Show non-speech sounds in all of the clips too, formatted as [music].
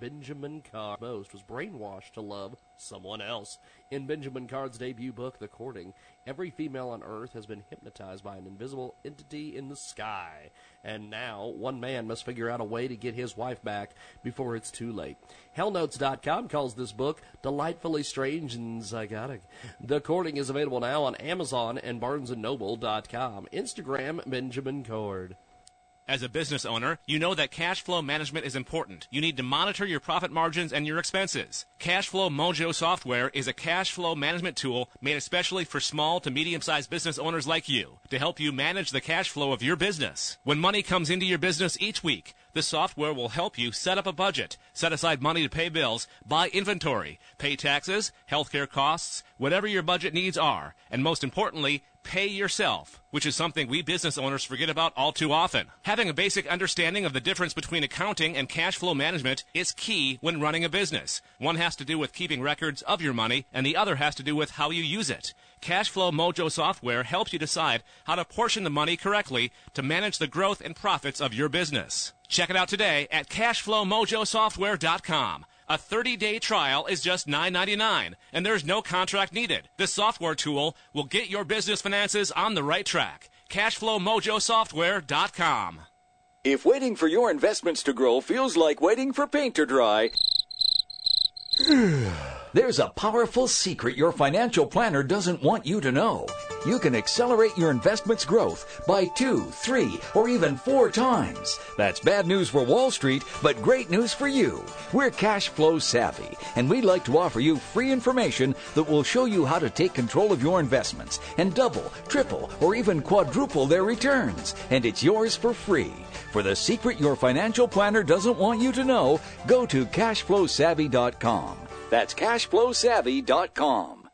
Benjamin Card most was brainwashed to love someone else. In Benjamin Card's debut book, The Courting, every female on Earth has been hypnotized by an invisible entity in the sky. And now, one man must figure out a way to get his wife back before it's too late. Hellnotes.com calls this book delightfully strange and psychotic. The Courting is available now on Amazon and BarnesandNoble.com. Instagram, Benjamin Cord. As a business owner, you know that cash flow management is important. You need to monitor your profit margins and your expenses. Cashflow Mojo software is a cash flow management tool made especially for small to medium sized business owners like you to help you manage the cash flow of your business. When money comes into your business each week, the software will help you set up a budget, set aside money to pay bills, buy inventory, pay taxes, healthcare costs, whatever your budget needs are, and most importantly, pay yourself, which is something we business owners forget about all too often. Having a basic understanding of the difference between accounting and cash flow management is key when running a business. One has to do with keeping records of your money, and the other has to do with how you use it. Cashflow Mojo software helps you decide how to portion the money correctly to manage the growth and profits of your business. Check it out today at cashflowmojosoftware.com. A 30-day trial is just $9.99, and there's no contract needed. This software tool will get your business finances on the right track. CashflowMojoSoftware.com. If waiting for your investments to grow feels like waiting for paint to dry, [sighs] [sighs] there's a powerful secret your financial planner doesn't want you to know. You can accelerate your investments growth by two, three, or even four times. That's bad news for Wall Street, but great news for you. We're cash flow savvy, and we'd like to offer you free information that will show you how to take control of your investments and double, triple, or even quadruple their returns. And it's yours for free. For the secret your financial planner doesn't want you to know, go to cashflowsavvy.com. That's cashflowsavvy.com.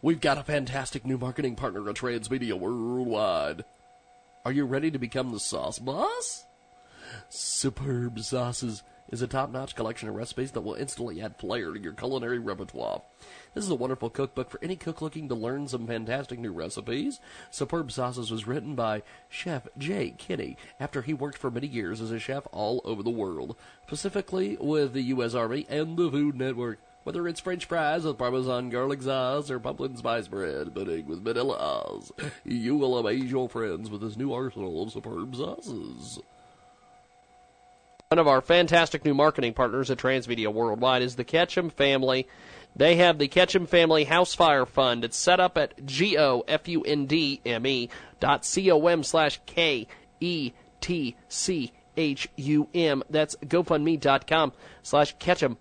We've got a fantastic new marketing partner at Transmedia Worldwide. Are you ready to become the sauce boss? Superb Sauces is a top-notch collection of recipes that will instantly add flair to your culinary repertoire. This is a wonderful cookbook for any cook looking to learn some fantastic new recipes. Superb Sauces was written by Chef Jay Kinney after he worked for many years as a chef all over the world, specifically with the U.S. Army and the Food Network. Whether it's French fries with Parmesan garlic sauce or pumpkin spice bread pudding with vanilla sauce, you will amaze your friends with this new arsenal of superb sauces. One of our fantastic new marketing partners at Transmedia Worldwide is the Ketchum family. They have the Ketchum Family House Fire Fund. It's set up at G-O-F-U-N-D-M-E dot C-O-M slash K-E-T-C-H-U-M. That's GoFundMe.com slash Ketchum.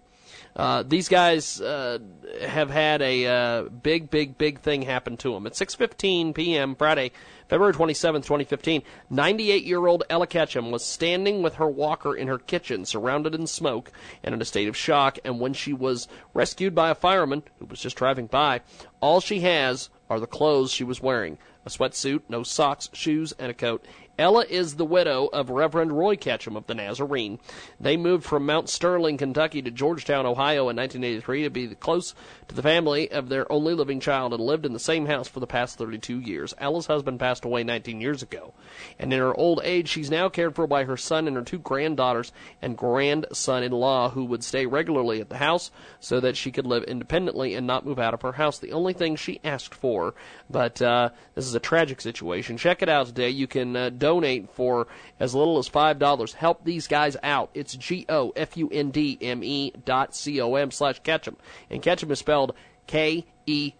Uh, these guys uh, have had a uh, big, big, big thing happen to them. At 6:15 p.m. Friday, February 27, 2015, 98-year-old Ella Ketchum was standing with her walker in her kitchen, surrounded in smoke and in a state of shock. And when she was rescued by a fireman who was just driving by, all she has are the clothes she was wearing: a sweatsuit, no socks, shoes, and a coat. Ella is the widow of Reverend Roy Ketchum of the Nazarene. They moved from Mount Sterling, Kentucky to Georgetown, Ohio in 1983 to be close to the family of their only living child and lived in the same house for the past 32 years. Ella's husband passed away 19 years ago, and in her old age, she's now cared for by her son and her two granddaughters and grandson-in-law who would stay regularly at the house so that she could live independently and not move out of her house. The only thing she asked for, but uh, this is a tragic situation. Check it out today. You can uh, donate for as little as $5. Help these guys out. It's G-O-F-U-N-D-M-E dot C-O-M slash Ketchum. And Ketchum is spelled K-E-T-C-H-U-M.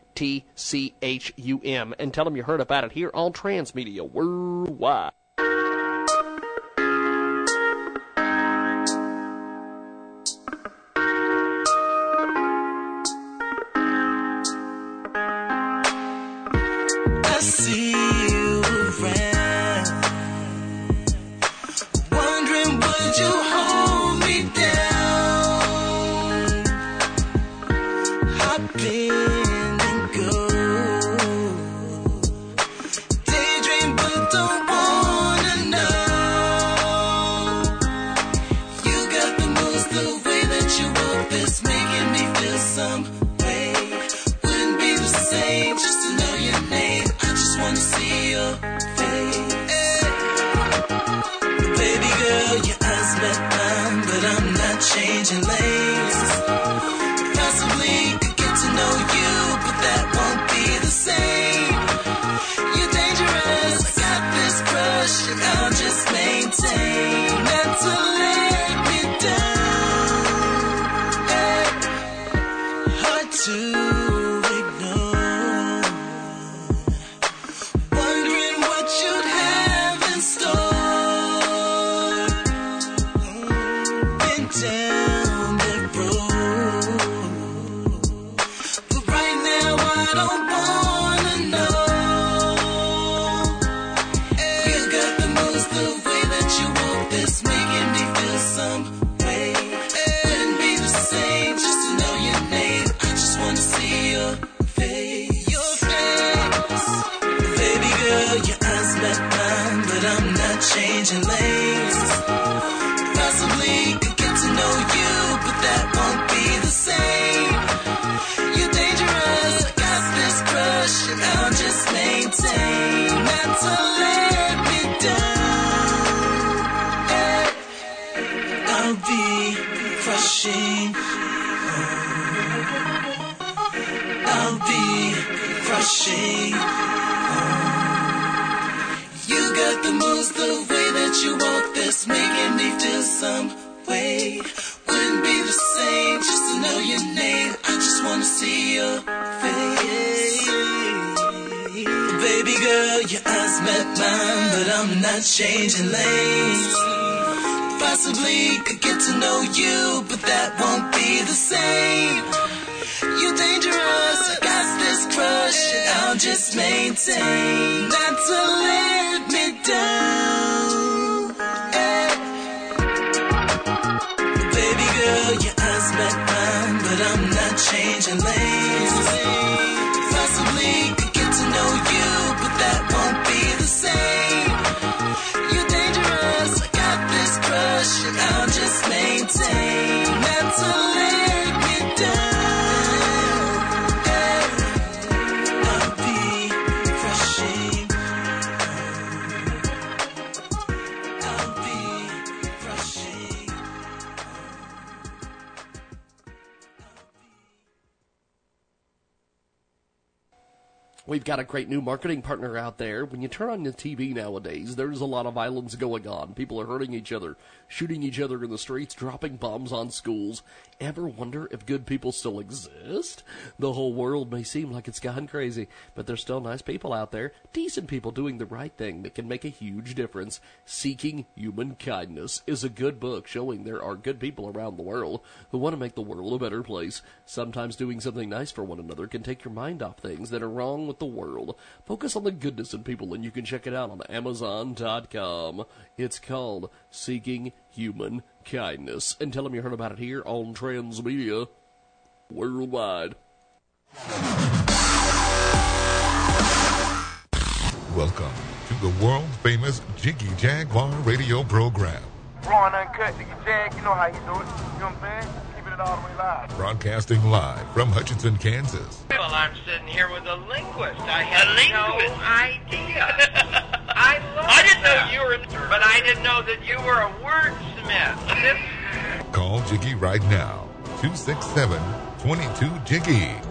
And tell them you heard about it here on Transmedia Worldwide. Great new marketing partner out there. When you turn on the TV nowadays, there's a lot of violence going on. People are hurting each other, shooting each other in the streets, dropping bombs on schools. Ever wonder if good people still exist? The whole world may seem like it's gone crazy, but there's still nice people out there, decent people doing the right thing that can make a huge difference. Seeking Human Kindness is a good book showing there are good people around the world who want to make the world a better place. Sometimes doing something nice for one another can take your mind off things that are wrong with the world. Focus on the goodness in people, and you can check it out on Amazon.com. It's called Seeking Human Kindness. And tell them you heard about it here on Transmedia Worldwide. Welcome to the world famous Jiggy Jaguar radio program. Raw and uncut, nigga Jag, you know how you do it. You know what I'm saying? Keeping it all the way live. Broadcasting live from Hutchinson, Kansas. Well, I'm sitting here with a linguist. I had no idea. [laughs] I love I didn't know you were, but I didn't know that you were a wordsmith. Call Jiggy right now. 267 22 Jiggy.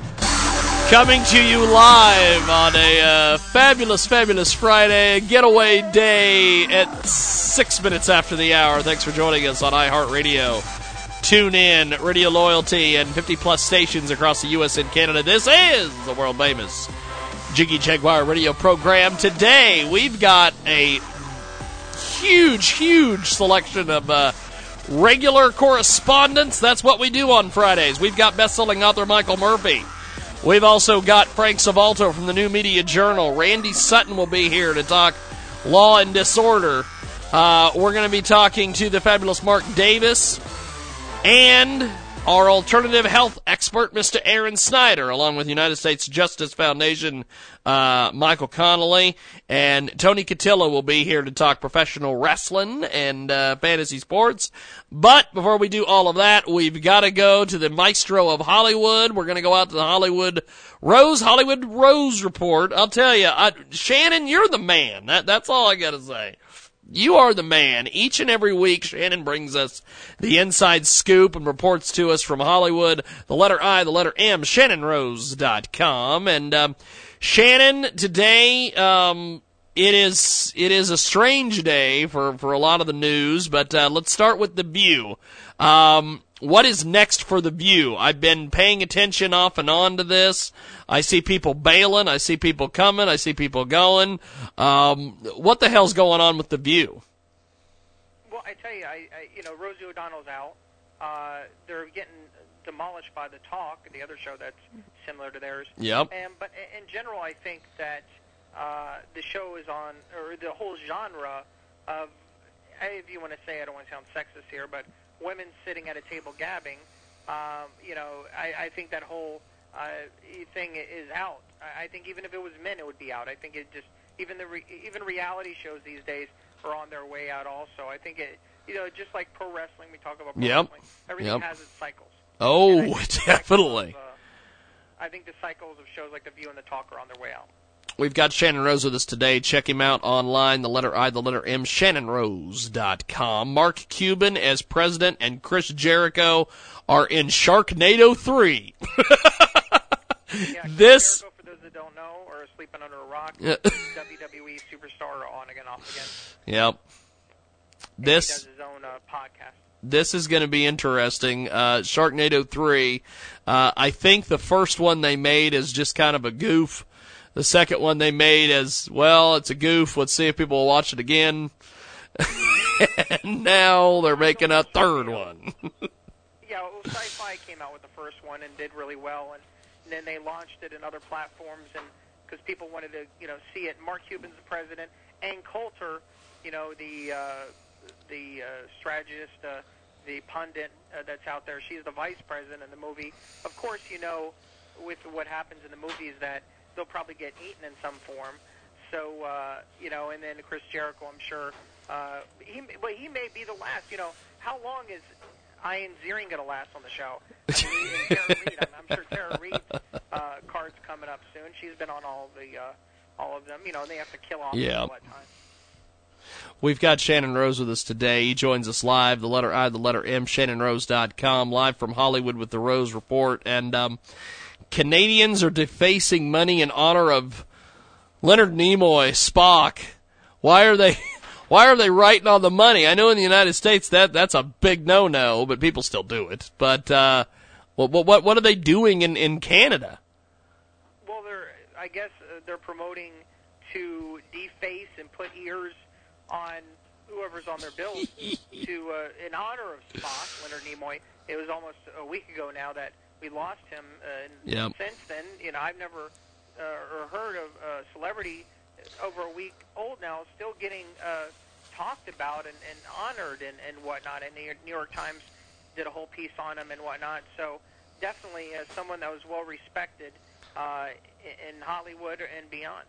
Coming to you live on a uh, fabulous, fabulous Friday getaway day at six minutes after the hour. Thanks for joining us on iHeartRadio. Tune in, Radio Loyalty, and 50 plus stations across the U.S. and Canada. This is the world famous Jiggy Jaguar radio program. Today, we've got a huge, huge selection of uh, regular correspondence. That's what we do on Fridays. We've got best selling author Michael Murphy We've also got Frank Salvato from the New Media Journal. Randy Sutton will be here to talk law and disorder. Uh, we're going to be talking to the fabulous Mark Davis and our alternative health expert, Mr. Aaron Snyder, along with United States Justice Foundation, uh, Michael Connolly, and Tony Cotillo will be here to talk professional wrestling and uh, fantasy sports. But before we do all of that, we've got to go to the maestro of Hollywood. We're going to go out to the Hollywood Rose, Hollywood Rose Report. I'll tell you, Shannon, you're the man. That, that's all I got to say. You are the man. Each and every week, Shannon brings us the inside scoop and reports to us from Hollywood. The letter I, the letter M, ShannonRose.com. And, um, Shannon, today, um, it is, it is a strange day for, for a lot of the news, but, uh, let's start with the view. Um, what is next for the view? I've been paying attention off and on to this. I see people bailing. I see people coming. I see people going. Um, what the hell's going on with the view? Well, I tell you, I, I you know Rosie O'Donnell's out. Uh, they're getting demolished by the Talk, the other show that's similar to theirs. Yep. And but in general, I think that uh, the show is on, or the whole genre of, if you want to say, I don't want to sound sexist here, but women sitting at a table gabbing. Um, you know, I, I think that whole uh, thing is out. I I think even if it was men, it would be out. I think it just even the re, even reality shows these days are on their way out. Also, I think it. You know, just like pro wrestling, we talk about pro Yep. wrestling. Everything Yep. has its cycles. Oh, [laughs] definitely. I think the cycles of shows like The View and The Talk are on their way out. We've got Shannon Rose with us today. Check him out online. The letter I, the letter M, ShannonRose.com. Mark Cuban as president and Chris Jericho are in Sharknado 3. [laughs] this. Jericho, for those that don't know or are sleeping under a rock, Yeah. [laughs] WWE superstar on again, off again. Yep. This. own uh, podcast. this is going to be interesting. Uh, Sharknado 3, uh, I think the first one they made is just kind of a goof. The second one they made is, well, it's a goof. Let's see if people will watch it again. [laughs] and now they're making a third one. Yeah, well, Syfy came out with the first one and did really well, and, and then they launched it in other platforms, and because people wanted to, you know, see it. Mark Cuban's the president, and Coulter, you know, the uh, the uh, strategist, uh, the pundit uh, that's out there. She's the vice president in the movie. Of course, you know, with what happens in the movie is that they'll probably get eaten in some form. So, uh, you know, and then Chris Jericho, I'm sure, uh, he, well, he may be the last. You know, how long is Ian Ziering going to last on the show? I mean, [laughs] Tara Reid, I'm, I'm sure Tara Reid's uh, card's coming up soon. She's been on all the uh, all of them. You know, and they have to kill off Yeah. people at times. We've got Shannon Rose with us today. He joins us live, the letter I, the letter M, ShannonRose.com, live from Hollywood with the Rose Report. And um, Canadians are defacing money in honor of Leonard Nimoy, Spock. Why are they? [laughs] Why are they writing on the money? I know in the United States that that's a big no-no, but people still do it. But uh, what what what are they doing in in Canada? Well, they're I guess uh, they're promoting to deface and put ears on whoever's on their bills [laughs] to uh, in honor of Spock, Leonard Nimoy. It was almost a week ago now that we lost him. Uh, Yep. Since then, you know, I've never uh, or heard of a celebrity over a week old now still getting uh, talked about and, and honored and, and whatnot. And the New York Times did a whole piece on him and whatnot. So definitely uh, someone that was well respected uh, in in Hollywood and beyond.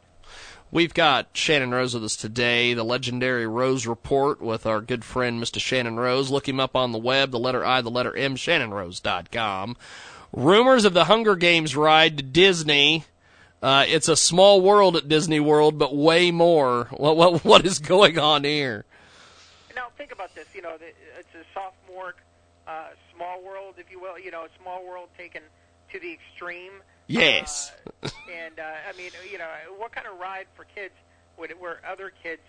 We've got Shannon Rose with us today, the legendary Rose Report with our good friend Mr. Shannon Rose. Look him up on the web, the letter I, the letter M, ShannonRose.com. Rumors of the Hunger Games ride to Disney. Uh, it's a small world at Disney World, but way more. What what [laughs] what is going on here? Now think about this. You know, it's a sophomore, uh, small world, if you will. You know, a small world taken to the extreme. Yes. And uh, I mean, you know, what kind of ride for kids would it, where other kids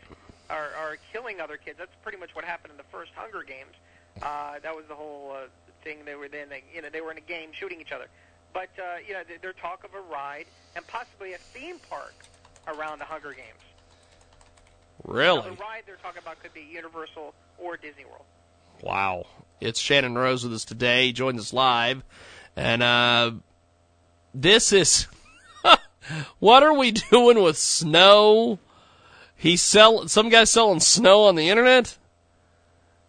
are, are killing other kids? That's pretty much what happened in the first Hunger Games. Uh, that was the whole uh, thing. They were then, they, you know, they were in a game shooting each other. But uh, you know, there's talk of a ride and possibly a theme park around the Hunger Games. Now, Really? the ride they're talking about could be Universal or Disney World. Wow. It's Shannon Rose with us today. He joins us live. And uh, this is [laughs] what are we [laughs] doing with snow? He's sell some guy selling snow on the internet.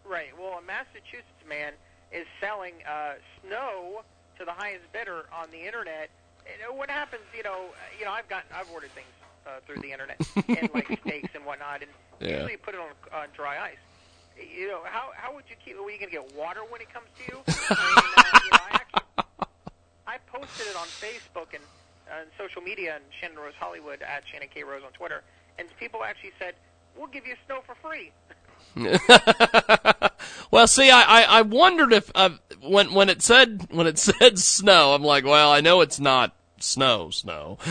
Right. Well, a Massachusetts man is selling uh, snow to the highest bidder on the internet. And uh, what happens, you know, uh, you know, I've gotten, I've ordered things uh, through the internet [laughs] and like steaks and whatnot, and Yeah. usually put it on uh, dry ice. You know, how how would you keep? Are you going to get water when it comes to you? I mean, uh, you know, I actually, [laughs] I posted it on Facebook and uh, social media and Shannon Rose Hollywood at Shannon K Rose on Twitter, and people actually said, "We'll give you snow for free." [laughs] well, see, I, I, I wondered if uh, when when it said when it [laughs] said snow, I'm like, well, I know it's not snow, snow, [laughs]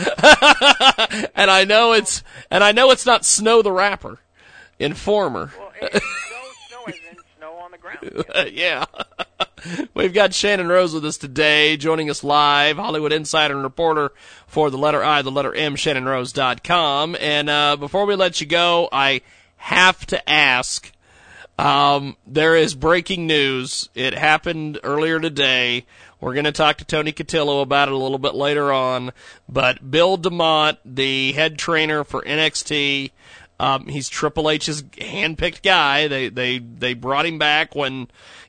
and I know it's and I know it's not Snow the rapper, Informer. Well, yeah. We've got Shannon Rose with us today, joining us live, Hollywood insider and reporter for the letter I, the letter M, ShannonRose.com. And uh, before we let you go, I have to ask. Um, there is breaking news. It happened earlier today. We're going to talk to Tony Cotillo about it a little bit later on. But Bill DeMott, the head trainer for NXT, um, he's Triple H's handpicked guy. They they they brought him back when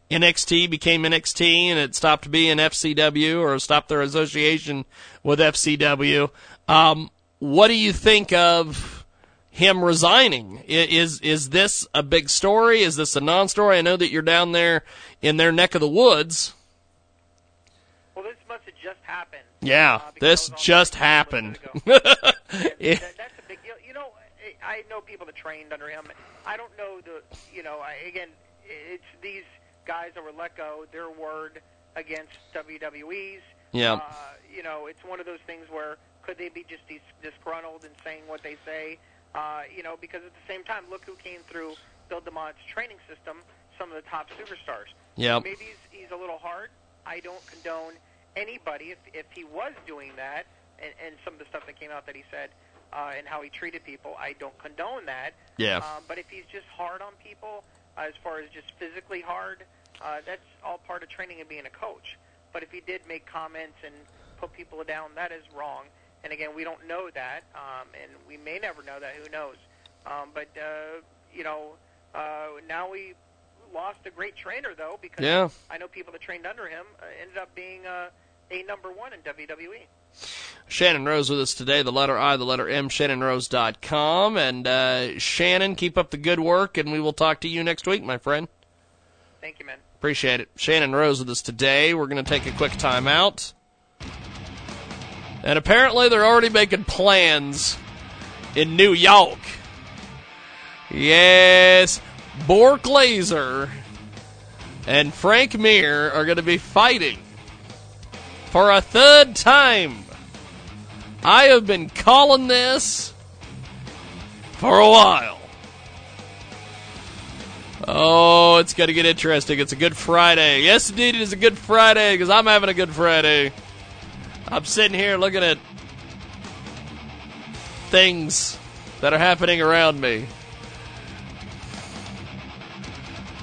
NXT became NXT and it stopped being FCW or stopped their association with FCW. Um, what do you think of him resigning? Is is this a big story? Is this a non-story? I know that you're down there in their neck of the woods. Well, this must have just happened. Yeah, Uh, this I was on just happened. a little bit ago. Yeah. that, that's a big deal. You know, I I know people that trained under him. I don't know the, you know, I, again, it's these guys that were let go. Their word against WWE's. Yeah. Uh, you know, it's one of those things where could they be just dis- disgruntled and saying what they say? Uh, you know, because at the same time, look who came through Bill DeMott's training system. Some of the top superstars. Yep. Maybe he's, he's a little hard. I don't condone anybody if if he was doing that, and, and some of the stuff that came out that he said, uh, and how he treated people. I don't condone that. Yeah. Um, but if he's just hard on people, uh, as far as just physically hard, uh, that's all part of training and being a coach. But if he did make comments and put people down, that is wrong. And again, we don't know that, um, and we may never know that. Who knows? Um, but uh, you know, uh, now we lost a great trainer though, because Yeah. I know people that trained under him uh, ended up being uh, a number one in. WWE. Shannon Rose with us today, the letter I, the letter M, ShannonRose.com. And uh, Shannon, keep up the good work, and we will talk to you next week, my friend. Thank you, man. Appreciate it. Shannon Rose with us today. We're going to take a quick time out. And apparently they're already making plans in New York. Yes, Bork Laser and Frank Mir are going to be fighting for a third time. I have been calling this for a while. Oh, it's going to get interesting. It's a good Friday. Yes, indeed, it is a good Friday because I'm having a good Friday. I'm sitting here looking at things that are happening around me.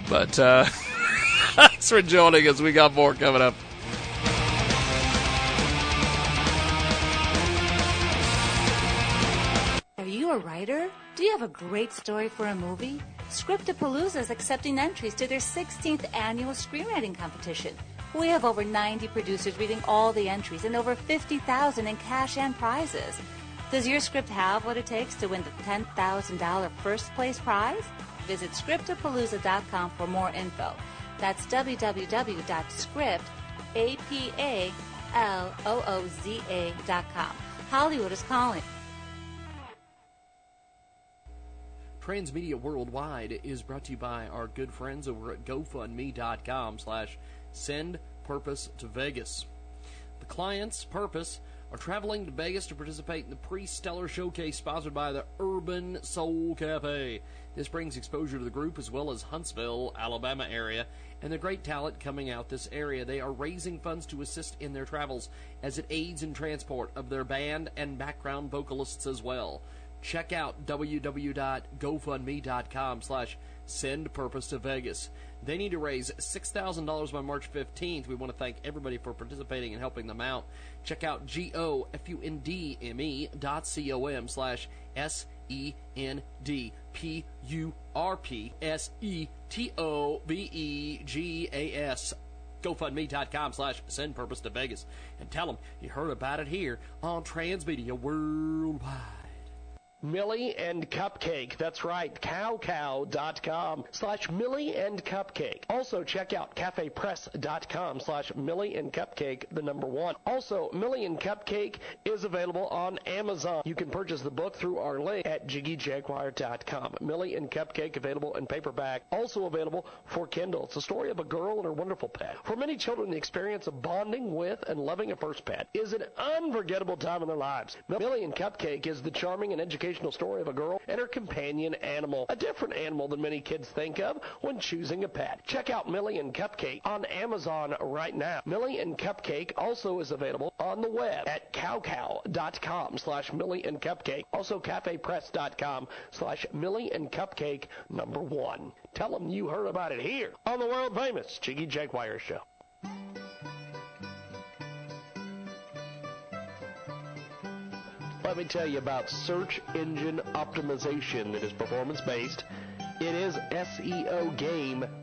But uh, [laughs] thanks for joining us. We got more coming up. Are you a writer? Do you have a great story for a movie? Scriptapalooza is accepting entries to their 16th annual screenwriting competition. We have over 90 producers reading all the entries and over 50,000 in cash and prizes. Does your script have what it takes to win the $10,000 first place prize? Visit scriptapalooza.com for more info. That's www.script.com. Hollywood is calling. Transmedia Worldwide is brought to you by our good friends over at GoFundMe.com slash send purpose to Vegas. The clients, Purpose, are traveling to Vegas to participate in the pre-stellar showcase sponsored by the Urban Soul Cafe. This brings exposure to the group as well as Huntsville, Alabama area, and the great talent coming out this area. They are raising funds to assist in their travels as it aids in transport of their band and background vocalists as well. check out www.gofundme.com slash send purpose to Vegas. They need to raise $6,000 by March 15th. We want to thank everybody for participating and helping them out. Check out G-O-F-U-N-D-M-E dot C-O-M slash S-E-N-D-P-U-R-P-S-E-T-O-V-E-G-A-S GoFundMe.com slash send purpose to Vegas and tell them you heard about it here on Transmedia Worldwide. Millie and Cupcake. That's right. Cowcow.com slash Millie and Cupcake. Also check out cafepress.com slash Millie and Cupcake, the number one. Also, Millie and Cupcake is available on Amazon. You can purchase the book through our link at jiggyjaguar.com. Millie and Cupcake available in paperback. Also available for Kindle. It's a story of a girl and her wonderful pet. For many children, the experience of bonding with and loving a first pet is an unforgettable time in their lives. Millie and Cupcake is the charming and educational story of a girl and her companion animal. A different animal than many kids think of when choosing a pet. Check out Millie and Cupcake on Amazon right now. Millie and Cupcake also is available on the web at cowcow.com slash Millie and Cupcake. Also cafepress.com slash Millie and Cupcake number one. Tell them you heard about it here on the world famous Jiggy Jaguar Show. Let me tell you about search engine optimization that is performance based. It is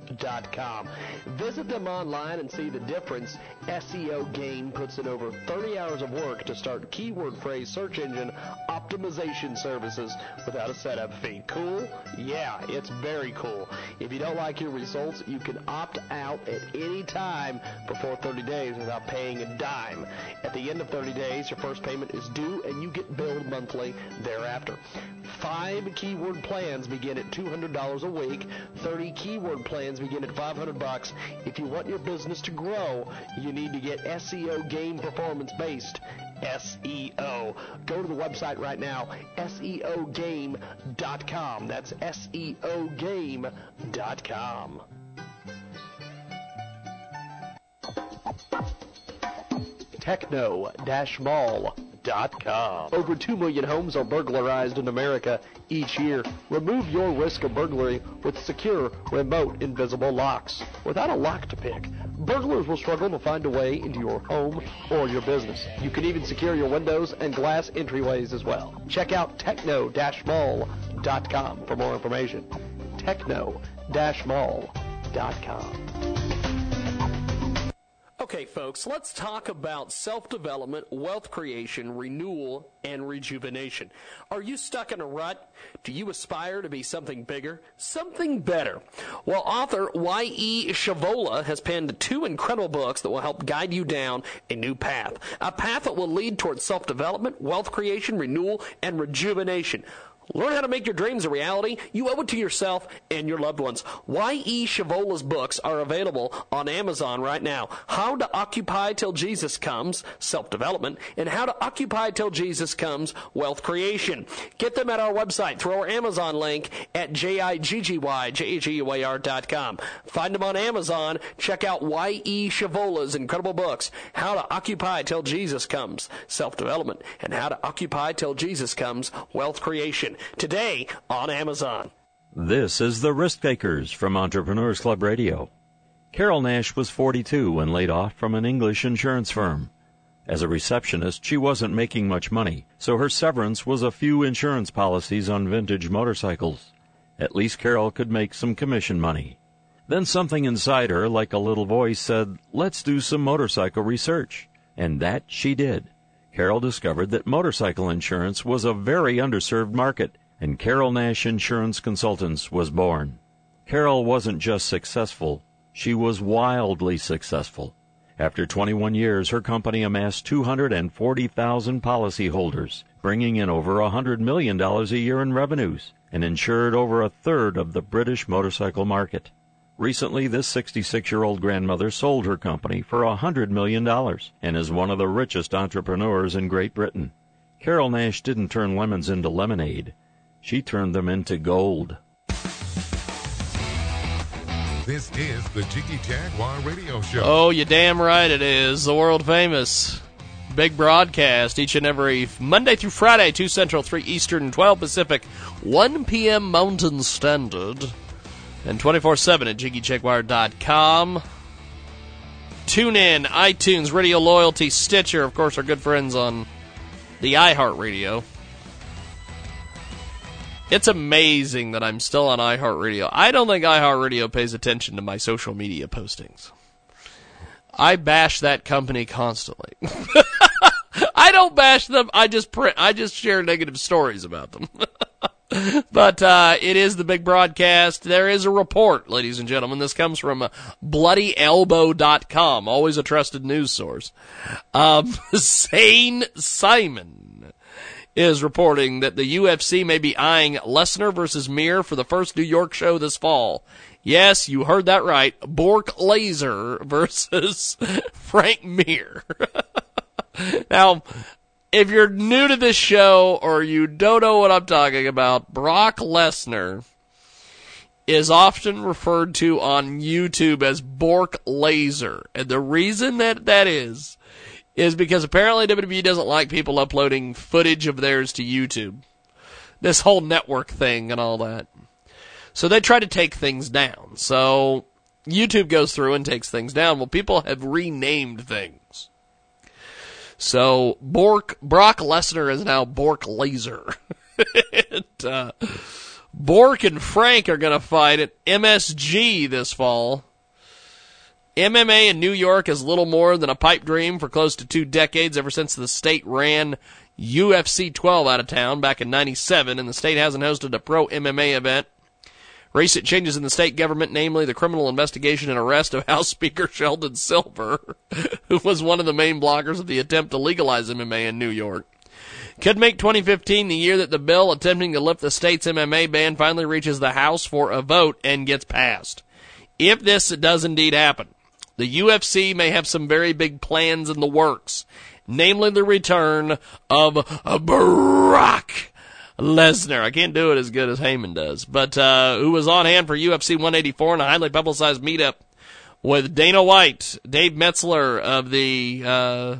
SEOgame.com. Visit them online and see the difference. SEO Game puts in over 30 hours of work to start keyword phrase search engine optimization services without a setup fee. Cool? Yeah, it's very cool. If you don't like your results, you can opt out at any time before 30 days without paying a dime. At the end of 30 days, your first payment is due and you get billed monthly thereafter. Five keyword plans begin at $200 a week. 30 keyword plans begin at 500 bucks. If you want your business to grow, you need to get SEO game performance based. SEO. Go to the website right now, SEOgame.com. That's SEOgame.com. Techno-Mall.com. Over 2 million homes are burglarized in America each year. Remove your risk of burglary with secure, remote, invisible locks. Without a lock to pick, burglars will struggle to find a way into your home or your business. You can even secure your windows and glass entryways as well. Check out techno-mall.com for more information. techno-mall.com. Okay, folks, let's talk about self development, wealth creation, renewal, and rejuvenation. Are you stuck in a rut? Do you aspire to be something bigger, something better? Well, author Y.E. Shavola has penned two incredible books that will help guide you down a new path. A path that will lead towards self development, wealth creation, renewal, and rejuvenation. Learn how to make your dreams a reality. You owe it to yourself and your loved ones. Y.E. Shavola's books are available on Amazon right now. How to Occupy Till Jesus Comes, Self Development, and How to Occupy Till Jesus Comes, Wealth Creation. Get them at our website through our Amazon link at J-I-G-G-Y-J-A-G-U-A-R.com. Find them on Amazon. Check out Y.E. Shavola's incredible books, How to Occupy Till Jesus Comes, Self Development, and How to Occupy Till Jesus Comes, Wealth Creation today on Amazon. This is the Risk Takers from Entrepreneurs Club Radio. Carol Nash was 42 when laid off from an English insurance firm. As a receptionist, she wasn't making much money, so her severance was a few insurance policies on vintage motorcycles. At least Carol could make some commission money. Then something inside her, like a little voice, said, Let's do some motorcycle research. And that she did. Carol discovered that motorcycle insurance was a very underserved market, and Carol Nash Insurance Consultants was born. Carol wasn't just successful, she was wildly successful. After 21 years, her company amassed 240,000 policyholders, bringing in over $100 million a year in revenues, and insured over a third of the British motorcycle market. Recently, this 66 year old grandmother sold her company for $100 million and is one of the richest entrepreneurs in Great Britain. Carol Nash didn't turn lemons into lemonade, she turned them into gold. This is the Jiggy Jaguar Radio Show. Oh, you damn right it is. The world famous big broadcast each and every Monday through Friday, 2 Central, 3 Eastern, 12 Pacific, 1 p.m. Mountain Standard, and 24 7 at JiggyJaguar.com. Tune in, iTunes, Radio Loyalty, Stitcher, of course, our good friends on the iHeartRadio. It's amazing that I'm still on iHeartRadio. I don't think iHeartRadio pays attention to my social media postings. I bash that company constantly. [laughs] I don't bash them. I just print. I just share negative stories about them. [laughs] [laughs] but uh, it is the big broadcast. There is a report, ladies and gentlemen. This comes from uh, BloodyElbow.com, always a trusted news source. Um, [laughs] Zane Simon is reporting that the UFC may be eyeing Lesnar versus Mir for the first New York show this fall. Yes, you heard that right. Bork Laser [laughs] versus Frank Mir. now, if you're new to this show or you don't know what I'm talking about, Brock Lesnar is often referred to on YouTube as Bork Laser. And the reason that that is, is because apparently WWE doesn't like people uploading footage of theirs to YouTube. This whole network thing and all that. So they try to take things down. So YouTube goes through and takes things down. Well, people have renamed things. So Bork Brock Lesnar is now Bork Laser. [laughs] and, uh, Bork and Frank are going to fight at MSG this fall. MMA in New York is little more than a pipe dream for close to two decades ever since the state ran UFC 12 out of town back in 97 and the state hasn't hosted a pro MMA event Recent changes in the state government, namely the criminal investigation and arrest of [laughs] House Speaker Sheldon Silver, [laughs] who was one of the main blockers of the attempt to legalize MMA in New York. Could make 2015 the year that the bill attempting to lift the state's MMA ban finally reaches the House for a vote and gets passed. If this does indeed happen, the UFC may have some very big plans in the works, namely the return of Brock Lesnar. I can't do it as good as Heyman does, but uh, who was on hand for UFC 184 in a highly publicized meetup with Dana White. Dave Meltzer of the uh,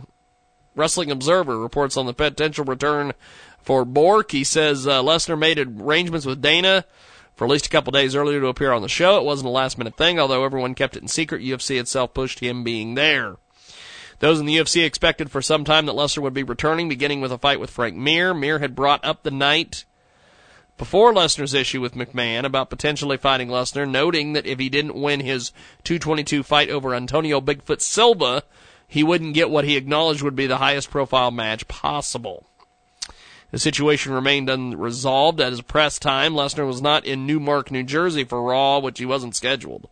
Wrestling Observer reports on the potential return for Bork. He says uh, Lesnar made arrangements with Dana for at least a couple days earlier to appear on the show. It wasn't a last minute thing, although everyone kept it in secret. UFC itself pushed him being there. Those in the UFC expected for some time that Lesnar would be returning, beginning with a fight with Frank Mir. Mir had brought up the night before Lesnar's issue with McMahon about potentially fighting Lesnar, noting that if he didn't win his 222 fight over Antonio Bigfoot Silva, he wouldn't get what he acknowledged would be the highest profile match possible. The situation remained unresolved at his press time. Lesnar was not in Newark, New Jersey for Raw, which he wasn't scheduled.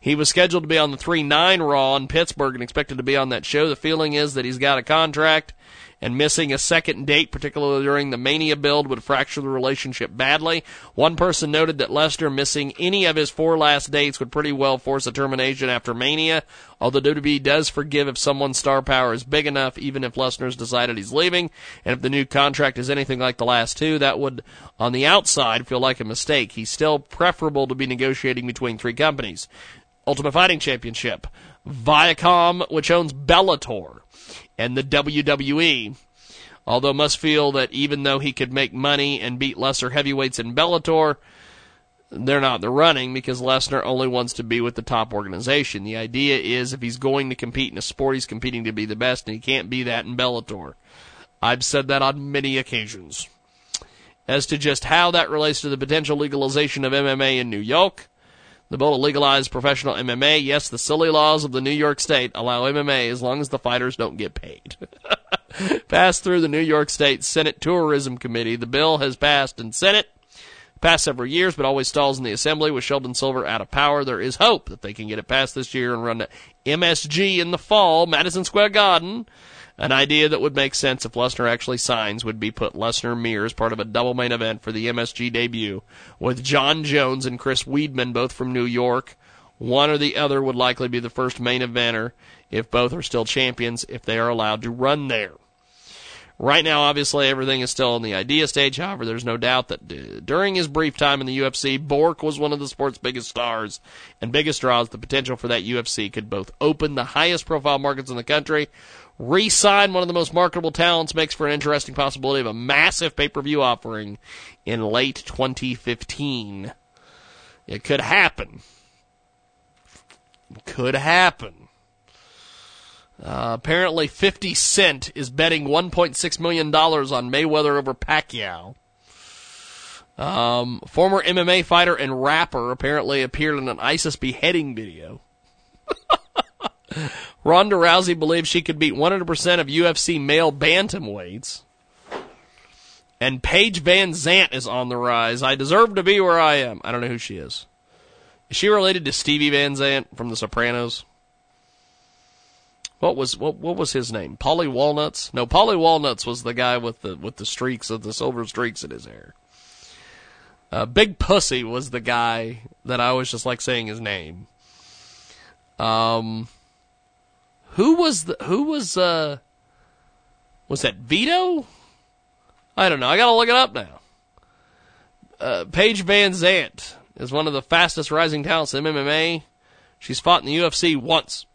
He was scheduled to be on the 3 9 Raw in Pittsburgh and expected to be on that show. The feeling is that he's got a contract and missing a second date, particularly during the Mania build, would fracture the relationship badly. One person noted that Lester missing any of his four last dates would pretty well force a termination after Mania, although WWE does forgive if someone's star power is big enough, even if Lesnar's decided he's leaving. And if the new contract is anything like the last two, that would, on the outside, feel like a mistake. He's still preferable to be negotiating between three companies. Ultimate Fighting Championship, Viacom, which owns Bellator, and the WWE. Although must feel that even though he could make money and beat lesser heavyweights in Bellator, they're not the running because Lesnar only wants to be with the top organization. The idea is if he's going to compete in a sport, he's competing to be the best, and he can't be that in Bellator. I've said that on many occasions. As to just how that relates to the potential legalization of MMA in New York, the bill to legalize professional MMA. Yes, the silly laws of the New York State allow MMA as long as the fighters don't get paid. [laughs] passed through the New York State Senate Tourism Committee. The bill has passed in Senate past several years, but always stalls in the Assembly with Sheldon Silver out of power. There is hope that they can get it passed this year and run to MSG in the fall, Madison Square Garden. An idea that would make sense if Lesnar actually signs would be put Lesnar Mir as part of a double main event for the MSG debut with Jon Jones and Chris Weidman, both from New York. One or the other would likely be the first main eventer if both are still champions, if they are allowed to run there. Right now, obviously, everything is still in the idea stage. However, there's no doubt that d- during his brief time in the UFC, Bork was one of the sport's biggest stars and biggest draws. The potential for that UFC could both open the highest profile markets in the country, re sign one of the most marketable talents, makes for an interesting possibility of a massive pay per view offering in late 2015. It could happen. It could happen. Uh, apparently, 50 Cent is betting $1.6 million on Mayweather over Pacquiao. Um, former MMA fighter and rapper apparently appeared in an ISIS beheading video. [laughs] Ronda Rousey believes she could beat 100% of UFC male bantamweights. And Paige VanZant is on the rise. I deserve to be where I am. I don't know who she is. Is she related to Stevie Van Zandt from The Sopranos? What was what what was his name? Paulie Walnuts? No, Paulie Walnuts was the guy with the with the streaks of the silver streaks in his hair. Uh, Big Pussy was the guy that I was just like saying his name. Um, who was the who was uh was that Vito? I don't know. I gotta look it up now. Uh, Paige VanZant is one of the fastest rising talents in MMA. She's fought in the UFC once.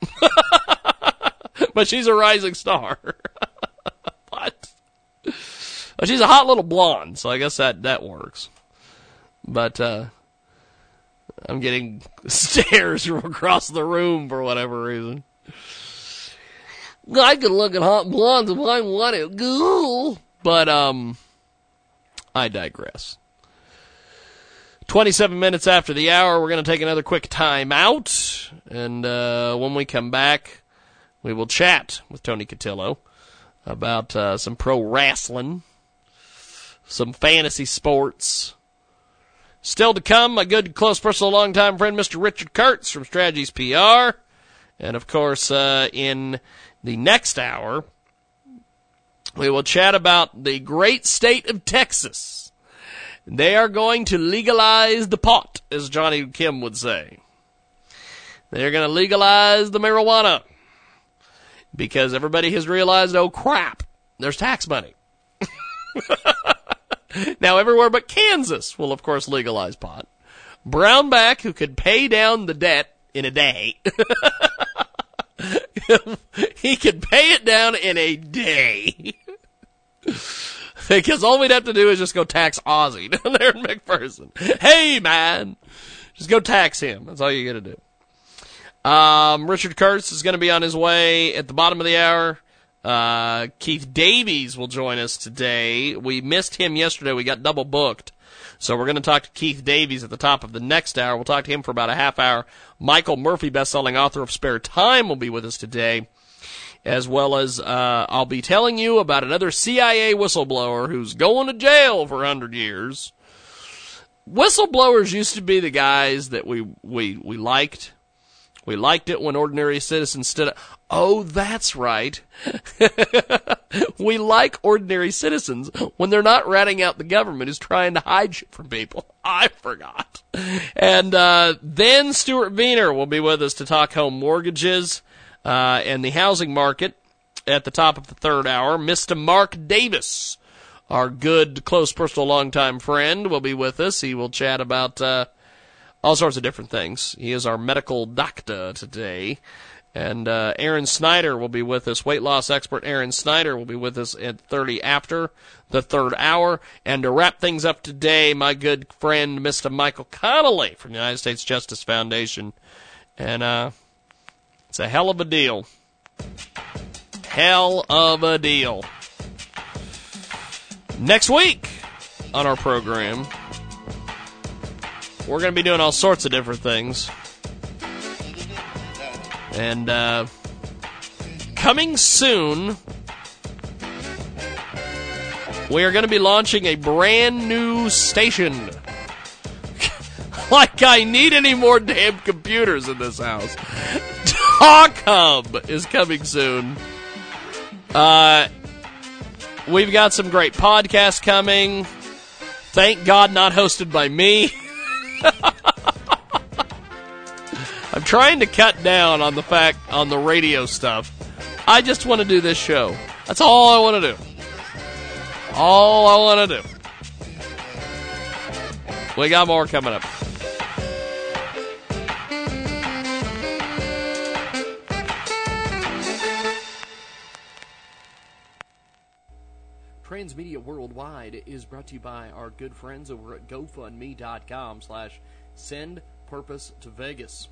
[laughs] but she's a rising star. [laughs] what? Well, she's a hot little blonde, so I guess that that works. But uh, I'm getting [laughs] stares from across the room for whatever reason. I could look at hot blondes if I wanted. Goo. But um, I digress. 27 minutes after the hour, we're going to take another quick time out. And uh, when we come back, we will chat with Tony Cotillo about uh, some pro wrestling, some fantasy sports. Still to come, my good, close, personal, longtime friend, Mr. Richard Kurtz from Strategies PR. And of course, uh, in the next hour, we will chat about the great state of Texas. They are going to legalize the pot, as Johnny Kim would say. They're going to legalize the marijuana because everybody has realized, oh crap, there's tax money. [laughs] now, everywhere but Kansas will, of course, legalize pot. Brownback, who could pay down the debt in a day, [laughs] [laughs] he could pay it down in a day. [laughs] because all we'd have to do is just go tax Ozzy [laughs] down there in McPherson. Hey, man, just go tax him. That's all you got to do. Um, Richard Kurtz is going to be on his way at the bottom of the hour. Uh, Keith Davies will join us today. We missed him yesterday. We got double booked. So we're going to talk to Keith Davies at the top of the next hour. We'll talk to him for about a half hour. Michael Murphy, best-selling author of Spare Time, will be with us today. As well as, uh, I'll be telling you about another CIA whistleblower who's going to jail for 100 years. Whistleblowers used to be the guys that we, we, we liked we liked it when ordinary citizens stood up. Oh, that's right. [laughs] we like ordinary citizens when they're not ratting out the government who's trying to hide shit from people. [laughs] I forgot. And uh, then Stuart Wiener will be with us to talk home mortgages uh, and the housing market at the top of the third hour. Mr. Mark Davis, our good, close, personal, longtime friend, will be with us. He will chat about uh, all sorts of different things. He is our medical doctor today. And uh, Aaron Snyder will be with us. Weight loss expert Aaron Snyder will be with us at 30 after the third hour. And to wrap things up today, my good friend Mr. Michael Connolly from the United States Justice Foundation. And uh, it's a hell of a deal. Hell of a deal. Next week on our program, we're going to be doing all sorts of different things. And uh, coming soon, we are going to be launching a brand new station. [laughs] like I need any more damn computers in this house. [laughs] Talk Hub is coming soon. Uh, we've got some great podcasts coming. Thank God, not hosted by me. [laughs] [laughs] I'm trying to cut down on the fact on the radio stuff. I just want to do this show. That's all I want to do. All I want to do. We got more coming up. Transmedia Worldwide is brought to you by our good friends over at GoFundMe.com slash send purpose to Vegas.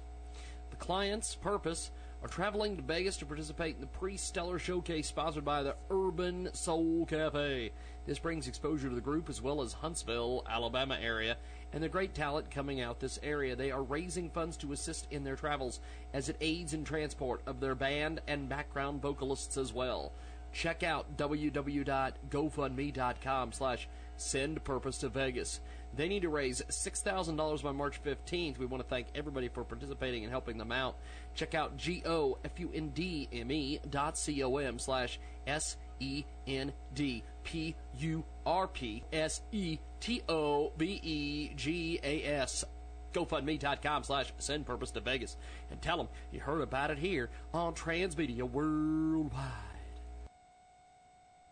The client's purpose are traveling to Vegas to participate in the pre-stellar showcase sponsored by the Urban Soul Cafe. This brings exposure to the group as well as Huntsville, Alabama area, and the great talent coming out this area. They are raising funds to assist in their travels as it aids in transport of their band and background vocalists as well. Check out www.gofundme.com slash send purpose to Vegas. They need to raise $6,000 by March 15th. We want to thank everybody for participating and helping them out. Check out G-O-F-U-N-D-M-E dot C-O-M slash S-E-N-D-P-U-R-P-S-E-T-O-B-E-G-A-S GoFundMe.com slash send purpose to Vegas and tell them you heard about it here on Transmedia Worldwide.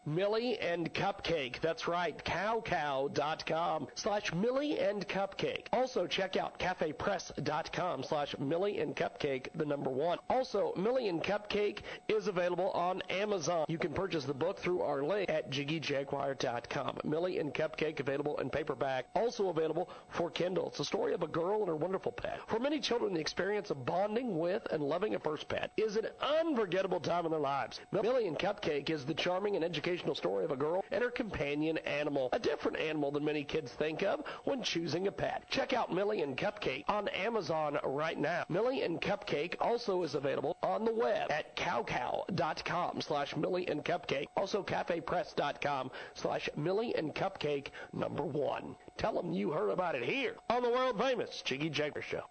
Millie and Cupcake. That's right. Cowcow.com slash Millie and Cupcake. Also check out cafepress.com slash Millie and Cupcake, the number one. Also, Millie and Cupcake is available on Amazon. You can purchase the book through our link at jiggyjaguar.com. Millie and Cupcake available in paperback. Also available for Kindle. It's a story of a girl and her wonderful pet. For many children, the experience of bonding with and loving a first pet is an unforgettable time in their lives. Millie and Cupcake is the charming and educational story of a girl and her companion animal, a different animal than many kids think of when choosing a pet. Check out Millie and Cupcake on Amazon right now. Millie and Cupcake also is available on the web at cowcow.com slash Millie and Cupcake. Also cafepress.com slash Millie and Cupcake number one. Tell them you heard about it here on the world famous Jiggy Jaguar Show.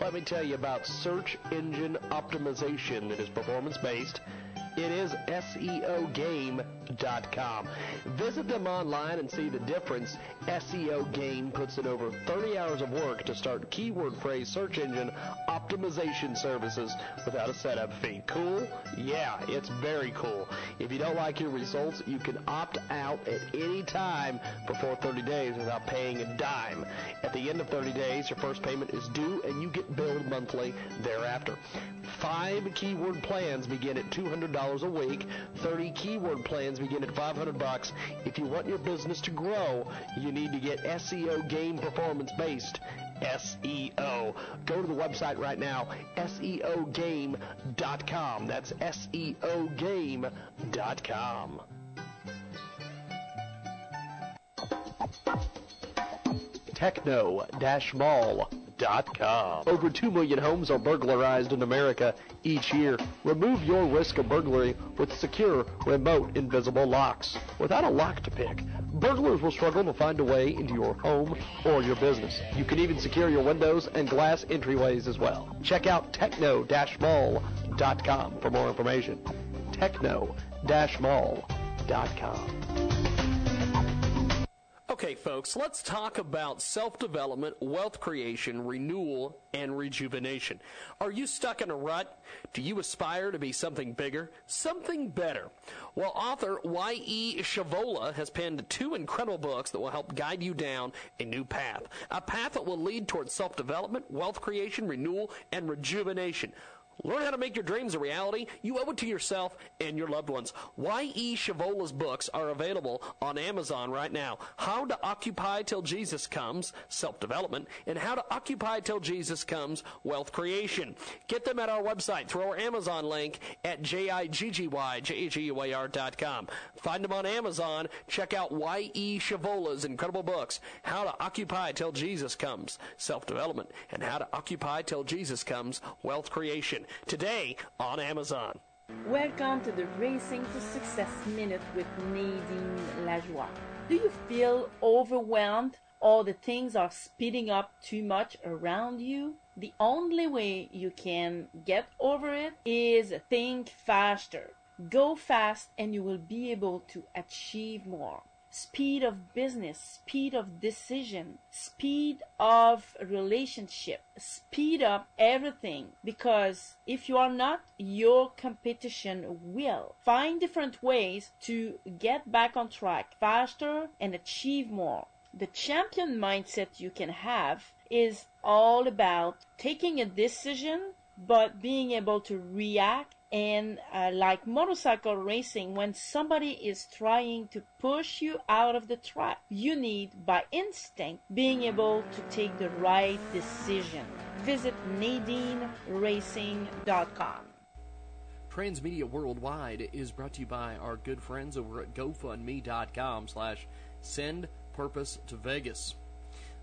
Let me tell you about search engine optimization that is performance based. It is SEOgame.com. Visit them online and see the difference. SEO Game puts in over 30 hours of work to start keyword phrase search engine optimization services without a setup fee. Cool? Yeah, it's very cool. If you don't like your results, you can opt out at any time before 30 days without paying a dime. At the end of 30 days, your first payment is due and you get billed monthly thereafter. Five keyword plans begin at $200 a week. 30 keyword plans begin at 500 bucks. If you want your business to grow, you need to get SEO game performance based. SEO. Go to the website right now, SEOgame.com. That's SEOgame.com. Over 2 million homes are burglarized in America each year. Remove your risk of burglary with secure, remote, invisible locks. Without a lock to pick, burglars will struggle to find a way into your home or your business. You can even secure your windows and glass entryways as well. Check out techno-mall.com for more information. techno-mall.com. Okay, folks, let's talk about self development, wealth creation, renewal, and rejuvenation. Are you stuck in a rut? Do you aspire to be something bigger, something better? Well, author Y.E. Shavola has penned two incredible books that will help guide you down a new path. A path that will lead towards self development, wealth creation, renewal, and rejuvenation. Learn how to make your dreams a reality. You owe it to yourself and your loved ones. Y.E. Shavola's books are available on Amazon right now. How to Occupy Till Jesus Comes, Self Development, and How to Occupy Till Jesus Comes, Wealth Creation. Get them at our website through our Amazon link at J-I-G-G-Y-J-A-G-U-A-R.com. Find them on Amazon. Check out Y.E. Shavola's incredible books, How to Occupy Till Jesus Comes, Self Development, and How to Occupy Till Jesus Comes, Wealth Creation. Today on Amazon. Welcome to the Racing to Success Minute with Nadine Lajoie. Do you feel overwhelmed? All the things are speeding up too much around you? The only way you can get over it is think faster. Go fast and you will be able to achieve more. Speed of business, speed of decision, speed of relationship, speed up everything because if you are not, your competition will. Find different ways to get back on track faster and achieve more. The champion mindset you can have is all about taking a decision but being able to react and uh, like motorcycle racing when somebody is trying to push you out of the track you need by instinct being able to take the right decision visit nadineracing.com Transmedia Worldwide is brought to you by our good friends over at GoFundMe.com slash send purpose to Vegas.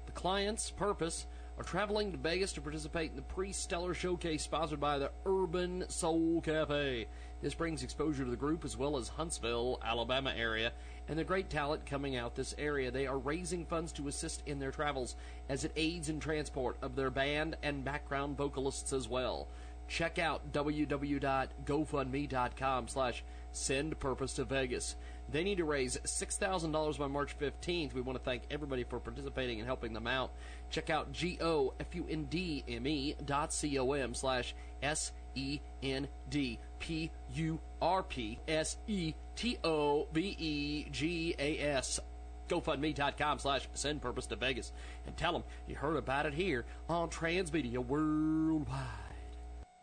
The client's purpose are traveling to Vegas to participate in the pre-stellar showcase sponsored by the Urban Soul Cafe. This brings exposure to the group as well as Huntsville, Alabama area, and the great talent coming out this area. They are raising funds to assist in their travels as it aids in transport of their band and background vocalists as well. Check out www.gofundme.com slash send purpose to Vegas. They need to raise $6,000 by March 15th. We want to thank everybody for participating and helping them out. Check out G-O-F-U-N-D-M-E dot C-O-M slash S-E-N-D-P-U-R-P-S-E-T-O-V-E-G-A-S GoFundMe.com slash send purpose to Vegas and tell them you heard about it here on Transmedia Worldwide.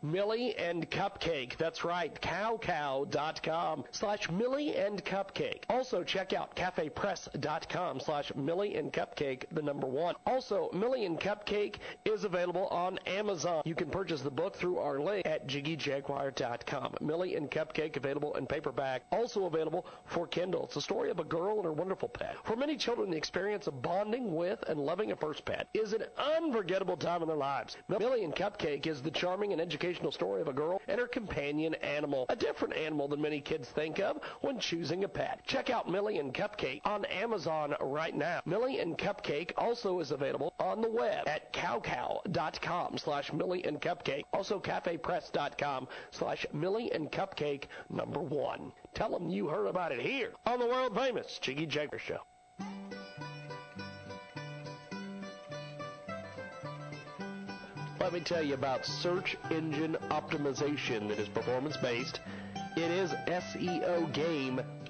Millie and Cupcake. That's right, cowcow.com slash Millie and Cupcake. Also, check out cafepress.com slash Millie and Cupcake, the number one. Also, Millie and Cupcake is available on Amazon. You can purchase the book through our link at jiggyjaguar.com. Millie and Cupcake available in paperback. Also available for Kindle. It's the story of a girl and her wonderful pet. For many children, the experience of bonding with and loving a first pet is an unforgettable time in their lives. Millie and Cupcake is the charming and educational story of a girl and her companion animal, a different animal than many kids think of when choosing a pet. Check out Millie and Cupcake on Amazon right now. Millie and Cupcake also is available on the web at cowcow.com slash Millie and Cupcake. Also cafepress.com slash Millie and Cupcake number one. Tell them you heard about it here on the world famous Jiggy Jaguar Show. Let me tell you about search engine optimization that is performance based. It is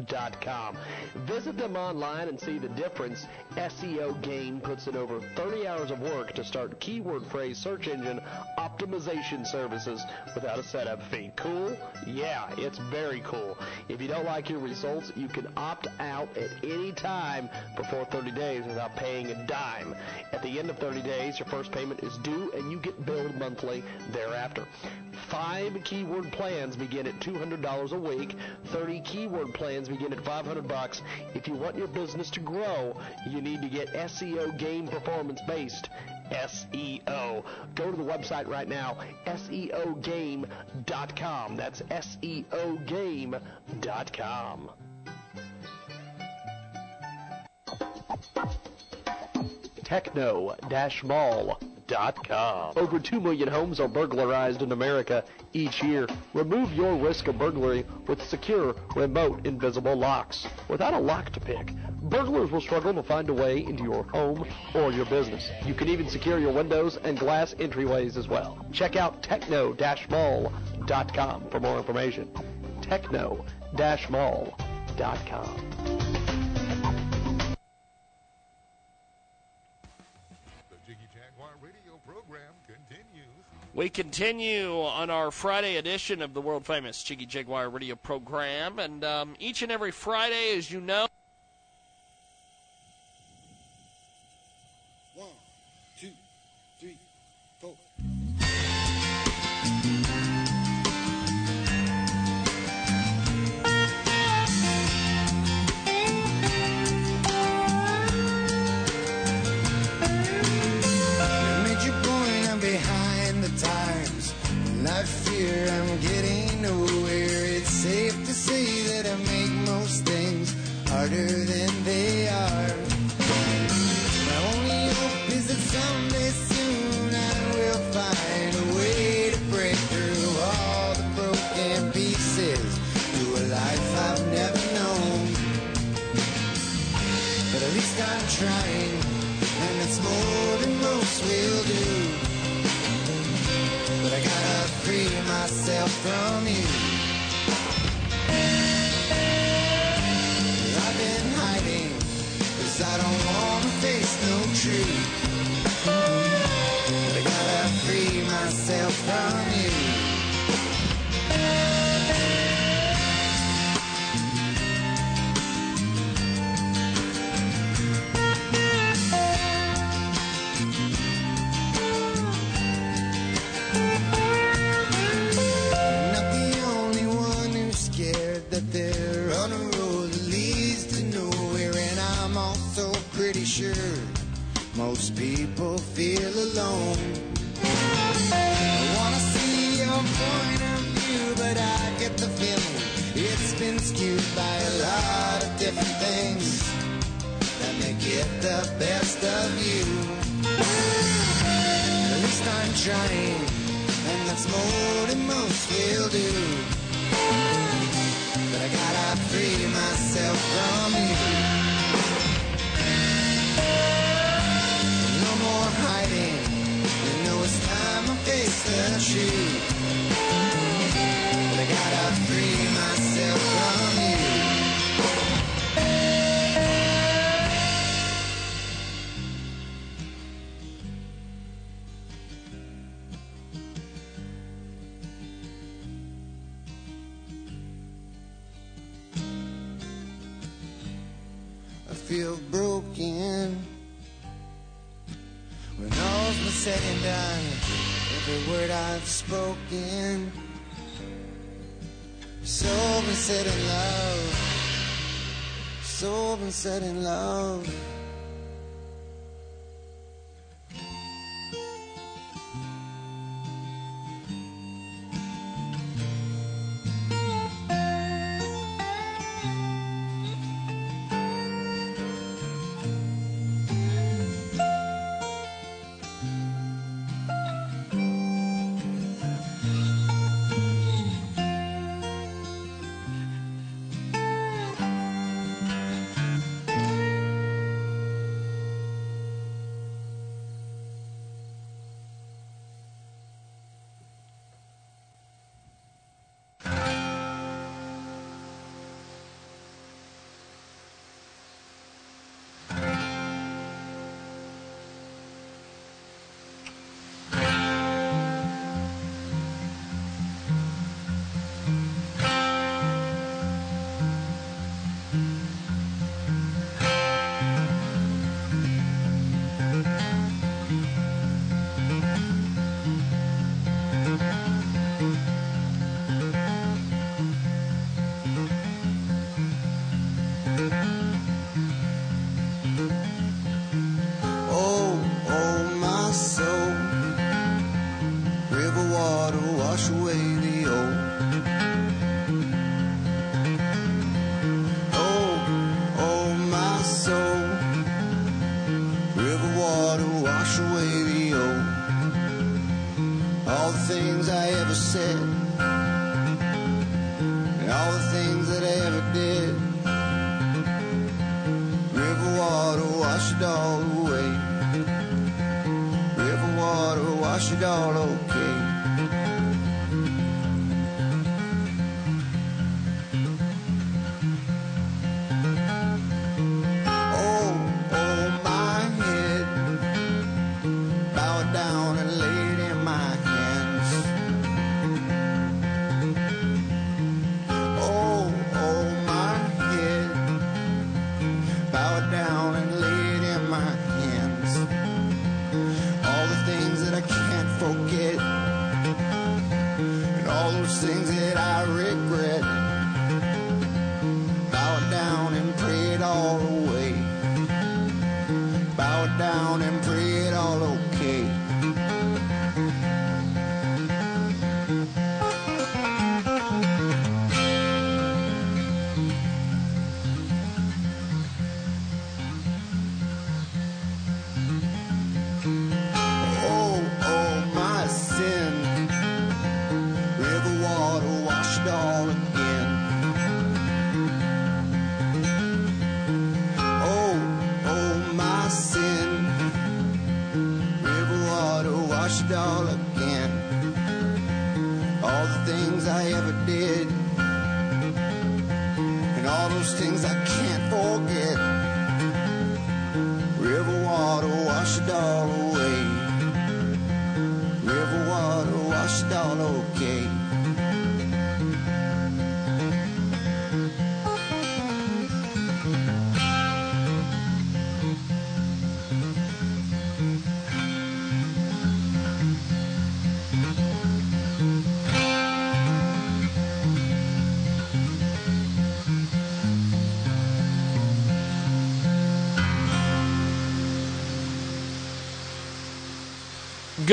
SEOgame.com. Visit them online and see the difference. SEO Game puts in over 30 hours of work to start keyword phrase search engine optimization services without a setup fee. Cool? Yeah, it's very cool. If you don't like your results, you can opt out at any time before 30 days without paying a dime. At the end of 30 days, your first payment is due and you get billed monthly thereafter. Five keyword plans begin at $200 a week. 30 keyword plans begin at 500 bucks. If you want your business to grow, you need to get SEO game performance based. SEO. Go to the website right now, SEOgame.com. That's SEOgame.com. Over 2 million homes are burglarized in America each year. Remove your risk of burglary with secure, remote, invisible locks. Without a lock to pick, burglars will struggle to find a way into your home or your business. You can even secure your windows and glass entryways as well. Check out techno-mall.com for more information. techno-mall.com. We continue on our Friday edition of the world famous Jiggy Jaguar radio program, and um, each and every Friday, as you know, I fear I'm getting nowhere. It's safe to say that I make most things harder than they are. My only hope is that someday soon I will find a way to break through all the broken pieces to a life I've never known. But at least I'm trying, and it's more than most will do. Free myself from you. I've been hiding, cause I don't wanna face no truth. But I gotta free myself from you. People feel alone. I wanna see your point of view, but I get the feeling it's been skewed by a lot of different things that make it the best of you. At least I'm trying, and that's more than most will do. But I gotta free myself from you. To face in love, so been said in love.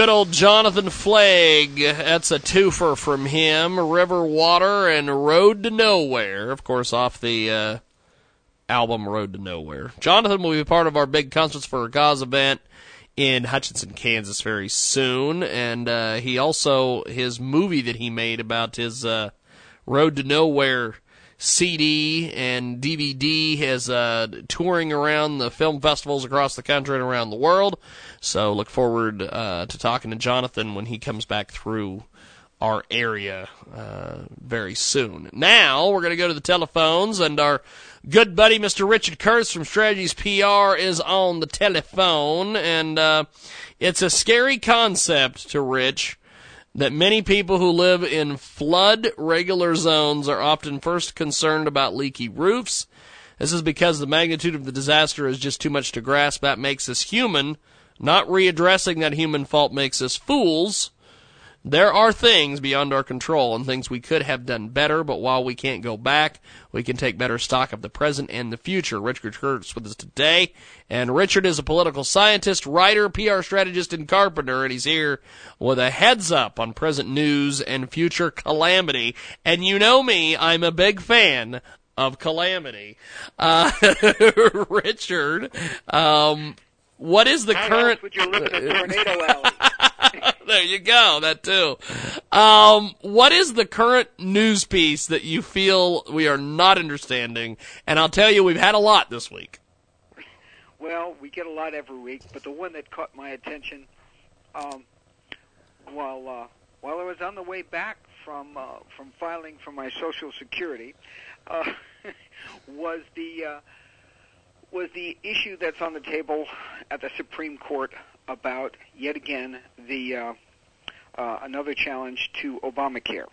Good old Jonathan Flagg. That's a twofer from him. River Water and Road to Nowhere. Of course, off the uh, album Road to Nowhere. Jonathan will be part of our big Concerts for a Cause event in Hutchinson, Kansas very soon. And uh, he also, his movie that he made about his uh, Road to Nowhere CD and DVD is uh, touring around the film festivals across the country and around the world. So look forward uh, to talking to Jonathan when he comes back through our area uh, very soon. Now we're going to go to the telephones, and our good buddy Mr. Richard Kurtz from Strategies PR is on the telephone, and uh, it's a scary concept to Rich that many people who live in flood regular zones are often first concerned about leaky roofs. This is because the magnitude of the disaster is just too much to grasp. That makes us human. Not readdressing that human fault makes us fools. There are things beyond our control and things we could have done better, but while we can't go back, we can take better stock of the present and the future. Richard Kurtz with us today. And Richard is a political scientist, writer, PR strategist, and carpenter, and he's here with a heads up on present news and future calamity. And you know me, I'm a big fan of calamity. Uh, [laughs] Richard, um, what is the How current? would you live in a tornado [laughs] alley? there you go. That too. Um, what is the current news piece that you feel we are not understanding? And I'll tell you, we've had a lot this week. Well, we get a lot every week, but the one that caught my attention um, while uh, while I was on the way back from uh, from filing for my Social Security uh, [laughs] was the uh, was the issue that's on the table at the Supreme Court about yet again the uh, uh, another challenge to Obamacare,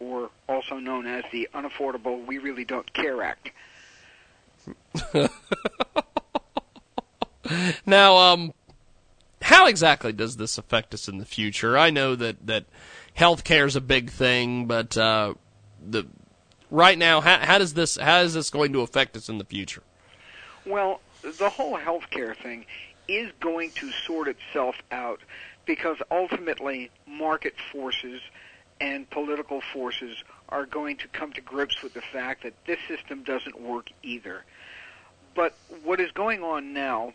or also known as the Unaffordable We Really Don't Care Act. [laughs] Now, um, how exactly does this affect us in the future? I know that that healthcare is a big thing, but uh, the right now, how, how does this how is this going to affect us in the future? Well, the whole healthcare thing is going to sort itself out because ultimately market forces and political forces are going to come to grips with the fact that this system doesn't work either. But what is going on now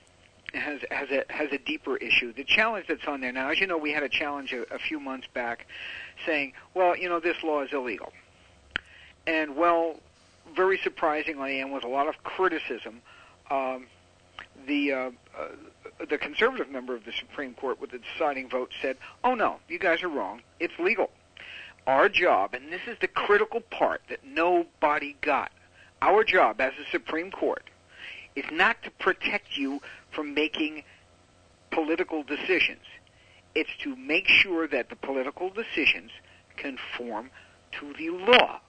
has has a has a deeper issue. The challenge that's on there now, as you know, we had a challenge a, a few months back saying, well, you know, this law is illegal. And well, very surprisingly, and with a lot of criticism, um, the uh, uh, the conservative member of the Supreme Court with the deciding vote said, "Oh no, you guys are wrong. It's legal." Our job, and this is the critical part that nobody got. Our job as the Supreme Court is not to protect you from making political decisions. It's to make sure that the political decisions conform to the law.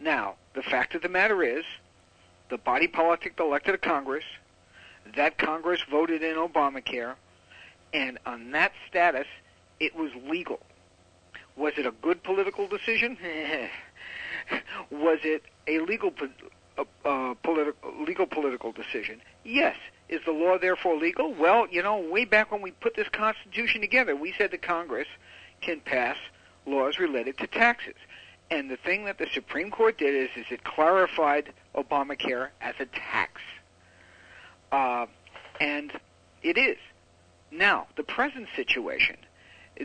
Now, the fact of the matter is, the body politic elected a Congress, that Congress voted in Obamacare, and on that status, it was legal. Was it a good political decision? [laughs] was it a legal po- political legal political decision? Yes. Is the law therefore legal? Well, you know, way back when we put this Constitution together, we said that Congress can pass laws related to taxes. And the thing that the Supreme Court did is, is it clarified Obamacare as a tax. Uh, and it is. Now, the present situation,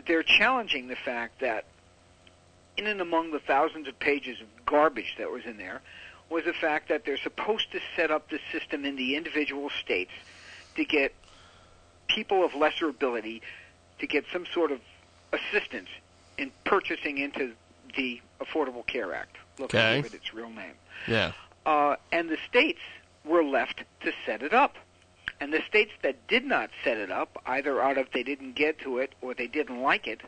they're challenging the fact that in and among the thousands of pages of garbage that was in there was the fact that they're supposed to set up the system in the individual states to get people of lesser ability to get some sort of assistance in purchasing into the Affordable Care Act. Look, Okay. Give it its real name. Yeah. Uh, and the states were left to set it up. And the states that did not set it up, either out of they didn't get to it or they didn't like it,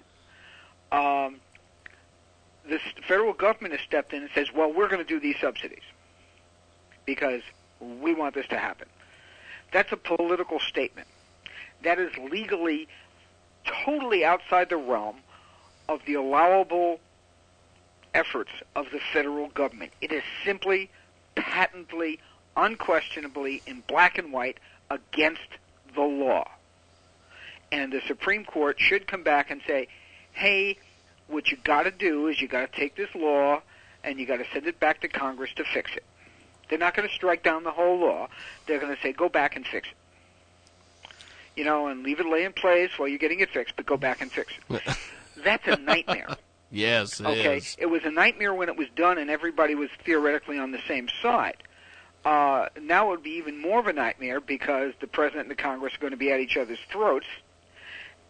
um, the federal government has stepped in and says, well, we're going to do these subsidies because we want this to happen. That's a political statement. That is legally totally outside the realm of the allowable efforts of the federal government. It is simply, patently, unquestionably, in black and white, against the law. And the Supreme Court should come back and say, hey, what you got to do is you got to take this law and you got to send it back to Congress to fix it. They're not going to strike down the whole law. They're going to say, go back and fix it. You know, and leave it lay in place while you're getting it fixed, but go back and fix it. [laughs] That's a nightmare. Yes, it okay, is. it was a nightmare when it was done and everybody was theoretically on the same side. Uh, now it would be even more of a nightmare because the president and the Congress are going to be at each other's throats,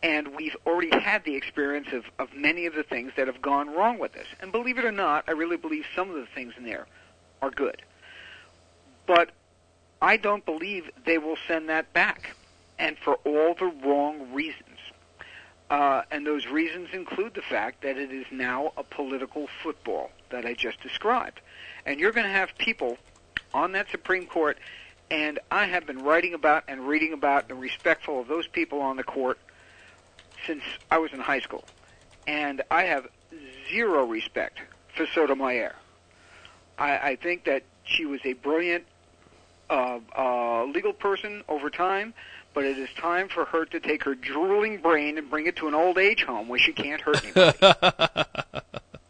and we've already had the experience of, of many of the things that have gone wrong with this. And believe it or not, I really believe some of the things in there are good. But I don't believe they will send that back, and for all the wrong reasons. Uh, and those reasons include the fact that it is now a political football that I just described. And you're going to have people on that Supreme Court, and I have been writing about and reading about and respectful of those people on the court since I was in high school. And I have zero respect for Sotomayor. I, I think that she was a brilliant uh, uh, legal person over time, but it is time for her to take her drooling brain and bring it to an old age home where she can't hurt anybody. [laughs]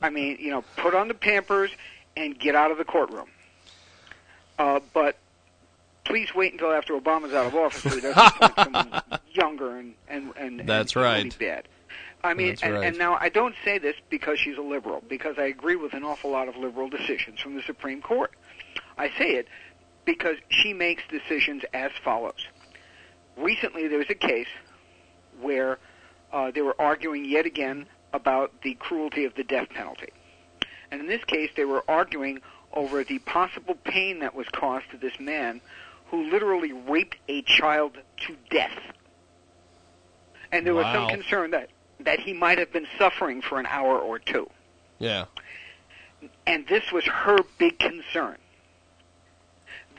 I mean, you know, put on the Pampers and get out of the courtroom. Uh, but please wait until after Obama's out of office so he doesn't [laughs] appoint someone younger and and and That's and right. really bad. I mean, That's and, right. and now I don't say this because she's a liberal, because I agree with an awful lot of liberal decisions from the Supreme Court. I say it because she makes decisions as follows. Recently, there was a case where uh, they were arguing yet again about the cruelty of the death penalty. And in this case, they were arguing over the possible pain that was caused to this man who literally raped a child to death. And there was some concern that, that he might have been suffering for an hour or two. Yeah. And this was her big concern.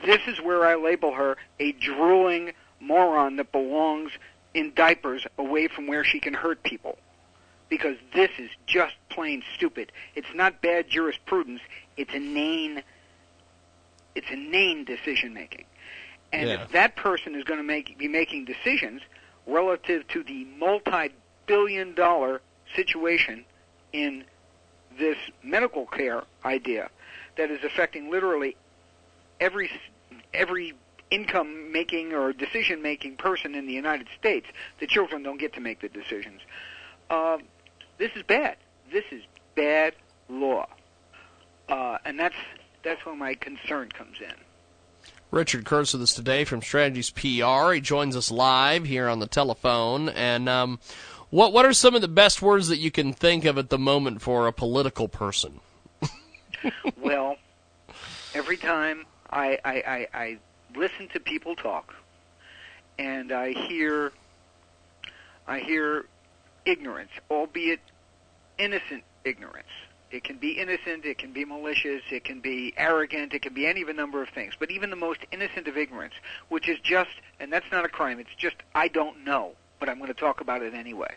This is where I label her a drooling moron that belongs in diapers away from where she can hurt people. Because this is just plain stupid. It's not bad jurisprudence. It's inane. It's inane decision making. And Yeah. if that person is going to make be making decisions relative to the multi-billion-dollar situation in this medical care idea that is affecting literally every every income making or decision making person in the United States. The children don't get to make the decisions. Um, this is bad. This is bad law, uh, and that's that's where my concern comes in. Richard Kurtz with us today from Strategies PR. He joins us live here on the telephone. And um, what what are some of the best words that you can think of at the moment for a political person? [laughs] well, every time I, I, I, I listen to people talk, and I hear, I hear ignorance, albeit innocent ignorance. It can be innocent, it can be malicious, it can be arrogant, it can be any of a number of things. But even the most innocent of ignorance, which is just, and that's not a crime, it's just, I don't know, but I'm going to talk about it anyway.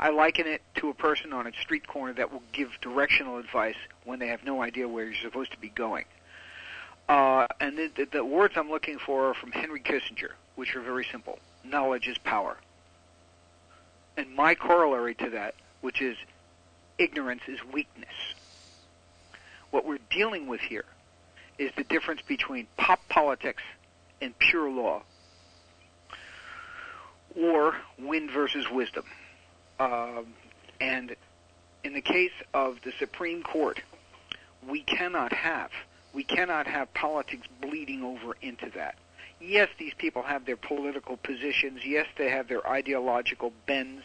I liken it to a person on a street corner that will give directional advice when they have no idea where you're supposed to be going. Uh, and the, the, words I'm looking for are from Henry Kissinger, which are very simple. Knowledge is power. And my corollary to that, which is ignorance is weakness. What we're dealing with here is the difference between pop politics and pure law, or wind versus wisdom. Um, and in the case of the Supreme Court, we cannot have we cannot have politics bleeding over into that. Yes, these people have their political positions. Yes, they have their ideological bends.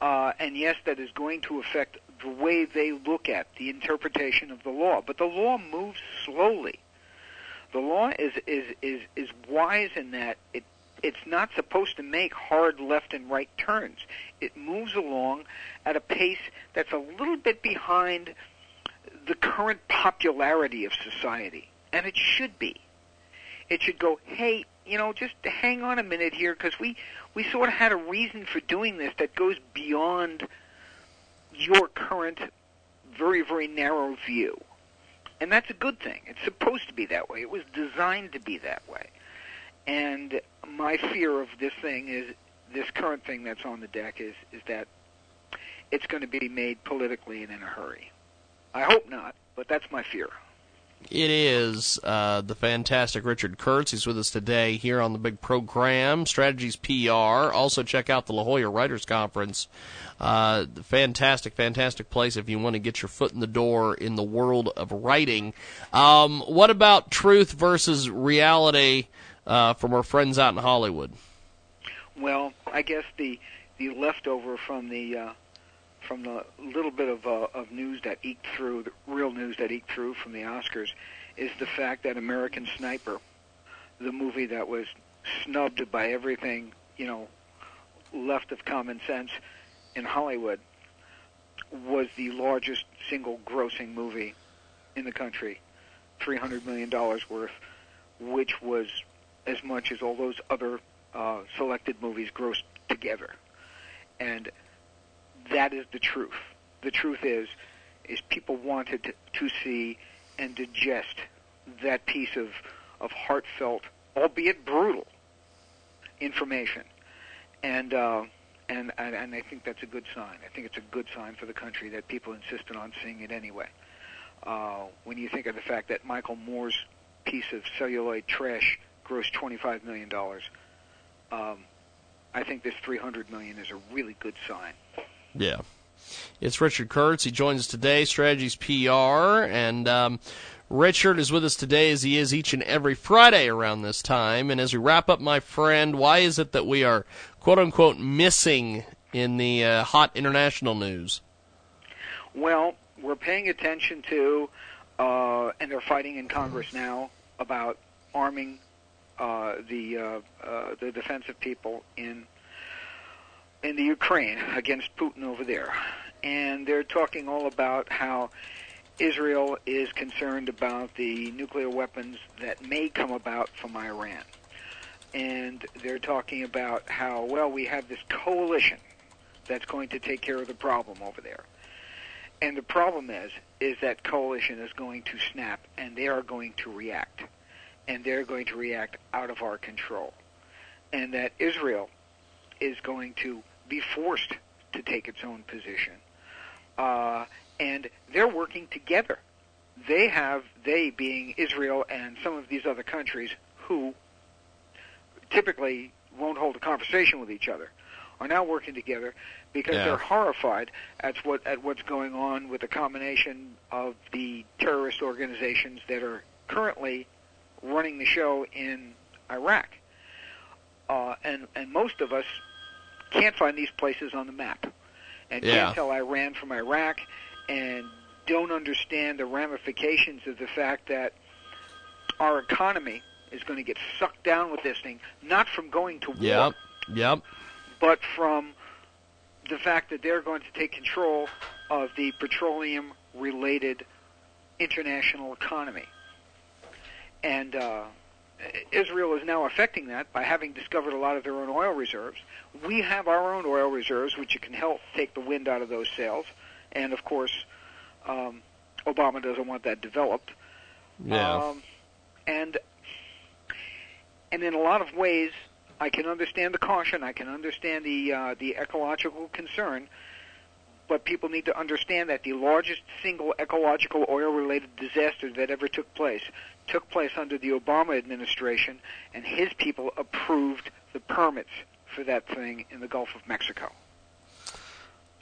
Uh, and yes, that is going to affect the way they look at the interpretation of the law. But the law moves slowly. The law is is is is wise in that it it's not supposed to make hard left and right turns. It moves along at a pace that's a little bit behind the current popularity of society, and it should be. It should go, hey, you know, just hang on a minute here, because we we sort of had a reason for doing this that goes beyond your current very very narrow view, and that's a good thing. It's supposed to be that way. It was designed to be that way, and my fear of this thing is this current thing that's on the deck is is that it's going to be made politically and in a hurry. I hope not, but that's my fear. It is uh, the fantastic Richard Kurtz. He's with us today here on the big program, Strategies PR. Also, check out the La Jolla Writers Conference. Uh, fantastic, fantastic place if you want to get your foot in the door in the world of writing. Um, what about truth versus reality uh, from our friends out in Hollywood? Well, I guess the the leftover from the uh, from the little bit of uh, of news that eked through, the real news that eked through from the Oscars, is the fact that American Sniper, the movie that was snubbed by everything you know left of common sense in Hollywood, was the largest single grossing movie in the country, three hundred million dollars worth, which was as much as all those other uh, selected movies grossed together, and that is the truth. The truth is, is people wanted to, see and digest that piece of of heartfelt, albeit brutal, information, and uh, and and and I think that's a good sign. I think it's a good sign for the country that people insisted on seeing it anyway. Uh, when you think of the fact that Michael Moore's piece of celluloid trash grossed twenty-five million dollars, um, I think this three hundred million is a really good sign. Yeah. It's Richard Kurtz. He joins us today, Strategies PR. And um, Richard is with us today as he is each and every Friday around this time. And as we wrap up, my friend, why is it that we are, quote unquote, missing in the uh, hot international news? Well, we're paying attention to, uh, and they're fighting in Congress now about arming uh, the uh, uh, the defensive people in in the Ukraine against Putin over there, and they're talking all about how Israel is concerned about the nuclear weapons that may come about from Iran. And they're talking about how, well, we have this coalition that's going to take care of the problem over there. And the problem is, is that coalition is going to snap and they are going to react. And they're going to react out of our control. And that Israel is going to be forced to take its own position. Uh, and they're working together. They have, they being Israel and some of these other countries who typically won't hold a conversation with each other, are now working together because Yeah. they're horrified at what at what's going on with the combination of the terrorist organizations that are currently running the show in Iraq. Uh, and and most of us can't find these places on the map, and Yeah. can't tell Iran from Iraq, and don't understand the ramifications of the fact that our economy is going to get sucked down with this thing, not from going to war, Yep. Yep. but from the fact that they're going to take control of the petroleum related international economy. And uh, Israel is now affecting that by having discovered a lot of their own oil reserves. We have our own oil reserves, which can help take the wind out of those sails. And of course, um, Obama doesn't want that developed. Yeah. Um, and and in a lot of ways, I can understand the caution. I can understand the uh, the ecological concern. But people need to understand that the largest single ecological oil-related disaster that ever took place took place under the Obama administration, and his people approved the permits for that thing in the Gulf of Mexico.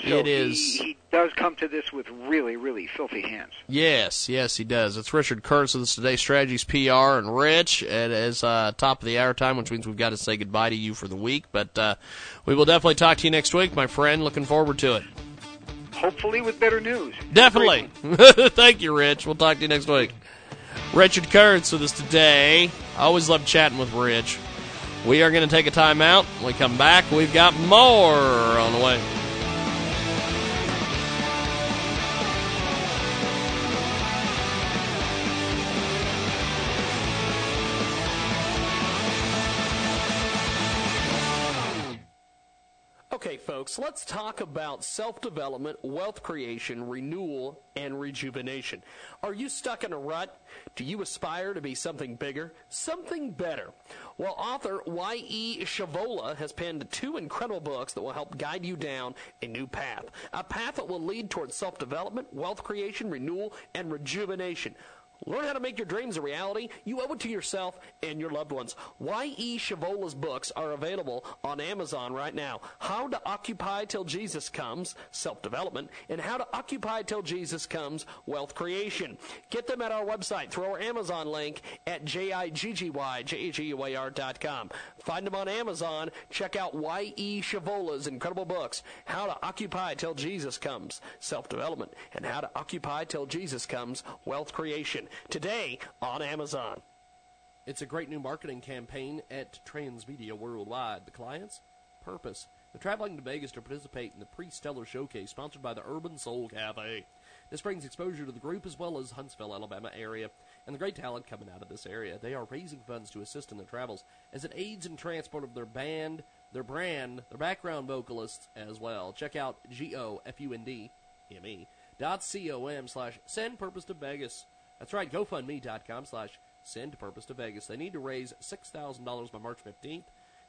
So It he- He, does come to this with really, really filthy hands. Yes, yes, he does. It's Richard us today, Strategies PR, and Rich. It is uh, top of the hour time, which means we've got to say goodbye to you for the week. But uh, we will definitely talk to you next week, my friend. Looking forward to it. Hopefully, with better news. Definitely. [laughs] Thank you, Rich. We'll talk to you next week. Richard Kurtz with us today. I always love chatting with Rich. We are going to take a time out. When we come back, we've got more on the way. Folks, let's talk about self development, wealth creation, renewal, and rejuvenation. Are you stuck in a rut? Do you aspire to be something bigger, something better? Well, author Y.E. Shavola has penned two incredible books that will help guide you down a new path. A path that will lead towards self development, wealth creation, renewal, and rejuvenation. Learn how to make your dreams a reality. You owe it to yourself and your loved ones. Y.E. Shavola's books are available on Amazon right now. How to Occupy Till Jesus Comes, Self Development, and How to Occupy Till Jesus Comes, Wealth Creation. Get them at our website through our Amazon link at J-I-G-G-Y-J-A-G-U-A-R.com. Find them on Amazon. Check out Y.E. Shavola's incredible books, How to Occupy Till Jesus Comes, Self Development, and How to Occupy Till Jesus Comes, Wealth Creation today on Amazon. It's a great new marketing campaign at Transmedia Worldwide. The clients? Purpose. They're traveling to Vegas to participate in the Pre-Stellar Showcase sponsored by the Urban Soul Cafe. This brings exposure to the group as well as Huntsville, Alabama area, and the great talent coming out of this area. They are raising funds to assist in their travels as it aids in transport of their band, their brand, their background vocalists as well. Check out G-O-F-U-N-D-M-E dot C-O-M slash send purpose to Vegas. That's right, GoFundMe.com slash send purpose to Vegas. They need to raise $6,000 by March 15th.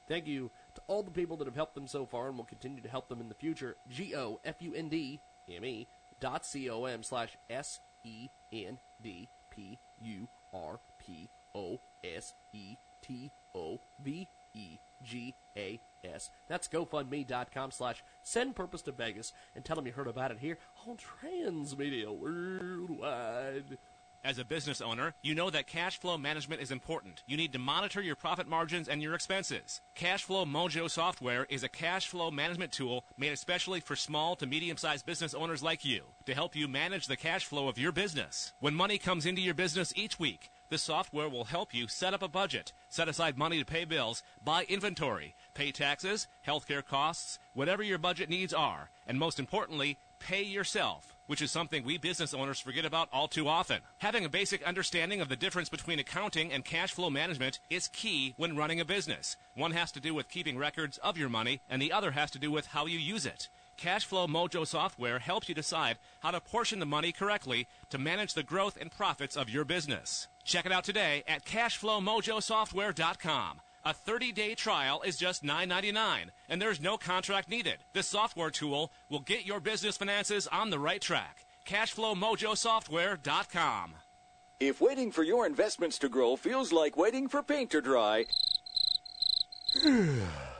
Thank you to all the people that have helped them so far and will continue to help them in the future. G-O-F-U-N-D-M-E dot C-O-M slash S-E-N-D-P-U-R-P-O-S-E-T-O-V-E-G-A-S. That's GoFundMe.com slash send purpose to Vegas and tell them you heard about it here on Transmedia Worldwide. As a business owner, you know that cash flow management is important. You need to monitor your profit margins and your expenses. Cashflow Mojo software is a cash flow management tool made especially for small to medium sized business owners like you to help you manage the cash flow of your business. When money comes into your business each week, the software will help you set up a budget, set aside money to pay bills, buy inventory, pay taxes, healthcare costs, whatever your budget needs are, and most importantly, pay yourself, which is something we business owners forget about all too often. Having a basic understanding of the difference between accounting and cash flow management is key when running a business. One has to do with keeping records of your money, and the other has to do with how you use it. Cashflow Mojo software helps you decide how to portion the money correctly to manage the growth and profits of your business. Check it out today at cashflowmojosoftware.com. A 30-day trial is just $9.99, and there's no contract needed. This software tool will get your business finances on the right track. CashflowMojoSoftware.com. If waiting for your investments to grow feels like waiting for paint to dry, [sighs]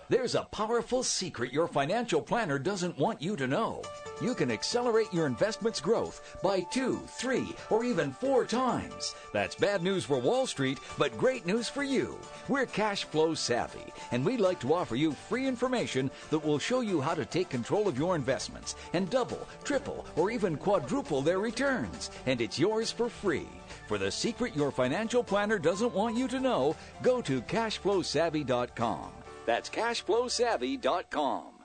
there's a powerful secret your financial planner doesn't want you to know. You can accelerate your investments growth by two, three, or even four times. That's bad news for Wall Street, but great news for you. We're cash flow savvy, and we'd like to offer you free information that will show you how to take control of your investments and double, triple, or even quadruple their returns. And it's yours for free. For the secret your financial planner doesn't want you to know, go to cashflowsavvy.com. That's cashflowsavvy.com.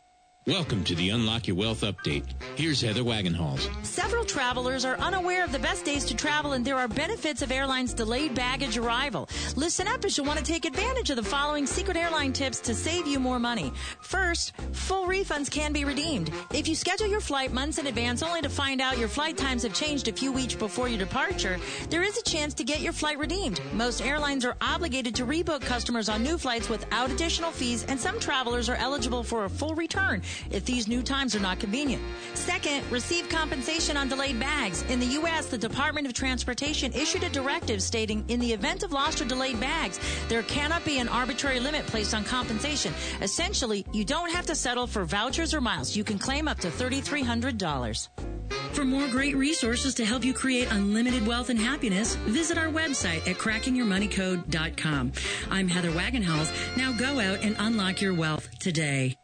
Welcome to the Unlock Your Wealth Update. Here's Heather Wagenhals. Several travelers are unaware of the best days to travel, and there are benefits of airlines' delayed baggage arrival. Listen up as you'll want to take advantage of the following secret airline tips to save you more money. First, full refunds can be redeemed. If you schedule your flight months in advance only to find out your flight times have changed a few weeks before your departure, there is a chance to get your flight redeemed. Most airlines are obligated to rebook customers on new flights without additional fees, and some travelers are eligible for a full return if these new times are not convenient. Second, receive compensation on delayed bags. In the U.S., the Department of Transportation issued a directive stating in the event of lost or delayed bags, there cannot be an arbitrary limit placed on compensation. Essentially, you don't have to settle for vouchers or miles. You can claim up to $3,300. For more great resources to help you create unlimited wealth and happiness, visit our website at crackingyourmoneycode.com. I'm Heather Wagenhals. Now go out and unlock your wealth today.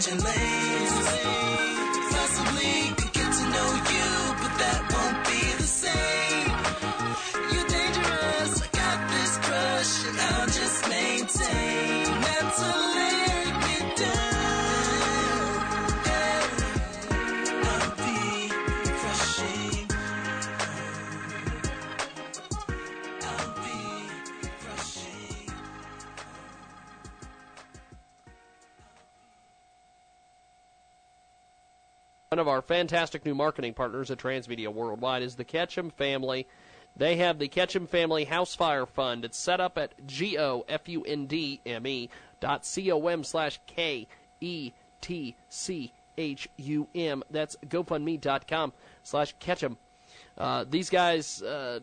变美。Our fantastic new marketing partners at Transmedia Worldwide is the Ketchum family. They have the Ketchum Family House Fire Fund. It's set up at G-O-F-U-N-D-M-E dot C-O-M slash K-E-T-C-H-U-M. That's GoFundMe.com slash Ketchum. Uh, these guys uh,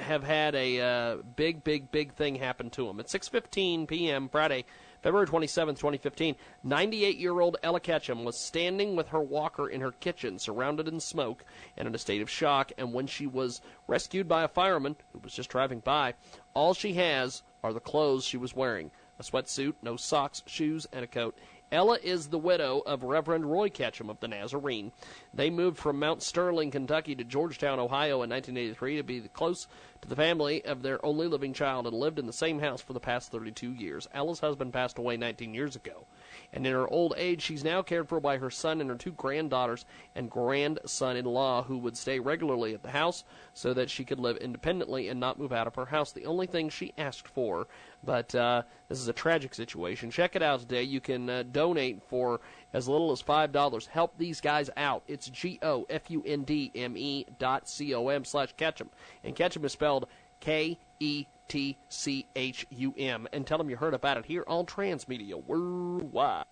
have had a uh, big, big, big thing happen to them. At 6:15 p.m. Friday, February 27, 2015, 98-year-old Ella Ketchum was standing with her walker in her kitchen, surrounded in smoke and in a state of shock. And when she was rescued by a fireman who was just driving by, all she has are the clothes she was wearing: a sweatsuit, no socks, shoes, and a coat. Ella is the widow of Reverend Roy Ketchum of the Nazarene. They moved from Mount Sterling, Kentucky to Georgetown, Ohio in 1983 to be close to the family of their only living child and lived in the same house for the past 32 years. Ella's husband passed away 19 years ago. And in her old age, she's now cared for by her son and her two granddaughters and grandson in law who would stay regularly at the house so that she could live independently and not move out of her house. The only thing she asked for. But uh, this is a tragic situation. Check it out today. You can uh, donate for as little as $5. Help these guys out. It's G O F U N D M E dot C O M slash Ketchum. And Ketchum is spelled K E T C H U M. And tell them you heard about it here on Transmedia Worldwide.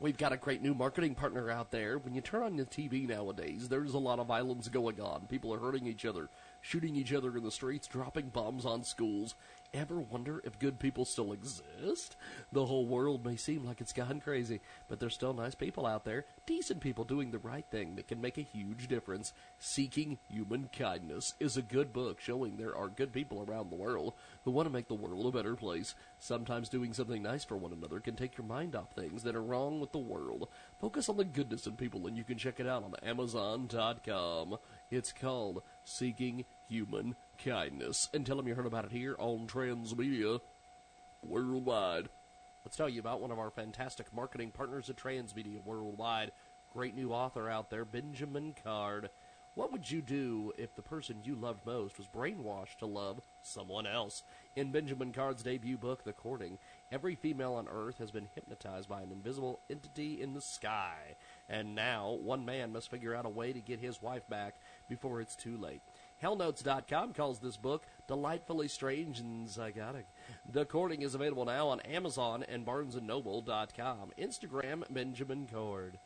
We've got a great new marketing partner out there. When you turn on the TV nowadays, there's a lot of violence going on. People are hurting each other, shooting each other in the streets, dropping bombs on schools. Ever wonder if good people still exist? The whole world may seem like it's gone crazy, but there's still nice people out there, decent people doing the right thing that can make a huge difference. Seeking Human Kindness is a good book showing there are good people around the world who want to make the world a better place. Sometimes doing something nice for one another can take your mind off things that are wrong with the world. Focus on the goodness in people, and you can check it out on Amazon.com. It's called Seeking Human Kindness. And tell them you heard about it here on Transmedia Worldwide. Let's tell you about one of our fantastic marketing partners at Transmedia Worldwide. great new author out there, Benjamin Card. What would you do if the person you loved most was brainwashed to love someone else? In Benjamin Card's debut book, The Courting, every female on Earth has been hypnotized by an invisible entity in the sky. And now, one man must figure out a way to get his wife back before it's too late. Hellnotes.com calls this book delightfully strange and psychotic. The Courting is available now on Amazon and BarnesandNoble.com. Instagram Benjamin Cord.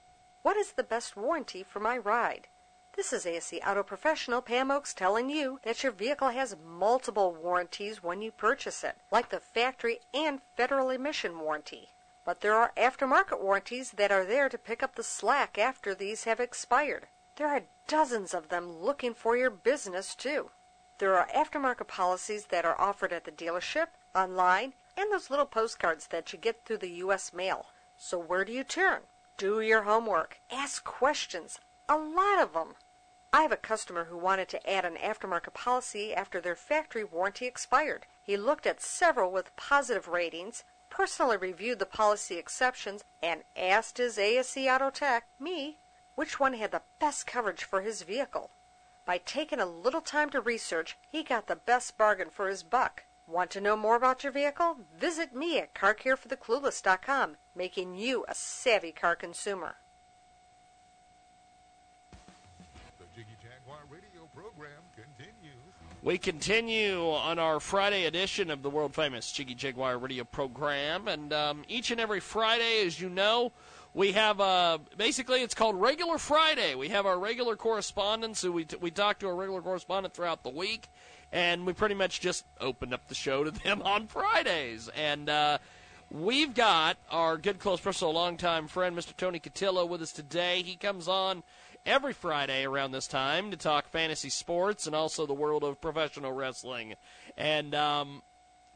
What is the best warranty for my ride? This is ASC Auto Professional Pam Oaks telling you that your vehicle has multiple warranties when you purchase it, like the factory and federal emission warranty. But there are aftermarket warranties that are there to pick up the slack after these have expired. There are dozens of them looking for your business, too. There are aftermarket policies that are offered at the dealership, online, and those little postcards that you get through the U.S. mail. So where do you turn? Do your homework. Ask questions. A lot of them. I have a customer who wanted to add an aftermarket policy after their factory warranty expired. He looked at several with positive ratings, personally reviewed the policy exceptions, and asked his ASC Auto Tech, me, which one had the best coverage for his vehicle. By taking a little time to research, he got the best bargain for his buck. Want to know more about your vehicle? Visit me at CarCareForTheClueless.com, making you a savvy car consumer. The Jiggy Jaguar radio program continues. We continue on our Friday edition of the world famous Jiggy Jaguar radio program. And um, each and every Friday, as you know, we have uh, basically it's called Regular Friday. We have our regular correspondents who we, t- we talk to our regular correspondent throughout the week. And we pretty much just open up the show to [laughs] them on Fridays. And uh, we've got our good, close, personal, longtime friend, Mr. Tony Cotillo, with us today. He comes on every Friday around this time to talk fantasy sports and also the world of professional wrestling. And um,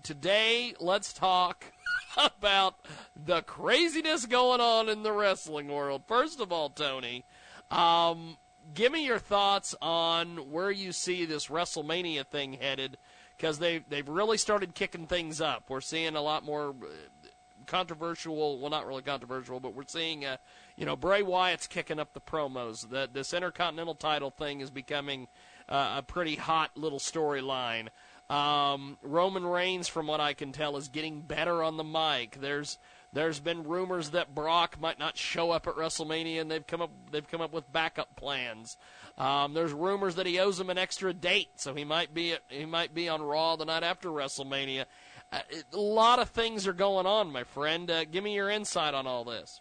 today, let's talk [laughs] about the craziness going on in the wrestling world. First of all, Tony, um, give me your thoughts on where you see this WrestleMania thing headed, because they they've really started kicking things up. We're seeing a lot more uh, controversial. Well, not really controversial, but we're seeing, uh, you know, Bray Wyatt's kicking up the promos. The this Intercontinental title thing is becoming uh, a pretty hot little storyline. Um, Roman Reigns, from what I can tell, is getting better on the mic. There's there's been rumors that Brock might not show up at WrestleMania, and they've come up they've come up with backup plans. Um, there's rumors that he owes him an extra date, so he might be at, he might be on Raw the night after WrestleMania. Uh, it- a lot of things are going on, my friend. Uh, give me your insight on all this.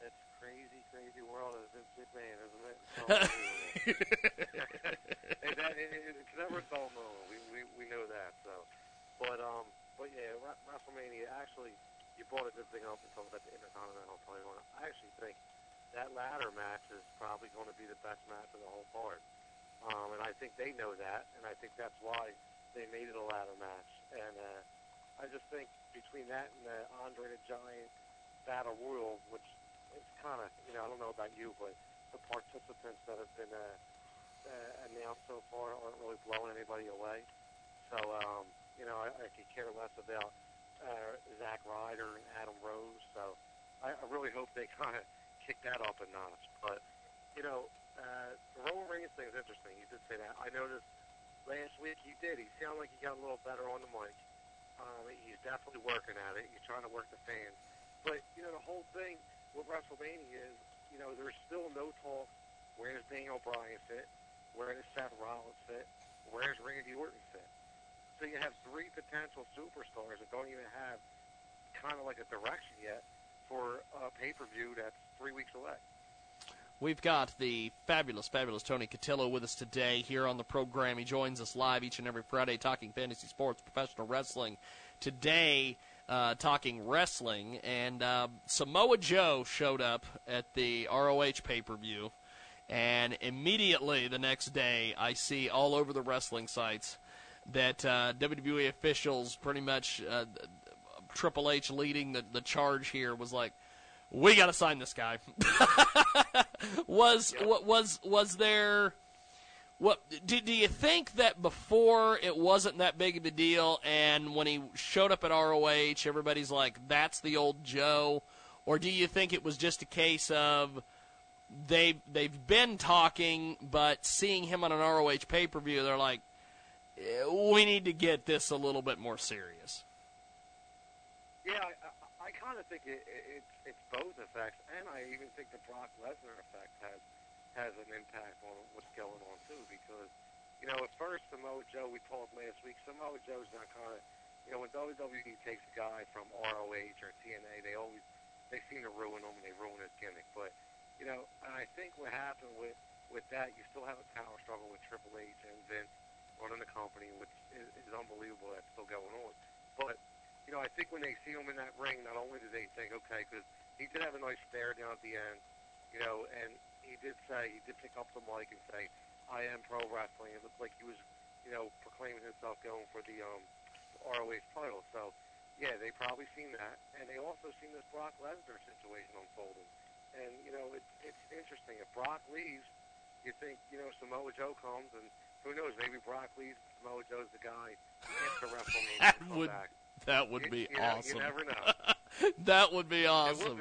It's crazy, crazy world of Vince McMahon, isn't it? It's [laughs] unbelievable. Hey, that- it- it's never a dull moment. We, know that. So, but um, but yeah, WrestleMania. Actually, you brought a good thing up and talking about the Intercontinental title. I actually think that ladder match is probably going to be the best match of the whole card. Um, and I think they know that, and I think that's why they made it a ladder match. And uh, I just think between that and the Andre the Giant Battle Royal, which is kind of, you know, I don't know about you, but the participants that have been uh, uh, announced so far aren't really blowing anybody away. So, um, you know, I, I could care less about uh, Zack Ryder and Adam Rose. So I, I really hope they [laughs] kind of kick that up a notch. But, you know, uh, the Roman Reigns thing is interesting. You did say that. I noticed last week he did. He sounded like he got a little better on the mic. Um, he's definitely working at it. He's trying to work the fans. But, you know, the whole thing with WrestleMania is, you know, there's still no talk. Where does Daniel Bryan fit? Where does Seth Rollins fit? Where's Randy Orton fit? So you have three potential superstars that don't even have kind of like a direction yet for a pay-per-view that's three weeks away. We've got the fabulous, fabulous Tony Cotillo with us today here on the program. He joins us live each and every Friday talking fantasy sports, professional wrestling. Today, uh, talking wrestling, and uh, Samoa Joe showed up at the ROH pay per view, and immediately the next day, I see all over the wrestling sites that uh, WWE officials pretty much. Uh, Triple H leading the, the charge here was like, we got to sign this guy. [laughs] was what was was there? What do, do you think that before it wasn't that big of a deal, and when he showed up at ROH, everybody's like, "That's the old Joe," or do you think it was just a case of they they've been talking, but seeing him on an ROH pay per view, they're like, "Eh, Uh, we need to get this a little bit more serious. Yeah, I, I, kind of think it, it, it's both effects, and I even think the Brock Lesnar effect has has an impact on what's going on too. Because you know, at first Samoa Joe, we talked last week, Samoa Joe's not kind of you know when WWE takes a guy from ROH or TNA, they always they seem to ruin him and they ruin his gimmick. But you know, I think what happened with with that, you still have a power struggle with Triple H and Vince running the company, which is, is unbelievable. That's still going on. But you know, I think when they see him in that ring, not only do they think, okay, because he did have a nice stare down at the end, you know, and he did say, he did pick up the mic and say, I am pro wrestling. It looked like he was, you know, proclaiming himself going for the um, ROH title. So, yeah, they probably seen that, and they also seen this Brock Lesnar situation unfolding. And you know, it's it's interesting. If Brock leaves, you think you know Samoa Joe comes, and who knows? Maybe Brock leaves, Samoa Joe's the guy [laughs] That would back. that would be you know, awesome. You never know. [laughs] that would be awesome.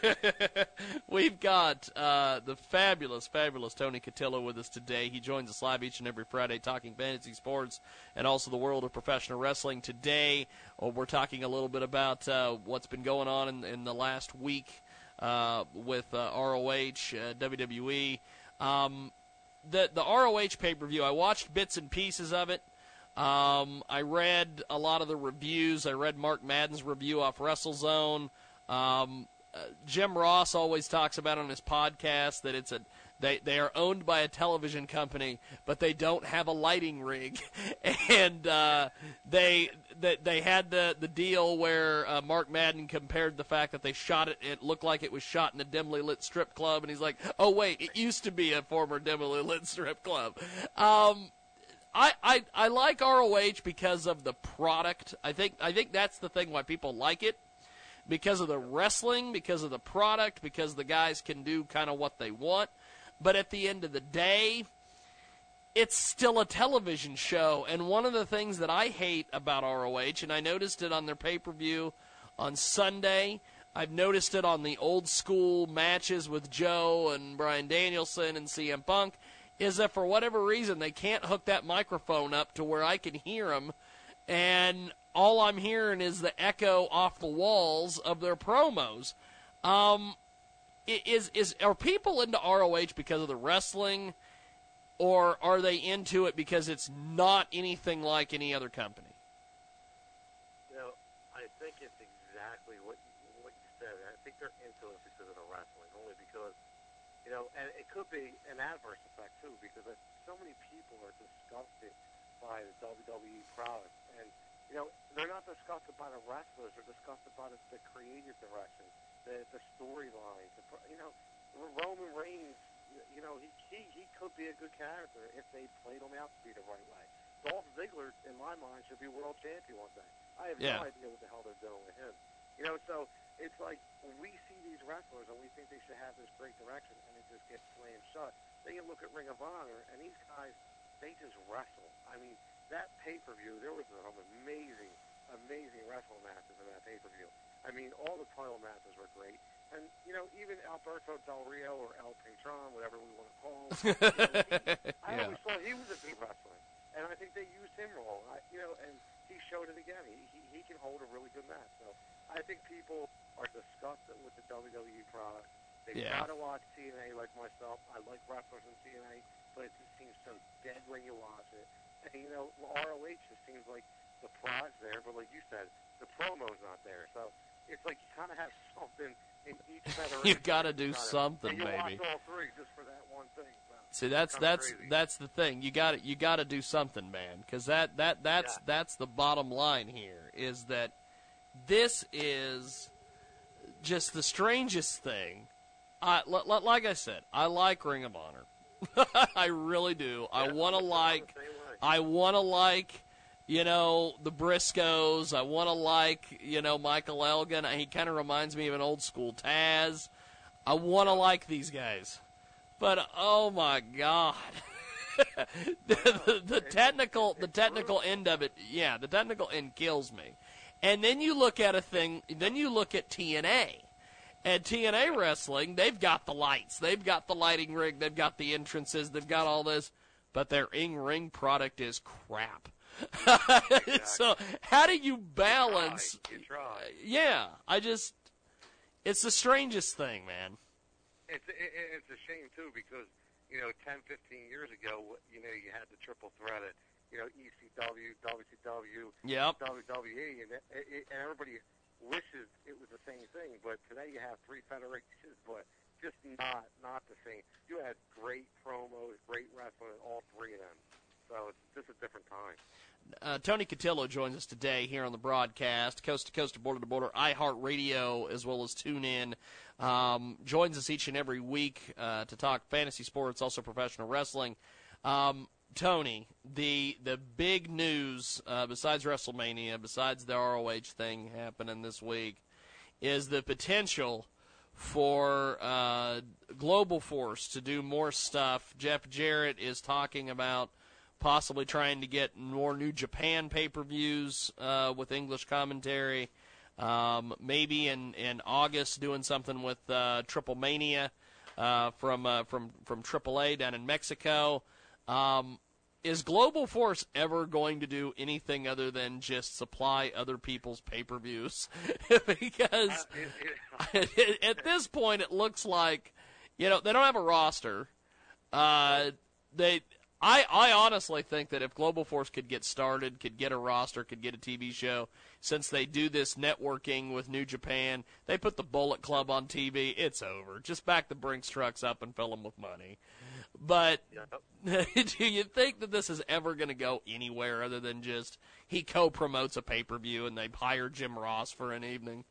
[laughs] We've got uh, the fabulous, fabulous Tony Cotillo with us today. He joins us live each and every Friday talking fantasy sports and also the world of professional wrestling. Today, uh, we're talking a little bit about uh, what's been going on in, in the last week uh, with uh, ROH, uh, WWE. Um, the the ROH pay per view. I watched bits and pieces of it. Um, I read a lot of the reviews. I read Mark Madden's review off WrestleZone. Um, uh, Jim Ross always talks about on his podcast that it's a they they are owned by a television company, but they don't have a lighting rig, [laughs] and uh, they they they had the the deal where uh, Mark Madden compared the fact that they shot it. It looked like it was shot in a dimly lit strip club, and he's like, "Oh wait, it used to be a former dimly lit strip club." Um, I, I I like ROH because of the product. I think I think that's the thing why people like it. Because of the wrestling, because of the product, because the guys can do kind of what they want. But at the end of the day, it's still a television show. And one of the things that I hate about ROH, and I noticed it on their pay per view on Sunday, I've noticed it on the old school matches with Joe and Bryan Danielson and CM Punk, is that for whatever reason they can't hook that microphone up to where I can hear them. And all I'm hearing is the echo off the walls of their promos. Um, is is are people into ROH because of the wrestling, or are they into it because it's not anything like any other company? You know, I think it's exactly what what you said. I think they're into it because of the wrestling, only because you know, and it could be an adverse effect too, because so many people are disgusted by the WWE product, and you know, they're not disgusted by the wrestlers; they're disgusted by the, the creative direction, the the storylines. The, you know, Roman Reigns. You know, he, he he could be a good character if they played him out to be the right way. Dolph Ziggler, in my mind, should be world champion one day. I have Yeah. no idea what the hell they're doing with him. You know, so it's like when we see these wrestlers and we think they should have this great direction, and it just gets slammed shut. Then you look at Ring of Honor, and these guys, they just wrestle. I mean, that pay per view, there was some amazing, amazing wrestling matches in that pay per view. I mean, all the title matches were great. And, you know, even Alberto Del Rio or El Patron, whatever we want to call him, [laughs] you know, he, I Yeah. always thought he was a good wrestler. And I think they used him wrong. I, you know, and he showed it again. He, he, he can hold a really good match. So I think people are disgusted with the WWE product. They Yeah. to watch TNA like myself. I like wrestlers in TNA, but it just seems so dead when you watch it. And, you know, ROH just seems like the product's there, but like you said, the promo's not there. So it's like you kind of have something in each federation. [laughs] You've gotta do Kinda- something, baby. all three just for that one thing. See, that's that's crazy. that's the thing. You got to you got to do something, man, because that that that's that's the bottom line here. Is that this is just the strangest thing. I li- li- like I said, I like Ring of Honor. [laughs] I really do. I want to like. I want to like. You know the Briscoes. I want to like. You know Michael Elgin. He kind of reminds me of an old school Taz. I want to like these guys. But oh my god, [laughs] the, the, the technical the technical end of it, yeah, the technical end kills me. And then you look at a thing, then you look at TNA, And TNA Wrestling, they've got the lights, they've got the lighting rig, they've got the entrances, they've got all this, but their in ring product is crap. [laughs] so how do you balance? You try. Yeah, I just it's the strangest thing, man. It's it, it's a shame too because you know 10, 15 years ago, you know you had the triple threat of you know ECW, WCW, Yep. WWE, and it, it, and everybody wishes it was the same thing. But today you have three federations, but just not not the same. You had great promos, great wrestling, all three of them. So it's just a different time. Uh, Tony Cotillo joins us today here on the broadcast, coast to coast to border to border, iHeartRadio, as well as TuneIn. Um, joins us each and every week uh, to talk fantasy sports, also professional wrestling. Um, Tony, the the big news uh, besides WrestleMania, besides the ROH thing happening this week, is the potential for uh, Global Force to do more stuff. Jeff Jarrett is talking about possibly trying to get more New Japan pay per views uh, with English commentary. Um, maybe in, in August doing something with uh, Triple Mania uh, from uh, from from AAA down in Mexico. Um, is Global Force ever going to do anything other than just supply other people's pay per views? [laughs] because [laughs] at this point, it looks like you know they don't have a roster. Uh, they I, I honestly think that if Global Force could get started, could get a roster, could get a TV show, since they do this networking with New Japan, they put the Bullet Club on TV, it's over. Just back the Brinks trucks up and fill them with money. But [laughs] do you think that this is ever going to go anywhere other than just he co-promotes a pay-per-view and they hire Jim Ross for an evening?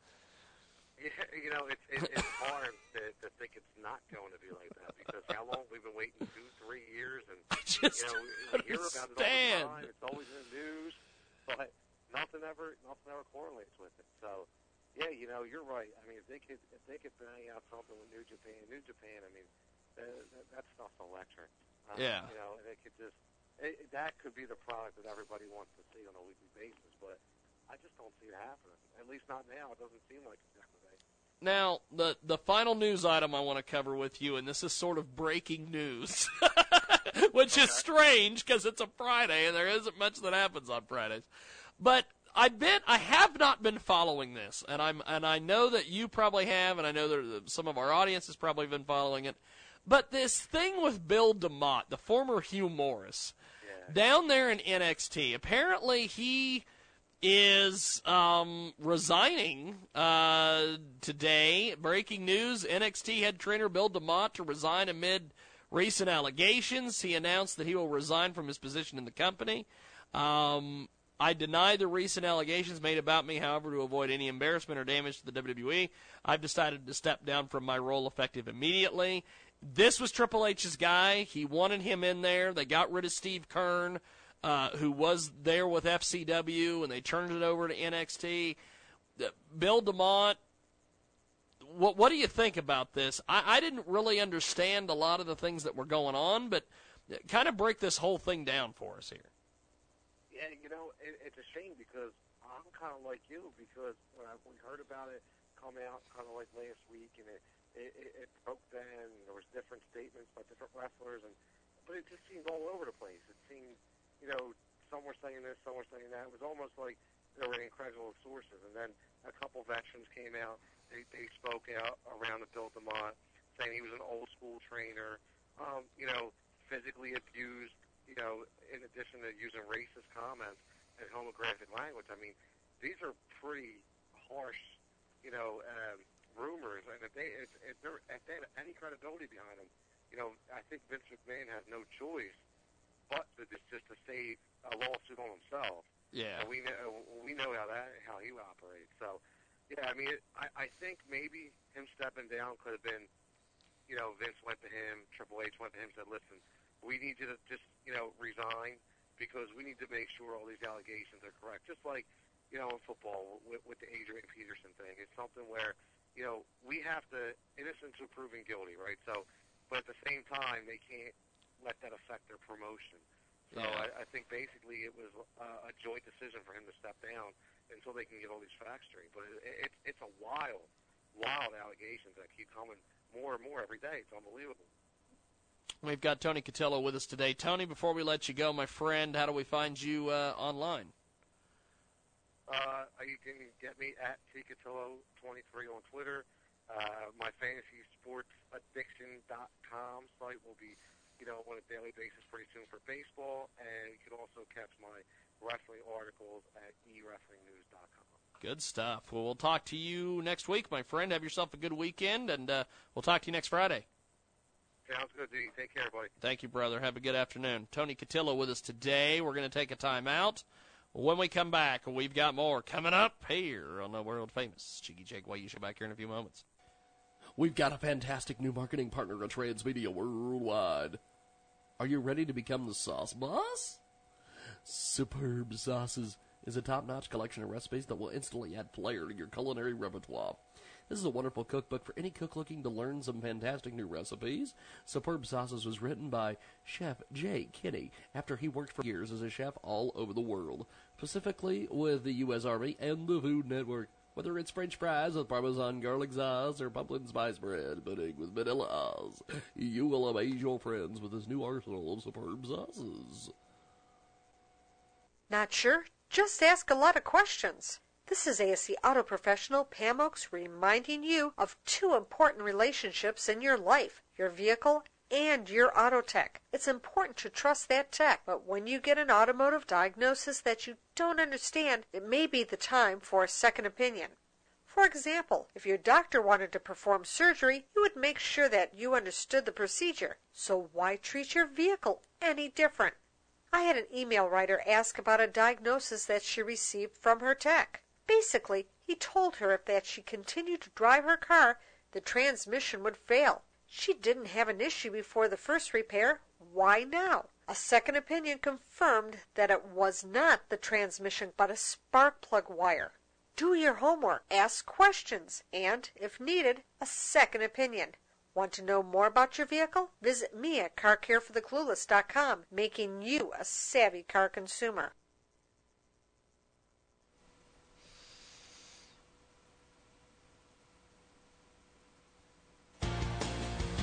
Yeah, you know, it's it, it's hard to, to think it's not going to be like that because how long we've been waiting two, three years, and [laughs] just you know, we hear about it all the time. It's always in the news, but nothing ever nothing ever correlates with it. So, yeah, you know, you're right. I mean, if they could if they could bang out something with New Japan, New Japan, I mean, uh, that, that stuff's electric. Uh, Yeah. You know, and it could just it, that could be the product that everybody wants to see on a weekly basis, but. I just don't see it happening. At least not now. It doesn't seem like it's happening. Now, the the final news item I want to cover with you, and this is sort of breaking news, [laughs] which is strange because it's a Friday and there isn't much that happens on Fridays. But I been I have not been following this, and I'm and I know that you probably have, and I know that some of our audience has probably been following it. But this thing with Bill DeMott, the former Hugh Morris, down there in NXT, apparently he is um, resigning uh, today. Breaking news: NXT head trainer Bill DeMott to resign amid recent allegations. He announced that he will resign from his position in the company. Um, I deny the recent allegations made about me. However, to avoid any embarrassment or damage to the WWE, I've decided to step down from my role effective immediately. This was Triple H's guy. He wanted him in there. They got rid of Steve Keirn uh, who was there with FCW, and they turned it over to NXT. Bill DeMott, what what do you think about this? I, I didn't really understand a lot of the things that were going on, but kind of break this whole thing down for us here. Yeah, you know, it, it's a shame because I'm kind of like you because when I, we heard about it come out kind of like last week, and it it, it, broke. And there was different statements by different wrestlers, and but it just seemed all over the place. It seemed, you know, some were saying this, some were saying that. It was almost like there were incredible sources, and then a couple veterans came out. They they spoke out around the Bill DeMott, saying he was an old school trainer. Um, you know, physically abused. You know, in addition to using racist comments and homographic language. I mean, these are pretty harsh, you know, um, rumors. And if they if, if, if they have any credibility behind them, you know, I think Vince McMahon has no choice but to just, just to save a lawsuit on himself. Yeah. And we know we know how that how he operates. So, yeah, I mean, it, I I think maybe him stepping down could have been, you know, Vince went to him, Triple H went to him, said, "Listen, we need you to just you know resign because we need to make sure all these allegations are correct." Just like you know in football with, with the Adrian Peterson thing, it's something where you know we have to innocent until proven guilty, right? So, but at the same time, they can't let that affect their promotion. So Yeah. I, I think basically it was uh, a joint decision for him to step down until they can get all these facts straight. But it, it, it's a wild, wild allegations that keep coming more and more every day. It's unbelievable. We've got Tony Cotillo with us today. Tony, before we let you go, my friend, how do we find you uh, online? Uh, you can get me at tcatillo23 on Twitter. Uh, my fantasy sports addiction.com site will be, you know, on a daily basis pretty soon for baseball, and you can also catch my wrestling articles at ewrestlingnews.com. Good stuff. Well, we'll talk to you next week, my friend. Have yourself a good weekend, and uh, we'll talk to you next Friday. Sounds good, D. Take care, buddy. Thank you, brother. Have a good afternoon. Tony Cotillo with us today. We're going to take a time out. When we come back, we've got more coming up here on the world famous Jiggy Jaguar Show back here in a few moments. We've got a fantastic new marketing partner at Transmedia Worldwide. Are you ready to become the sauce boss? Superb Sauces is a top-notch collection of recipes that will instantly add flair to your culinary repertoire. This is a wonderful cookbook for any cook looking to learn some fantastic new recipes. Superb Sauces was written by Chef Jay Kinney after he worked for years as a chef all over the world, specifically with the U.S. Army and the Food Network. Whether it's French fries with Parmesan garlic sauce or pumpkin spice bread pudding with vanilla you will amaze your friends with this new arsenal of superb sauces. Not sure? Just ask a lot of questions. This is ASC Auto Professional Pam Oaks reminding you of two important relationships in your life your vehicle and your auto tech. It's important to trust that tech, but when you get an automotive diagnosis that you don't understand, it may be the time for a second opinion. For example, if your doctor wanted to perform surgery, you would make sure that you understood the procedure. So why treat your vehicle any different? I had an email writer ask about a diagnosis that she received from her tech. Basically, he told her if that she continued to drive her car, the transmission would fail. She didn't have an issue before the first repair. Why now? A second opinion confirmed that it was not the transmission but a spark plug wire. Do your homework, ask questions, and, if needed, a second opinion. Want to know more about your vehicle? Visit me at carcarefortheclueless.com, making you a savvy car consumer.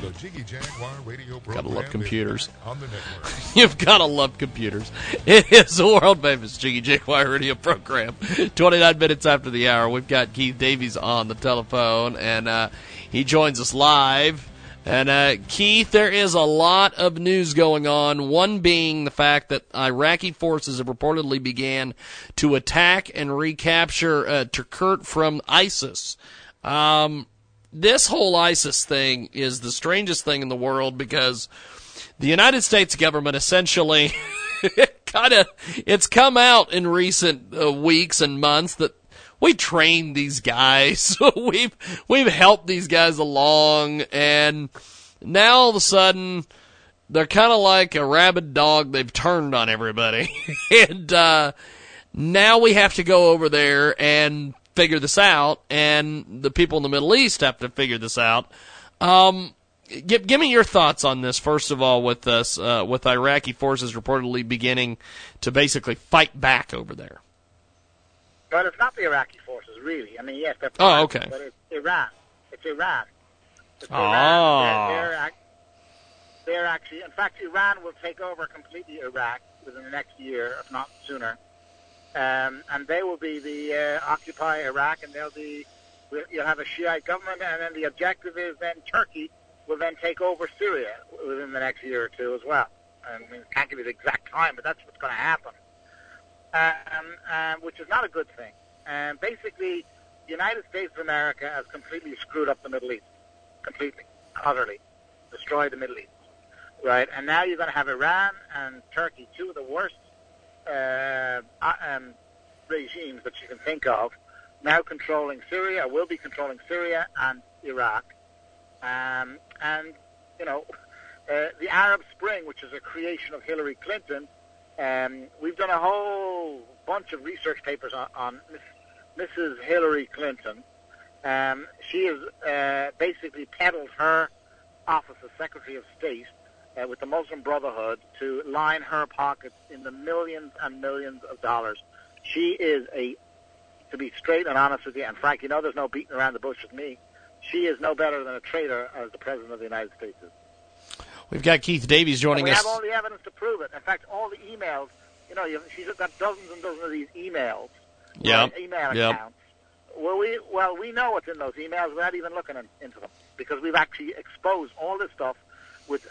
The Jiggy Jaguar radio program Gotta love computers. on the network. [laughs] You've gotta love computers. It is the world famous Jiggy Jaguar radio program. 29 minutes after the hour, we've got Keith Davies on the telephone, and uh, he joins us live. And uh, Keith, there is a lot of news going on. One being the fact that Iraqi forces have reportedly began to attack and recapture uh, Tikrit from ISIS. Um, this whole ISIS thing is the strangest thing in the world because the United States government essentially [laughs] kind of it's come out in recent uh, weeks and months that we trained these guys. [laughs] we've we've helped these guys along and now all of a sudden they're kind of like a rabid dog they've turned on everybody. [laughs] and uh now we have to go over there and figure this out and the people in the Middle East have to figure this out. Um give, give me your thoughts on this first of all with us uh, with Iraqi forces reportedly beginning to basically fight back over there. Well, it's not the Iraqi forces, really. I mean, yes, they're Oh, part of okay. it, but it's Iran. It's Iran. It's Ah. Iran. They're, they're, they're actually, in fact, Iran will take over completely Iraq within the next year, if not sooner. Um, and they will be the uh, occupy Iraq, and they'll be. You'll have a Shiite government, and then the objective is then Turkey will then take over Syria within the next year or two as well. I mean, can't give you the exact time, but that's what's going to happen um, um, which is not a good thing. And basically, the United States of America has completely screwed up the Middle East, completely, utterly, destroyed the Middle East, right? And now you're going to have Iran and Turkey, two of the worst uh, um, regimes that you can think of, now controlling Syria, will be controlling Syria and Iraq, um, and you know, [laughs] uh, the Arab Spring, which is a creation of Hillary Clinton. Um, we've done a whole bunch of research papers on, on Miss, Mrs. Hillary Clinton. Um, she has uh, basically peddled her office as Secretary of State uh, with the Muslim Brotherhood to line her pockets in the millions and millions of dollars. She is a, to be straight and honest with you, and Frank, you know there's no beating around the bush with me. she is no better than a traitor as the president of the United States is. We've got Keith Davies joining we us. We have all the evidence to prove it. In fact, all the emails. You know, she's got dozens and dozens of these emails. Yep. right, email Yep. accounts. Well, we well we know what's in those emails without even looking in, into them because we've actually exposed all this stuff with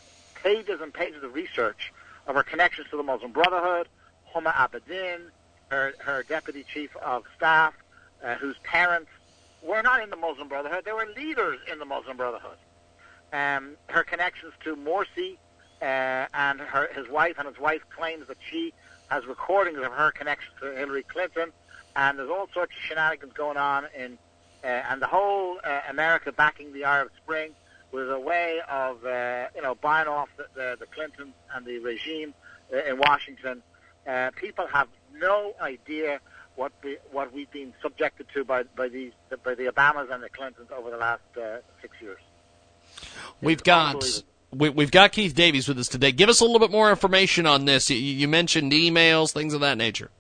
pages and pages of research of her connections to the Muslim Brotherhood, Huma Abedin, her her deputy chief of staff, uh, whose parents were not in the Muslim Brotherhood; they were leaders in the Muslim Brotherhood. Um, her connections to Morsi uh, and her his wife, and his wife claims that she has recordings of her connections to Hillary Clinton, and there's all sorts of shenanigans going on in, uh, and the whole uh, America backing the Arab Spring was a way of uh, you know buying off the, the, the Clintons and the regime uh, in Washington. Uh, people have no idea what we, what we've been subjected to by by these by the Obamas and the Clintons over the last uh, six years. We've got we, we've got Keith Davies with us today. Give us a little bit more information on this. You, you mentioned emails, things of that nature.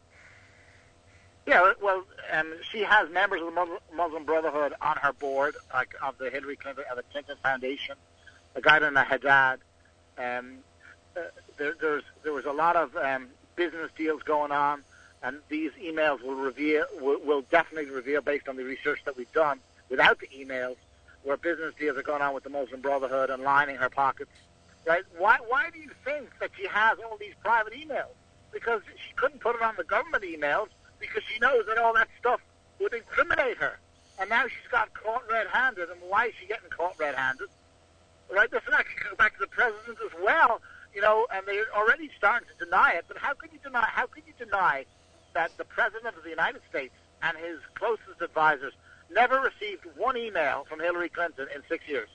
Yeah, well, um, she has members of the Muslim- Brotherhood on her board, like of the Hillary Clinton, uh, the Clinton Foundation, a guy named Haddad. Um, uh, there, there's there was a lot of um, business deals going on, and these emails will reveal will, will definitely reveal, based on the research that we've done, without the emails, where business deals are going on with the Muslim Brotherhood and lining her pockets. Right? Why why do you think that she has all these private emails? Because she couldn't put it on the government emails because she knows that all that stuff would incriminate her. And now she's got caught red-handed. And why is she getting caught red-handed? Right? This will actually go back to the president as well. You know, and they're already starting to deny it. But how can you deny? How can you deny that the president of the United States and his closest advisors never received one email from Hillary Clinton in six years?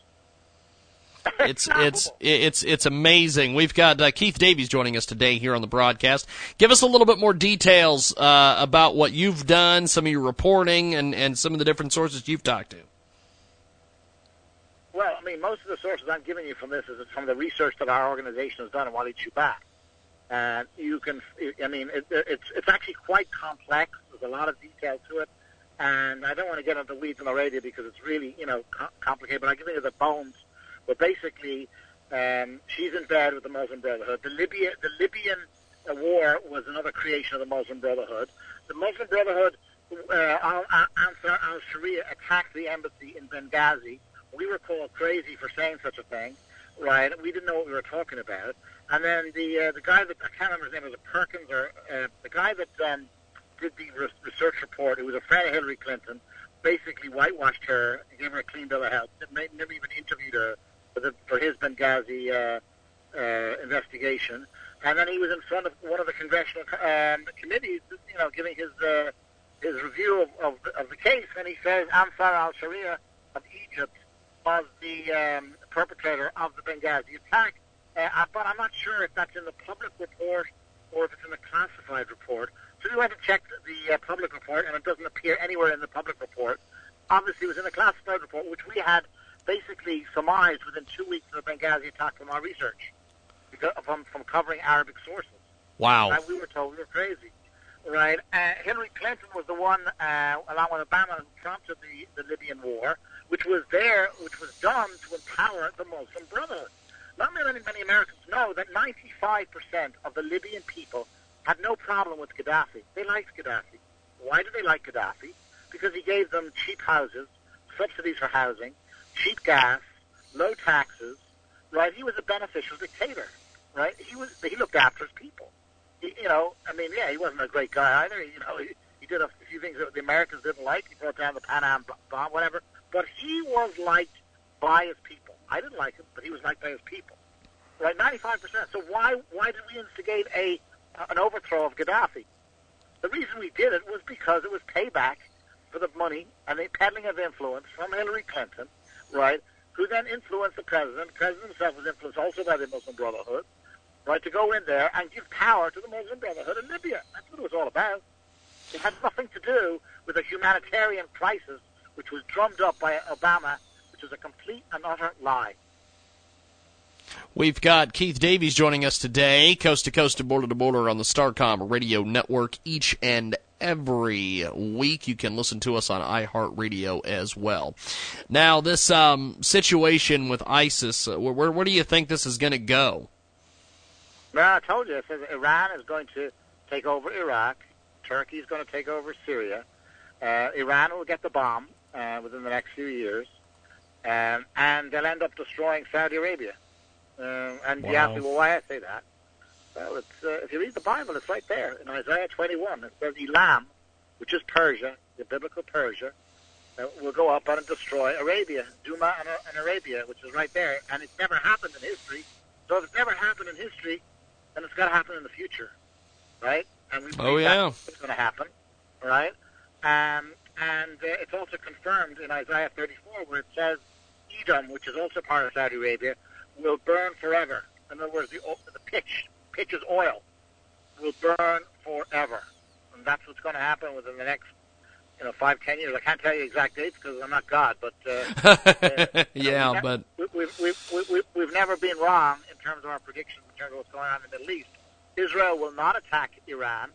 [laughs] It's it's it's it's amazing. We've got uh, Keith Davies joining us today here on the broadcast. Give us a little bit more details uh, about what you've done, some of your reporting, and and some of the different sources you've talked to. Well, I mean, most of the sources I'm giving you from this is from the research that our organization has done and Wally Shoebat. And you can, I mean, it, it's it's actually quite complex. There's a lot of detail to it, and I don't want to get into weeds on the radio because it's really, you know, co- complicated. But I can give you the bones. But basically, um, she's in bed with the Muslim Brotherhood. The Libya, the Libyan uh, war was another creation of the Muslim Brotherhood. The Muslim Brotherhood, uh, Ansar al-Sharia, attacked the embassy in Benghazi. We were called crazy for saying such a thing, right? We didn't know what we were talking about. And then the uh, the guy that I can't remember his name was it Perkins or uh, the guy that um, did the re- research report. Who was a friend of Hillary Clinton. Basically whitewashed her, gave her a clean bill of health. Never even interviewed her for, the, for his Benghazi uh, uh, investigation. And then he was in front of one of the congressional um, committees, you know, giving his uh, his review of, of, the- of the case, and he says Ansar al-Sharia of Egypt was the um, perpetrator of the Benghazi attack. Uh, but I'm not sure if that's in the public report or if it's in the classified report. So we went and checked the uh, public report, and it doesn't appear anywhere in the public report. Obviously, it was in the classified report, which we had basically surmised within two weeks of the Benghazi attack from our research, because, from, from covering Arabic sources. Wow. And we were told we were crazy. Right. Uh, Hillary Clinton was the one, uh, along with Obama, who prompted the, the Libyan war, which was there, which was done to empower the Muslim Brotherhood. Not many, many Americans know that 95% of the Libyan people had no problem with Gaddafi. They liked Gaddafi. Why did they like Gaddafi? Because he gave them cheap houses, subsidies for housing, cheap gas, low taxes. Right? He was a beneficial dictator. Right? He was. He looked after his people. He, you know, I mean, yeah, he wasn't a great guy either. You know, he, he did a few things that the Americans didn't like. He brought down the Pan Am bomb, whatever. But he was liked by his people. I didn't like him, but he was liked by his people. Right, ninety-five percent. So why why did we instigate a an overthrow of Gaddafi? The reason we did it was because it was payback for the money and the peddling of influence from Hillary Clinton, right? Who then influenced the president. The president himself was influenced also by the Muslim Brotherhood, right? To go in there and give power to the Muslim Brotherhood in Libya. That's what it was all about. It had nothing to do with a humanitarian crisis, which was drummed up by Obama, which was a complete and utter lie. We've got Keith Davies joining us today, coast to coast and border to border on the Starcom radio network each and every week. You can listen to us on iHeartRadio as well. Now, this um, situation with ISIS, uh, where, where do you think this is going to go? Well, I told you, I said Iran is going to take over Iraq. Turkey is going to take over Syria. Uh, Iran will get the bomb uh, within the next few years, um, and they'll end up destroying Saudi Arabia. Um, and you ask me, well, why I say that? Well, it's, uh, if you read the Bible, it's right there in Isaiah 21. It says Elam, which is Persia, the biblical Persia, uh, will go up and destroy Arabia, Duma and, and Arabia, which is right there. And it's never happened in history. So if it's never happened in history, then it's got to happen in the future, right? And we Oh, believe yeah. that's what's going to happen, right? Um, and uh, it's also confirmed in Isaiah 34 where it says Edom, which is also part of Saudi Arabia, will burn forever. In other words, the, the pitch, pitch is oil, will burn forever. And that's what's going to happen within the next, you know, five, ten years. I can't tell you exact dates because I'm not God, but uh, [laughs] uh, yeah, we've but we- we've, we've, we've, we've, we've never been wrong in terms of our predictions in terms of what's going on in the Middle East. Israel will not attack Iran.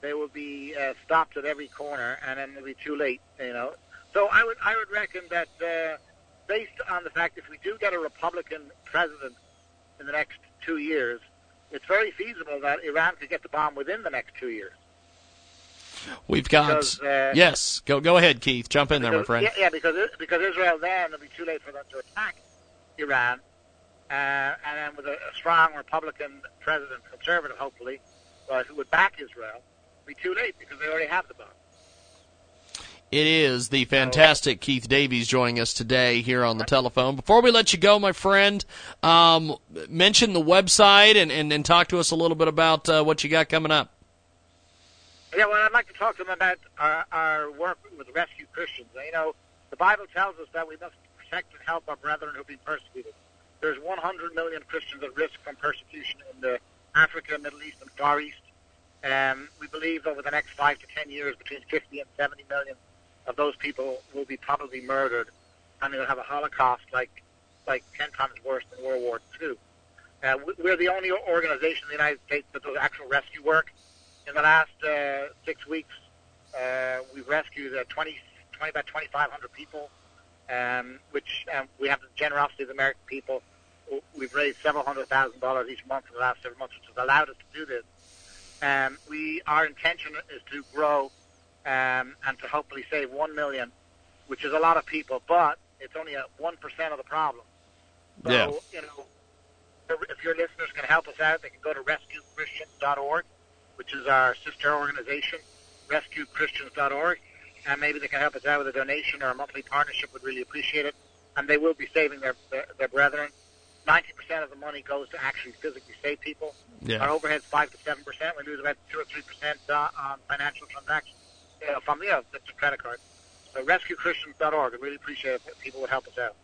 They will be uh, stopped at every corner, and then it'll be too late. You know. So I would I would reckon that uh, based on the fact if we do get a Republican president in the next two years, it's very feasible that Iran could get the bomb within the next two years. we've got. Because, uh, yes, go go ahead, Keith. Jump in there, my friend. Yeah, yeah, because it- because Israel then it'll be too late for them to attack Iran, uh, and then with a, a strong Republican president, conservative hopefully, uh, who would back Israel, it'll be too late because they already have the bomb. It is the fantastic Keith Davies joining us today here on the telephone. Before we let you go, my friend, um, mention the website and, and, and talk to us a little bit about uh, what you got coming up. Yeah, well, I'd like to talk to them about our, our work with rescue Christians. You know, the Bible tells us that we must protect and help our brethren who've been persecuted. There's 100 million Christians at risk from persecution in the Africa, Middle East, and Far East. Um, we believe over the next five to ten years, between 50 and 70 million of those people will be probably murdered, and they'll have a Holocaust like like 10 times worse than World War II. Uh, we- we're the only organization in the United States that does actual rescue work. In the last uh, six weeks, uh, we've rescued uh, 20, 20, about 2,500 people, um, which um, we have the generosity of the American people. We've raised several hundred thousand dollars each month for the last several months, which has allowed us to do this. Um, we our intention is to grow um, and to hopefully save one million, which is a lot of people, but it's only a one percent of the problem. So, Yeah. you know, if your listeners can help us out, they can go to rescuechristians.org, which is our sister organization, rescuechristians.org, and maybe they can help us out with a donation or a monthly partnership. Would really appreciate it, and they will be saving their their, their brethren. Ninety percent of the money goes to actually physically save people. Yeah. Our overhead's five to seven percent. We lose about two or three percent uh, on financial transactions know, from know, the, the credit card. So rescuechristians.org. I really appreciate it if people would help us out.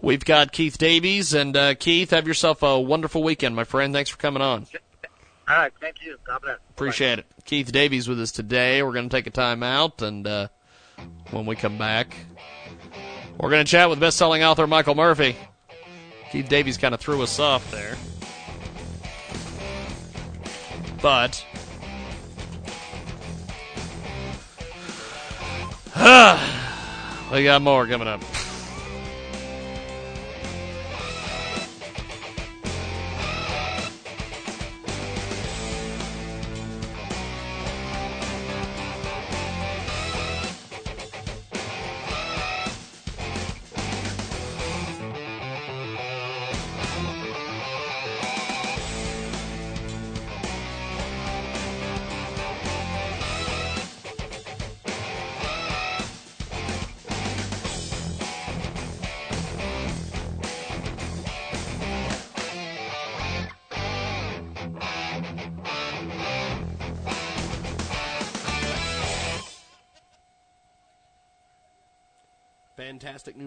We've got Keith Davies, and uh, Keith, have yourself a wonderful weekend, my friend. Thanks for coming on. All right, thank you. God bless. Appreciate it. Keith Davies with us today. We're going to take a time out, and uh, when we come back, we're going to chat with best-selling author Michael Murphy. Keith Davies kind of threw us off there, but [sighs] we got more coming up.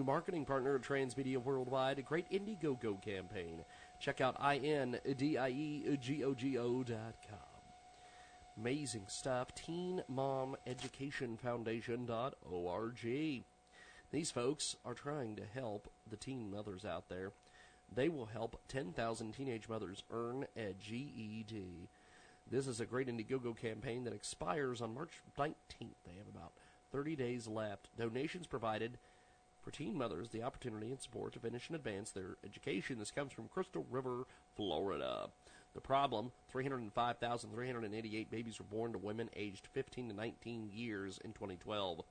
Marketing partner of Transmedia Worldwide, a great Indiegogo campaign. Check out indiegogo dot com. Amazing stuff. TeenMomEducationFoundation.org. These folks are trying to help the teen mothers out there. They will help 10,000 teenage mothers earn a GED. This is a great Indiegogo campaign that expires on March 19th. They have about 30 days left. Donations provided for teen mothers the opportunity and support to finish and advance their education. This comes from Crystal River, Florida. The problem 305,388 babies were born to women aged 15 to 19 years in 2012.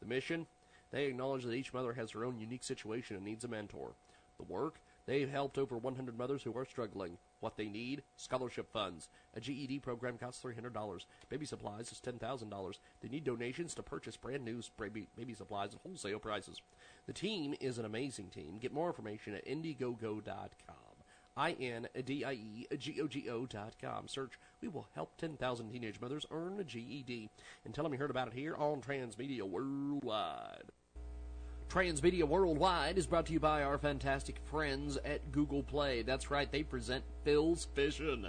The mission they acknowledge that each mother has her own unique situation and needs a mentor. The work they've helped over 100 mothers who are struggling. What they need scholarship funds. A GED program costs $300. Baby supplies is $10,000. They need donations to purchase brand new baby, baby supplies at wholesale prices. The team is an amazing team. Get more information at Indiegogo.com. I-N-D-I-E-G-O-G-O dot com. Search We Will Help 10,000 Teenage Mothers Earn a GED. And tell them you heard about it here on Transmedia Worldwide. Transmedia Worldwide is brought to you by our fantastic friends at Google Play. That's right, they present Phil's Fishing.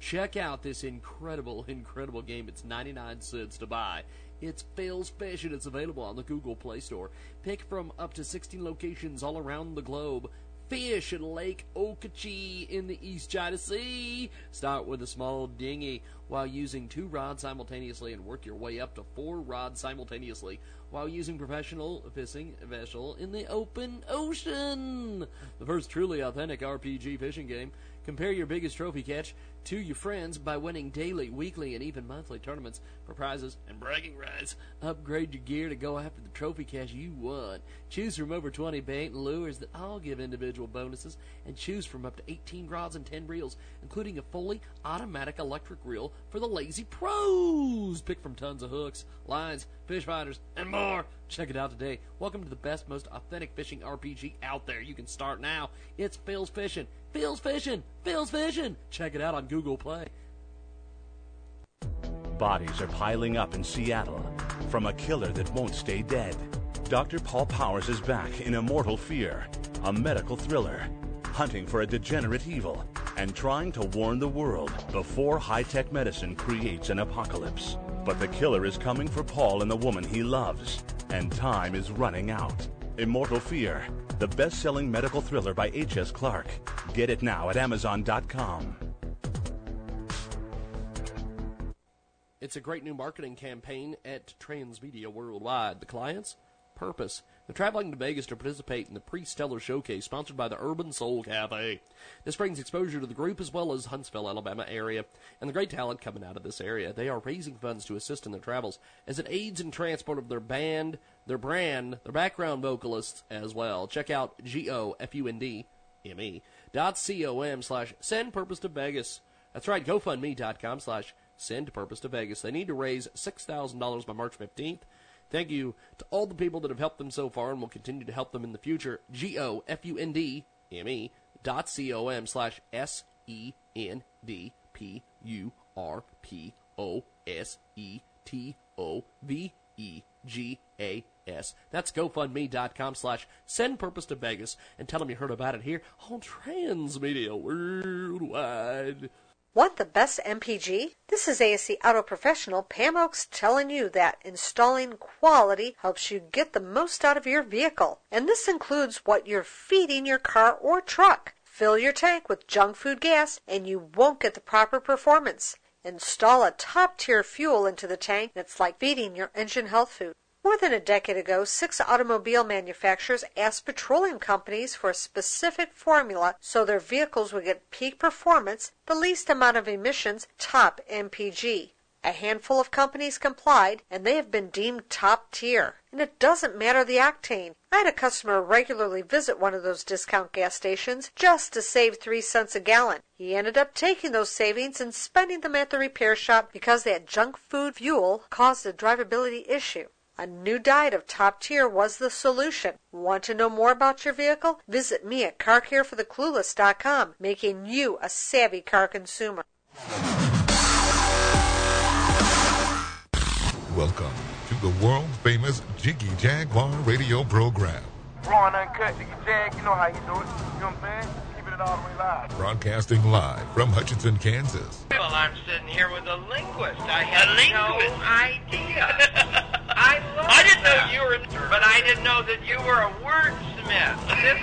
Check out this incredible, [laughs] incredible game. It's 99 cents to buy. It's Phil's Fishing. It's available on the Google Play Store. Pick from up to 16 locations all around the globe fish in Lake Okeechee in the East China Sea. Start with a small dinghy while using two rods simultaneously and work your way up to four rods simultaneously while using professional fishing vessel in the open ocean. The first truly authentic RPG fishing game. Compare your biggest trophy catch to your friends by winning daily, weekly, and even monthly tournaments for prizes and bragging rights. Upgrade your gear to go after the trophy cash you want. Choose from over 20 bait and lures that all give individual bonuses, and choose from up to 18 rods and 10 reels, including a fully automatic electric reel for the lazy pros. Pick from tons of hooks, lines, fish finders, and more. Check it out today. Welcome to the best, most authentic fishing RPG out there. You can start now. It's Phil's Fishing. Phil's Fishing. Phil's Fishing. Check it out on Google Play. Bodies are piling up in Seattle from a killer that won't stay dead. Dr. Paul Powers is back in Immortal Fear, a medical thriller, hunting for a degenerate evil and trying to warn the world before high tech medicine creates an apocalypse. But the killer is coming for Paul and the woman he loves, and time is running out. Immortal Fear, the best selling medical thriller by H.S. Clark. Get it now at Amazon.com. It's a great new marketing campaign at Transmedia Worldwide. The clients? Purpose. They're traveling to Vegas to participate in the Pre-Stellar Showcase sponsored by the Urban Soul Cafe. This brings exposure to the group as well as Huntsville, Alabama area, and the great talent coming out of this area. They are raising funds to assist in their travels as it aids in transport of their band, their brand, their background vocalists as well. Check out G-O-F-U-N-D-M-E dot C-O-M slash send purpose to Vegas. That's right, GoFundMe.com slash send purpose to Vegas. They need to raise $6,000 by March 15th. Thank you to all the people that have helped them so far and will continue to help them in the future. G O F U N D M E dot C O M slash S E N D P U R P O S E T O V E G A S. That's GoFundMe.com slash send purpose to Vegas and tell them you heard about it here on Transmedia Worldwide. Want the best MPG? This is ASC Auto Professional Pam Oaks telling you that installing quality helps you get the most out of your vehicle. And this includes what you're feeding your car or truck. Fill your tank with junk food gas and you won't get the proper performance. Install a top tier fuel into the tank it's like feeding your engine health food. More than a decade ago, six automobile manufacturers asked petroleum companies for a specific formula so their vehicles would get peak performance, the least amount of emissions, top MPG. A handful of companies complied, and they have been deemed top tier. And it doesn't matter the octane. I had a customer regularly visit one of those discount gas stations just to save three cents a gallon. He ended up taking those savings and spending them at the repair shop because that junk food fuel caused a drivability issue. A new diet of top tier was the solution. Want to know more about your vehicle? Visit me at carcarefortheclueless.com, making you a savvy car consumer. Welcome to the world famous Jiggy Jaguar radio program. Raw and uncut, Jiggy Jag, you know how you do it. You know what I'm saying? Keeping it all the way live. Broadcasting live from Hutchinson, Kansas. Well, I'm sitting here with a linguist. I had no idea. [laughs] I love I didn't know you were, but I didn't know that you were a wordsmith.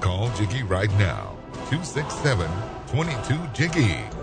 Call Jiggy right now. 267 22 Jiggy.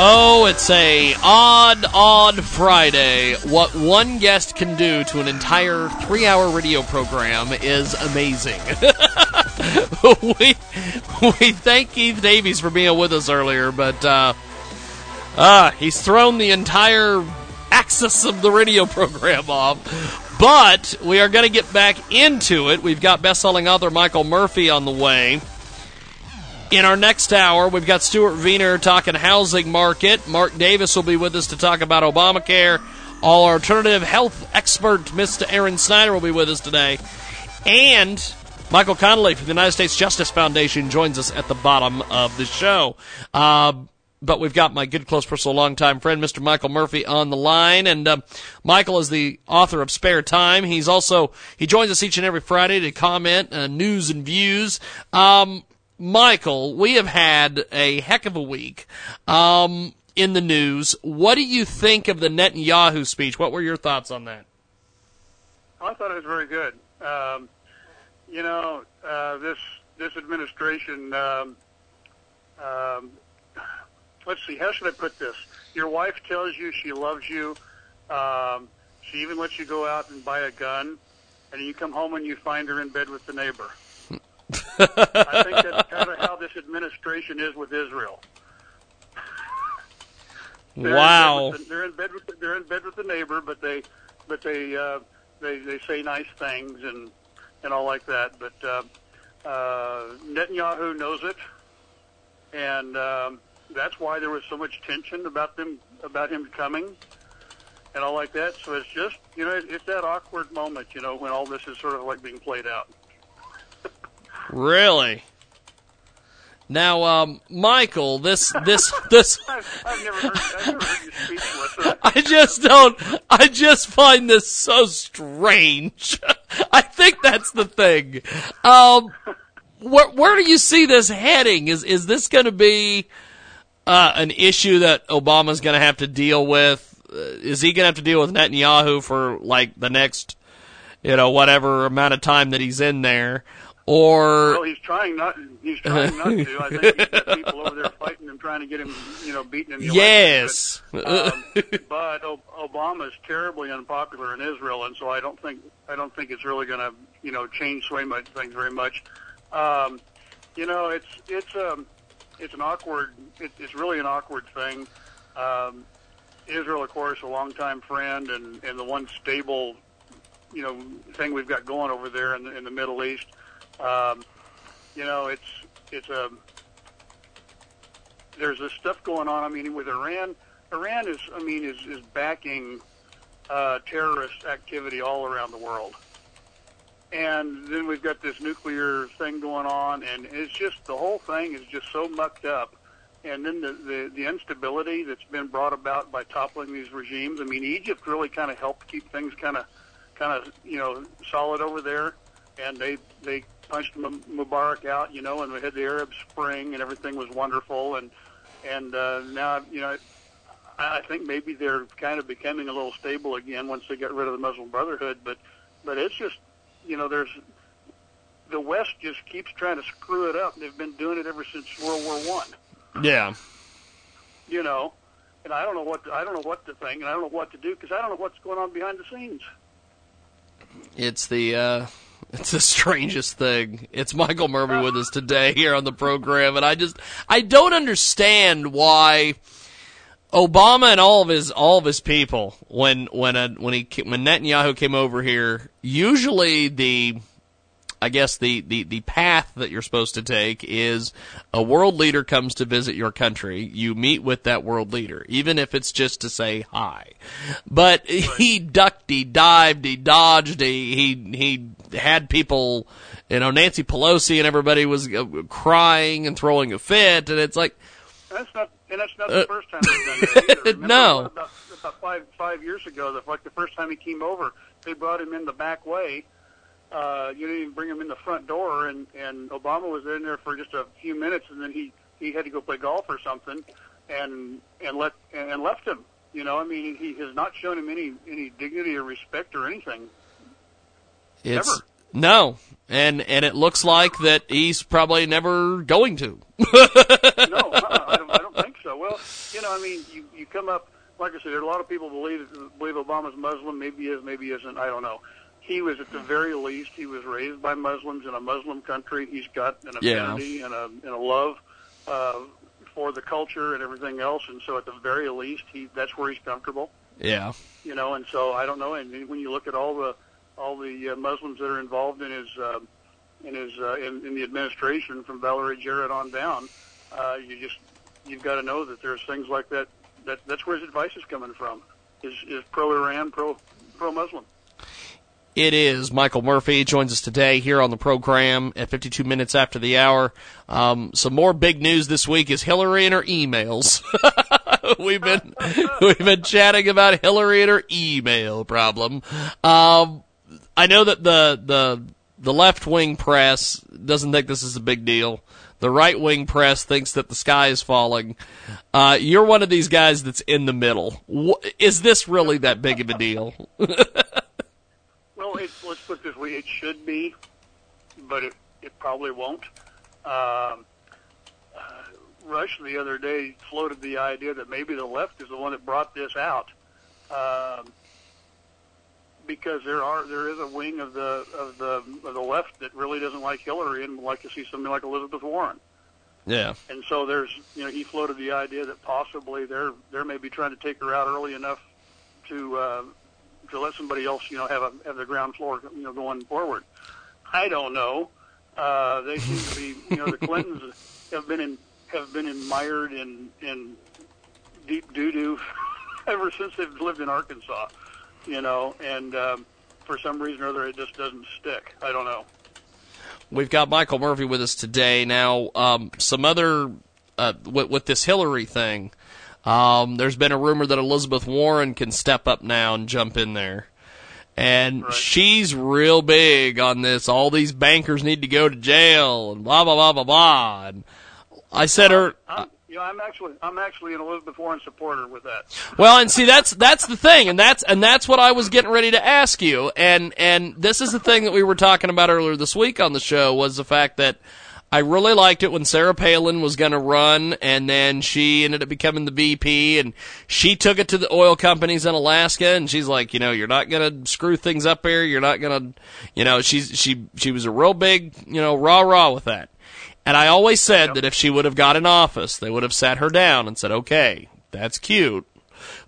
Oh, it's a odd, odd Friday. What one guest can do to an entire three-hour radio program is amazing. [laughs] we we thank Keith Davies for being with us earlier, but uh, uh, he's thrown the entire axis of the radio program off. But we are going to get back into it. We've got best-selling author Michael Murphy on the way. In our next hour, we've got Stuart Wiener talking housing market. Mark Davis will be with us to talk about Obamacare. All alternative health expert, Mr. Aaron Snyder, will be with us today. And Michael Connelly from the United States Justice Foundation joins us at the bottom of the show. Uh, but we've got my good, close, personal, longtime friend, Mr. Michael Murphy, on the line. And uh, Michael is the author of Spare Time. He's also he joins us each and every Friday to comment uh, news and views. Um, Michael, we have had a heck of a week um, in the news. What do you think of the Netanyahu speech? What were your thoughts on that? I thought it was very good. Um, you know, uh, this this administration. Um, um, let's see. How should I put this? Your wife tells you she loves you. Um, she even lets you go out and buy a gun, and you come home and you find her in bed with the neighbor. I think that's [laughs] kind of how this administration is with Israel. They're Wow. In the, they're in bed with the, they're in bed with the neighbor, but they but they uh, they they say nice things and and all like that. But uh, uh, Netanyahu knows it, and um, that's why there was so much tension about them about him coming and all like that. So it's just you know it, it's that awkward moment, you know, when all this is sort of like being played out. Really? Now, um, Michael, this this [laughs] this I've, I've never heard I've never heard you speak [laughs] I just don't. I just find this so strange. [laughs] I think that's the thing. Um, where where do you see this heading? Is is this going to be uh, an issue that Obama's going to have to deal with? Uh, is he going to have to deal with Netanyahu for like the next, you know, whatever amount of time that he's in there? Or Well, he's trying not. He's trying not to. I think he's got [laughs] people over there fighting him, trying to get him, you know, beaten in the yes, election. But, um, [laughs] but Obama is terribly unpopular in Israel, and so I don't think I don't think it's really going to, you know, change sway much things very much. Um, you know, it's it's um it's an awkward. It, it's really an awkward thing. Um, Israel, of course, a longtime friend and and the one stable, you know, thing we've got going over there in the, in the Middle East. Um, you know, it's it's a there's this stuff going on. I mean, with Iran, Iran is I mean is is backing uh, terrorist activity all around the world. And then we've got this nuclear thing going on, and it's just the whole thing is just so mucked up. And then the, the the instability that's been brought about by toppling these regimes. I mean, Egypt really kind of helped keep things kind of kind of you know solid over there, and they they punched M- Mubarak out, you know, and we had the Arab Spring, and everything was wonderful, and and uh, now you know. I I think maybe they're kind of becoming a little stable again once they get rid of the Muslim Brotherhood, but but it's just you know there's the West just keeps trying to screw it up. They've been doing it ever since World War One. yeah. You know, and I don't know what to, I don't know what to think, and I don't know what to do because I don't know what's going on behind the scenes. It's the uh, it's the strangest thing. It's Michael Murphy with us today here on the program, and I just I don't understand why Obama and all of his all of his people when when a, when he when Netanyahu came over here, usually the I guess the, the, the path that you're supposed to take is a world leader comes to visit your country. You meet with that world leader, even if it's just to say hi. But [laughs] he ducked, he dived, he dodged, he, he, he had people, you know, Nancy Pelosi and everybody was uh, crying and throwing a fit. And it's like, That's not, and that's not Uh, the first time they've done that. Remember [laughs] No. About, about five five years ago, the, like the first time he came over, they brought him in the back way, Uh, you didn't even bring him in the front door, and and Obama was in there for just a few minutes, and then he he had to go play golf or something, and and let and left him. You know, I mean, he has not shown him any any dignity or respect or anything. It's Never. no, and and it looks like that he's probably never going to. [laughs] no, uh-uh, I don't, I don't think so. Well, you know, I mean, you you come up like I said, there are a lot of people believe believe Obama's Muslim. Maybe he is, maybe he isn't. I don't know. He was at the very least, he was raised by Muslims in a Muslim country. He's got an Yeah. affinity and a and a love uh, for the culture and everything else. And so, at the very least, he that's where he's comfortable. Yeah. You know, and so I don't know. And when you look at all the all the uh, Muslims that are involved in his uh, in his uh, in, in the administration, from Valerie Jarrett on down, uh, you just you've got to know that there's things like that. That that's where his advice is coming from. Is is pro Iran, pro pro Muslim. It is Michael Murphy joins us today here on the program at 52 minutes after the hour. Um, some more big news this week is Hillary and her emails. [laughs] we've been [laughs] we've been chatting about Hillary and her email problem. Um, I know that the the the left wing press doesn't think this is a big deal. The right wing press thinks that the sky is falling. Uh, you're one of these guys that's in the middle. Is this really that big of a deal? Well, it, let's put this way: it should be, but it it probably won't. Um, uh, Rush the other day floated the idea that maybe the left is the one that brought this out, um, because there are there is a wing of the of the of the left that really doesn't like Hillary and would like to see somebody like Elizabeth Warren. yeah. And so there's, you know, he floated the idea that possibly they're they're maybe trying to take her out early enough to uh, to let somebody else, you know, have a have the ground floor, you know, going forward. I don't know. Uh, they seem to be, you know, the [laughs] Clintons have been in have been admired in in deep doo doo [laughs] ever since they've lived in Arkansas, you know, and um, for some reason or other it just doesn't stick. I don't know. We've got Michael Murphy with us today. Now, um, some other uh, with, with this Hillary thing. Um, there's been a rumor that Elizabeth Warren can step up now and jump in there, and she's real big on this. All these bankers need to go to jail, and blah blah blah blah blah. And I said her. I'm, I'm actually I'm actually an Elizabeth Warren supporter with that. Well, and see that's that's the thing, and that's and that's what I was getting ready to ask you, and and this is the thing that we were talking about earlier this week on the show was the fact that I really liked it when Sarah Palin was going to run, and then she ended up becoming the VP, and she took it to the oil companies in Alaska, and she's like, you know, you're not going to screw things up here, you're not going to, you know, she's she she was a real big, you know, rah rah with that. And I always said that if she would have got in office, they would have sat her down and said, okay, that's cute,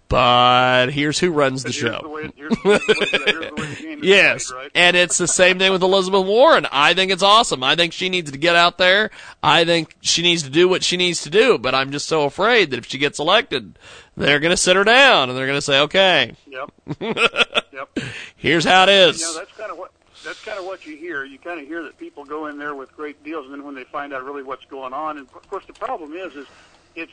but here's who runs the show. the way, here's, here's the way the game is Yes, right? and it's the same thing with Elizabeth Warren. I think it's awesome. I think she needs to get out there. I think she needs to do what she needs to do. But I'm just so afraid that if she gets elected, they're going to sit her down and they're going to say, "Okay, Yep. [laughs] yep. here's how it is." You know, that's kind of what that's kind of what you hear. You kind of hear that people go in there with great deals, and then when they find out really what's going on, and of course the problem is, is it's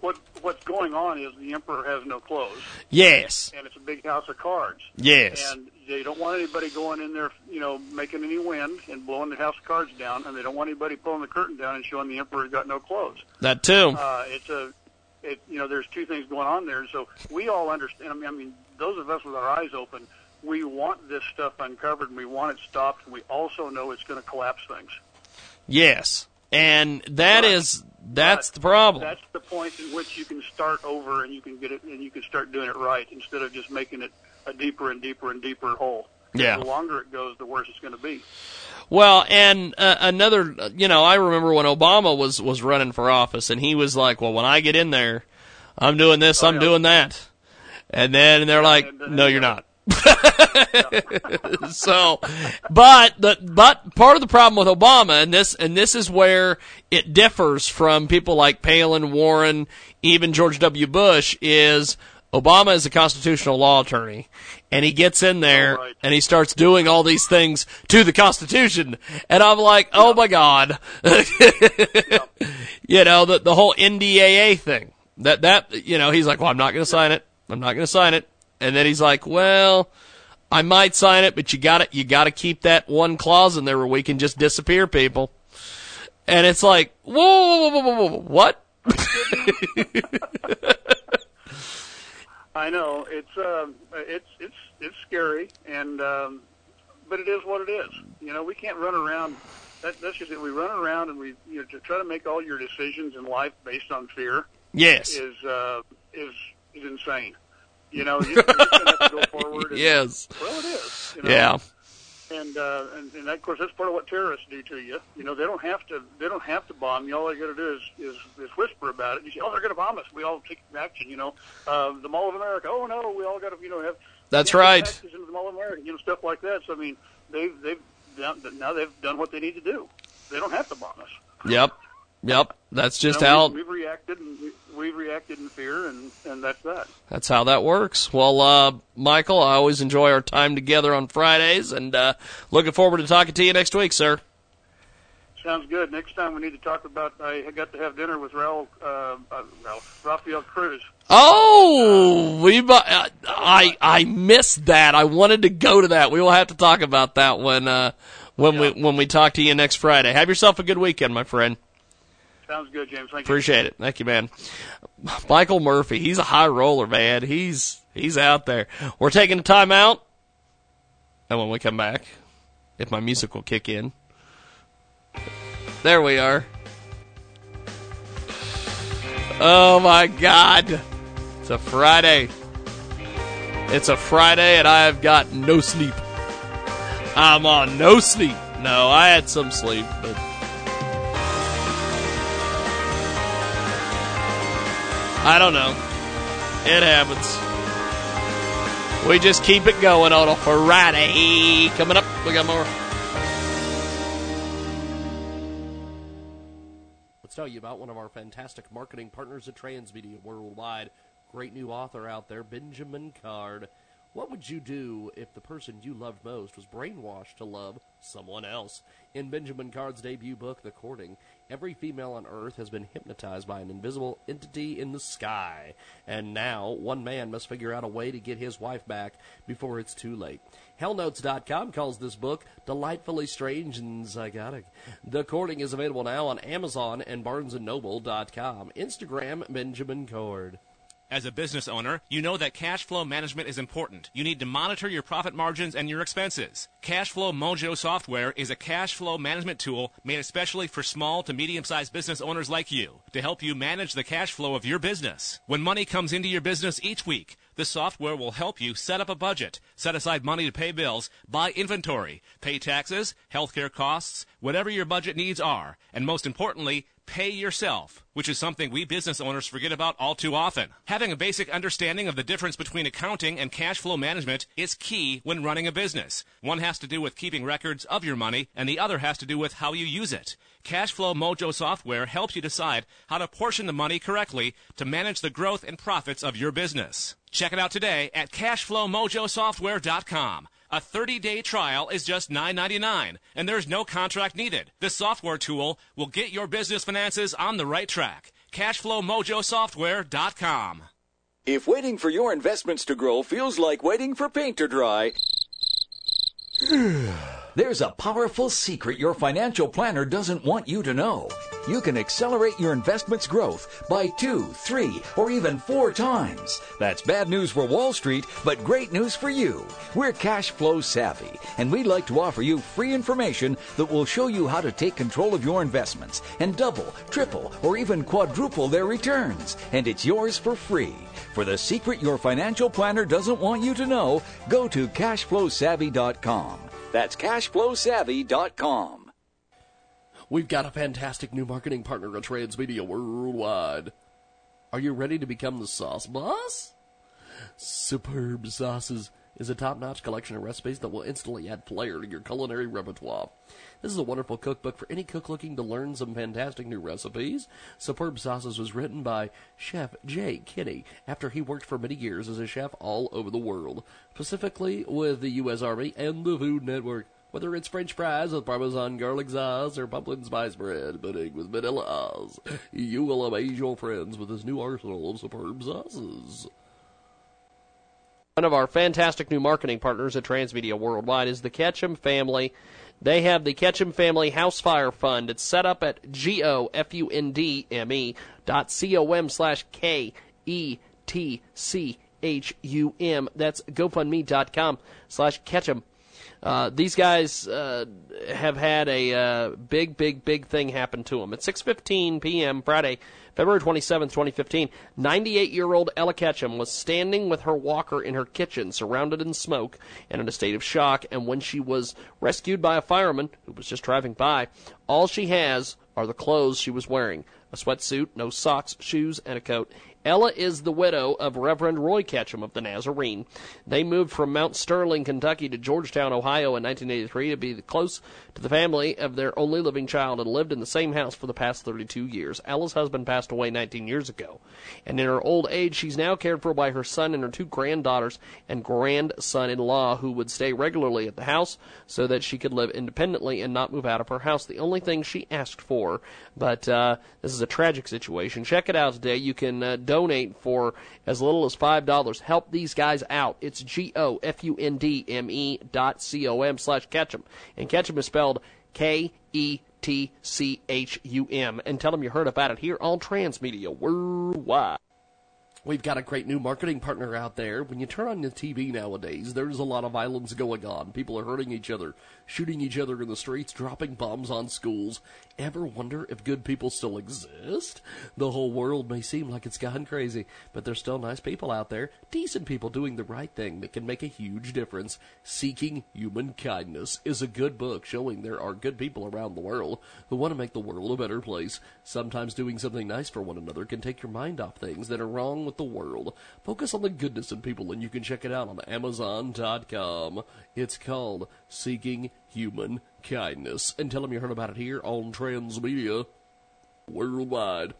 what what's going on is the emperor has no clothes, Yes, and it's a big house of cards. Yes. And they don't want anybody going in there, you know, making any wind and blowing the house of cards down, and they don't want anybody pulling the curtain down and showing the emperor's got no clothes. that too. Uh, it's a, it, you know, there's two things going on there. So we all understand. I mean, I mean, those of us with our eyes open, we want this stuff uncovered and we want it stopped. And we also know it's going to collapse things. Yes, and that is that's the problem. That's the point in which you can start over and you can get it and you can start doing it right instead of just making it a deeper and deeper and deeper hole. Yeah. The longer it goes, the worse it's going to be. Well, and uh, another, you know, I remember when Obama was was running for office, and he was like, "Well, when I get in there, I'm doing this, I'm doing that," and then they're like, "No, you're not." [laughs] so, but the but part of the problem with Obama, and this and this is where it differs from people like Palin, Warren, even George W. Bush, is Obama is a constitutional law attorney, and he gets in there and he starts doing all these things to the Constitution, and I'm like, oh my god, [laughs] you know the the whole NDAA thing. That that you know he's like, well, I'm not going to sign it. I'm not going to sign it, and then he's like, well. I might sign it, but you got to you got to keep that one clause in there where we can just disappear people. And it's like, whoa, whoa, whoa, whoa, whoa, whoa what? [laughs] I know it's um, it's it's it's scary, and um, but it is what it is. You know, we can't run around. That, that's just it. We run around and we you know to try to make all your decisions in life based on fear. Yes. is uh, is is insane. You know, you, [laughs] you're going to have to go forward. And, Yes. Well, it is. You know? Yeah. And, uh, and and of course that's part of what terrorists do to you. You know, they don't have to they don't have to bomb you. All they got to do is, is is whisper about it. You say, oh, they're going to bomb us. We all take action. You know, uh, the Mall of America. Oh no, we all got to you know have. That's right. into the Mall of America. You know, stuff like that. So I mean, they've they've done, now they've done what they need to do. They don't have to bomb us. Yep. Yep. That's just You know, how we, we've reacted and we, we've reacted in fear, and and that's that. that's how that works. Well, uh, Michael, I always enjoy our time together on Fridays, and uh, looking forward to talking to you next week, sir. Sounds good. Next time we need to talk about. I got to have dinner with Raul, uh, uh, Raul Rafael Cruz. Oh, we uh, I I missed that. I wanted to go to that. We will have to talk about that when uh, when we when we talk to you next Friday. Have yourself a good weekend, my friend. Sounds good, James. Thank you. Appreciate it. Thank you, man. Michael Murphy, he's a high roller, man. He's he's out there. We're taking a time out. And when we come back, if my music will kick in. There we are. Oh my god. It's a Friday. It's a Friday and I have got no sleep. I'm on no sleep. No, I had some sleep, but I don't know. It happens. We just keep it going on a Friday. Coming up, we got more. Let's tell you about one of our fantastic marketing partners at Transmedia Worldwide. Great new author out there, Benjamin Card. What would you do if the person you loved most was brainwashed to love someone else? In Benjamin Card's debut book, The Courting, every female on Earth has been hypnotized by an invisible entity in the sky. And now, one man must figure out a way to get his wife back before it's too late. Hellnotes.com calls this book delightfully strange and psychotic. The Courting is available now on Amazon and BarnesandNoble.com. Instagram, Benjamin Cord. As a business owner, you know that cash flow management is important. You need to monitor your profit margins and your expenses. Cashflow Mojo software is a cash flow management tool made especially for small to medium sized business owners like you to help you manage the cash flow of your business. When money comes into your business each week, the software will help you set up a budget, set aside money to pay bills, buy inventory, pay taxes, healthcare costs, whatever your budget needs are, and most importantly, pay yourself, which is something we business owners forget about all too often. Having a basic understanding of the difference between accounting and cash flow management is key when running a business. One has to do with keeping records of your money, and the other has to do with how you use it. Cashflow Mojo software helps you decide how to portion the money correctly to manage the growth and profits of your business. Check it out today at cashflowmojosoftware.com. A 30-day trial is just $9.99, and there's no contract needed. This software tool will get your business finances on the right track. CashflowMojoSoftware.com. If waiting for your investments to grow feels like waiting for paint to dry, [sighs] there's a powerful secret your financial planner doesn't want you to know. You can accelerate your investments' growth by two, three, or even four times. That's bad news for Wall Street, but great news for you. We're cash flow savvy, and we'd like to offer you free information that will show you how to take control of your investments and double, triple, or even quadruple their returns. And it's yours for free. For the secret your financial planner doesn't want you to know, go to cashflowsavvy.com. That's cashflowsavvy.com. We've got a fantastic new marketing partner at Transmedia Worldwide. Are you ready to become the sauce boss? Superb Sauces is a top-notch collection of recipes that will instantly add flair to your culinary repertoire. This is a wonderful cookbook for any cook looking to learn some fantastic new recipes. Superb Sauces was written by Chef Jay Kinney after he worked for many years as a chef all over the world, specifically with the U.S. Army and the Food Network. Whether it's French fries with Parmesan garlic sauce or pumpkin spice bread pudding with vanilla sauce, you will amaze your friends with this new arsenal of superb sauces. One of our fantastic new marketing partners at Transmedia Worldwide is the Ketchum family. They have the Ketchum Family House Fire Fund. It's set up at G-O-F-U-N-D-M-E dot C-O-M slash K-E-T-C-H-U-M. That's GoFundMe.com slash Ketchum. Uh, these guys uh, have had a uh, big, big, big thing happen to them. At 6:15 p.m. Friday, February 27, 2015, 98-year-old Ella Ketchum was standing with her walker in her kitchen, surrounded in smoke and in a state of shock. And when she was rescued by a fireman who was just driving by, all she has are the clothes she was wearing: a sweatsuit, no socks, shoes, and a coat. Ella is the widow of Reverend Roy Ketchum of the Nazarene. They moved from Mount Sterling, Kentucky to Georgetown, Ohio in 1983 to be close to the family of their only living child and lived in the same house for the past 32 years. Ella's husband passed away 19 years ago, and in her old age, she's now cared for by her son and her two granddaughters and grandson-in-law who would stay regularly at the house so that she could live independently and not move out of her house. The only thing she asked for, but uh, this is a tragic situation. Check it out today. You can uh, donate for as little as five dollars. Help these guys out. It's G O F U N D M E dot C O M slash Ketchum, and Ketchum is spelled K E T C H U M. And tell them you heard about it here on Transmedia Worldwide. We've got a great new marketing partner out there. When you turn on the TV nowadays, there's a lot of violence going on. People are hurting each other, shooting each other in the streets, dropping bombs on schools. Ever wonder if good people still exist? The whole world may seem like it's gone crazy, but there's still nice people out there, decent people doing the right thing that can make a huge difference. Seeking Human Kindness is a good book showing there are good people around the world who want to make the world a better place. Sometimes doing something nice for one another can take your mind off things that are wrong with the world. Focus on the goodness in people, and you can check it out on Amazon.com. It's called Seeking Human Kindness. And tell them you heard about it here on Transmedia Worldwide.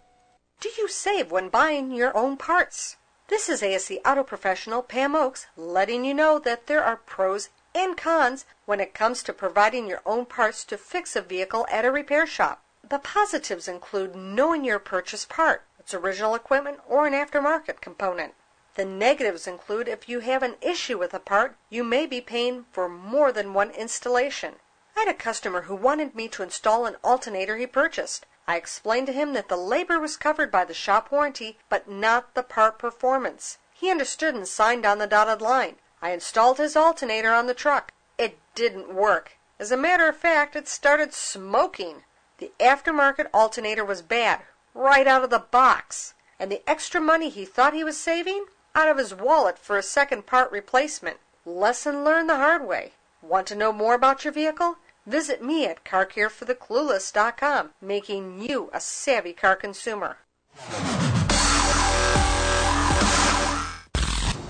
Do you save when buying your own parts? This is ASE Auto Professional Pam Oakes letting you know that there are pros and cons when it comes to providing your own parts to fix a vehicle at a repair shop. The positives include knowing your purchased part, its original equipment, or an aftermarket component. The negatives include if you have an issue with a part, you may be paying for more than one installation. I had a customer who wanted me to install an alternator he purchased. I explained to him that the labor was covered by the shop warranty, but not the part performance. He understood and signed on the dotted line. I installed his alternator on the truck. It didn't work. As a matter of fact, it started smoking. The aftermarket alternator was bad, right out of the box. And the extra money he thought he was saving? Out of his wallet for a second part replacement. Lesson learned the hard way. Want to know more about your vehicle? Visit me at carcarefortheclueless.com, making you a savvy car consumer.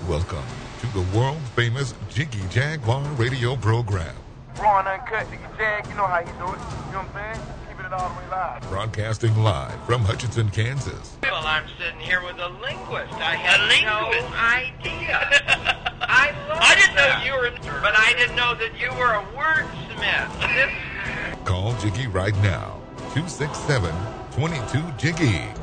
Welcome to the world famous Jiggy Jaguar radio program. Raw and uncut, Jiggy Jag, you know how he do it. You know what I'm saying? Keeping it all the way live. Broadcasting live from Hutchinson, Kansas. Well, I'm sitting here with a linguist. I had no idea. [laughs] I love I didn't know you were, but I didn't know that you were a wordsmith. Call Jiggy right now. 267 22 Jiggy.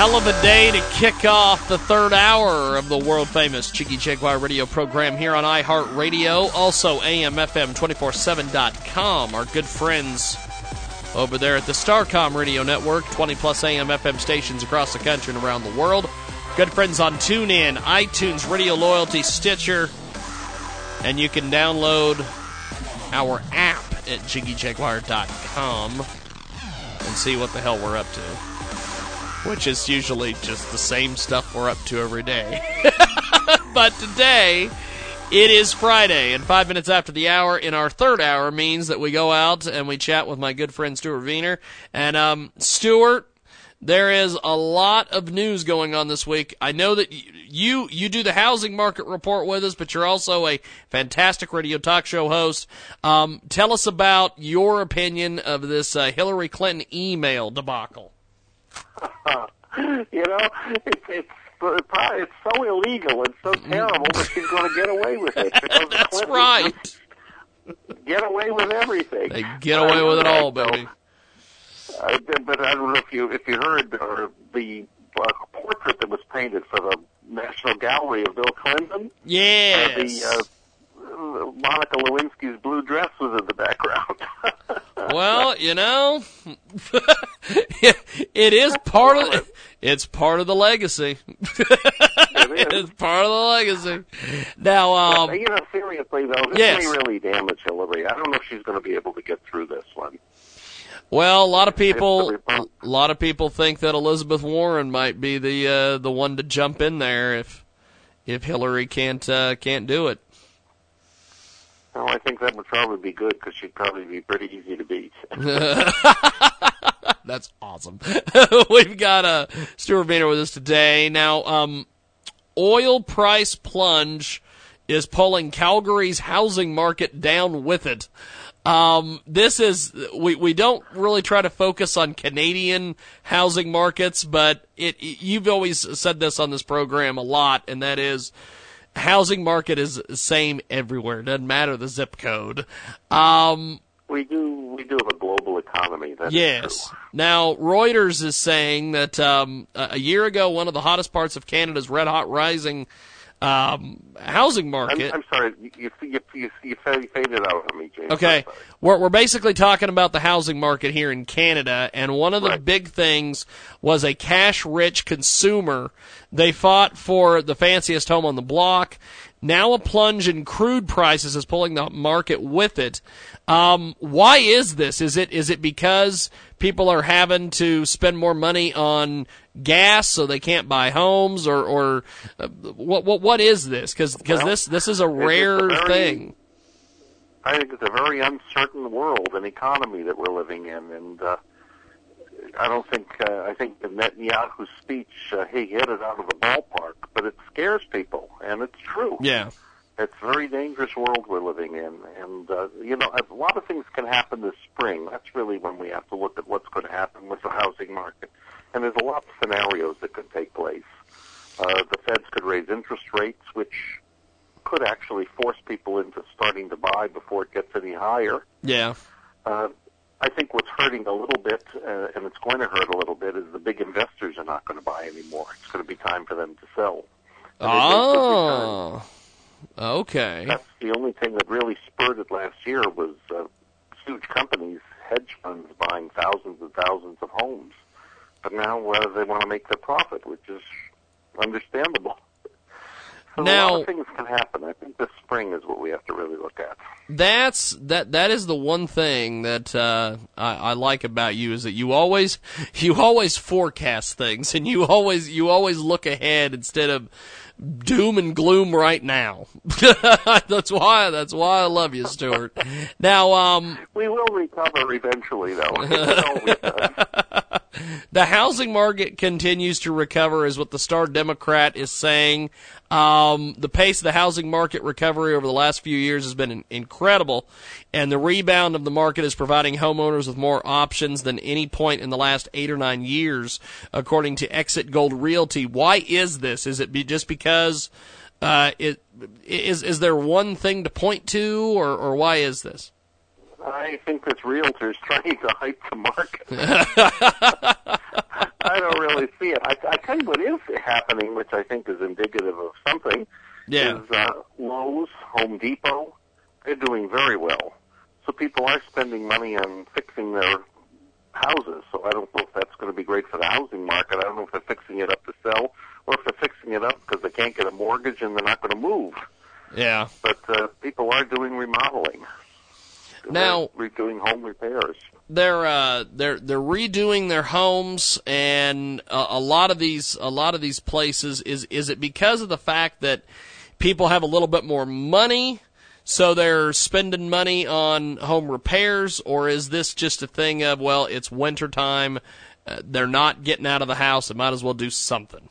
Hell of a day to kick off the third hour of the world famous Jiggy Jaguar radio program here on iHeartRadio. Also, AMFM247.com. Our good friends over there at the Starcom Radio Network, 20 plus AM FM stations across the country and around the world. Good friends on TuneIn, iTunes, Radio Loyalty, Stitcher, and you can download our app at jiggyjaguar.com and see what the hell we're up to. Which is usually just the same stuff we're up to every day. [laughs] but today, it is Friday, and five minutes after the hour in our third hour means that we go out and we chat with my good friend Stuart Wiener. And um, Stuart, there is a lot of news going on this week. I know that you you do the housing market report with us, but you're also a fantastic radio talk show host. Um, tell us about your opinion of this uh, Hillary Clinton email debacle. [laughs] you know, it's it's it's so illegal and so terrible that she's going to get away with it. [laughs] That's Clinton right. Get away with everything. They get away with it all, baby. Uh, but I don't know if you if you heard uh, the uh, portrait that was painted for the National Gallery of Bill Clinton. Yes. Uh, the uh, Monica Lewinsky's blue dress was in the background. [laughs] well, you know, [laughs] it is part of it's part of the legacy. [laughs] it's part of the legacy. Now, um, But, you know, seriously though, this yes. may really damage Hillary. I don't know if she's going to be able to get through this one. well, a lot of people, a lot of people think that Elizabeth Warren might be the uh, the one to jump in there if if Hillary can't uh, can't do it. Well, I think that would probably be good because she'd probably be pretty easy to beat. [laughs] [laughs] That's awesome. [laughs] We've got uh, Stuart Vayner with us today. Now, um, oil price plunge is pulling Calgary's housing market down with it. Um, this is we we don't really try to focus on Canadian housing markets, but it you've always said this on this program a lot, and that is housing market is the same everywhere. It doesn't matter the zip code. Um, we do we do have a global economy. That's yes. Now Reuters is saying that um, a year ago, one of the hottest parts of Canada's red hot rising um, housing market. I'm, I'm sorry, you you you, you, you faded out on me, James. Okay, we're we're basically talking about the housing market here in Canada, and one of the big things was a cash-rich consumer. They fought for the fanciest home on the block. Now a plunge in crude prices is pulling the market with it. Um, why is this? Is it is it because people are having to spend more money on gas so they can't buy homes, or or uh, what what what is this? Because Well, this this is a rare very- thing. I think it's a very uncertain world and economy that we're living in, and uh, I don't think uh, I think the Netanyahu speech uh, he hit it out of the ballpark, but it scares people, and it's true. Yeah. It's a very dangerous world we're living in, and uh, you know a lot of things can happen this spring. That's really when we have to look at what's going to happen with the housing market, and there's a lot of scenarios that could take place. Uh, the Feds could raise interest rates, which could actually force people into starting to buy before it gets any higher. Yeah. Uh, I think what's hurting a little bit, uh, and it's going to hurt a little bit, is the big investors are not going to buy anymore. It's going to be time for them to sell. And Oh, okay. That's the only thing that really spurred it last year was uh, huge companies, hedge funds buying thousands and thousands of homes. But now uh, they want to make their profit, which is understandable. So a Now- lot of things can happen. I think this spring is what we have to really look at. That's that. That is the one thing that uh, I, I like about you is that you always [laughs] you always forecast things and you always you always look ahead instead of doom and gloom right now. [laughs] that's why that's why I love you, Stuart. [laughs] Now, um, We will recover eventually, though. [laughs] The housing market continues to recover, is what the Star Democrat is saying. Um, the pace of the housing market recovery over the last few years has been incredible, and the rebound of the market is providing homeowners with more options than any point in the last eight or nine years, according to Exit Gold Realty. Why is this? Is it just because uh, it is is there one thing to point to, or or why is this? I think this realtor's trying to hype the market. [laughs] I don't really see it. I, I tell you what is happening, which I think is indicative of something, Yeah. is uh, Lowe's, Home Depot, they're doing very well. So people are spending money on fixing their houses. So I don't know if that's going to be great for the housing market. I don't know if they're fixing it up to sell or if they're fixing it up because they can't get a mortgage and they're not going to move. Yeah. But uh, people are doing remodeling. Now- they're doing home repairs. they're uh they're they're redoing their homes and a, a lot of these a lot of these places is is it because of the fact that people have a little bit more money so they're spending money on home repairs or is this just a thing of well it's winter time uh, they're not getting out of the house they might as well do something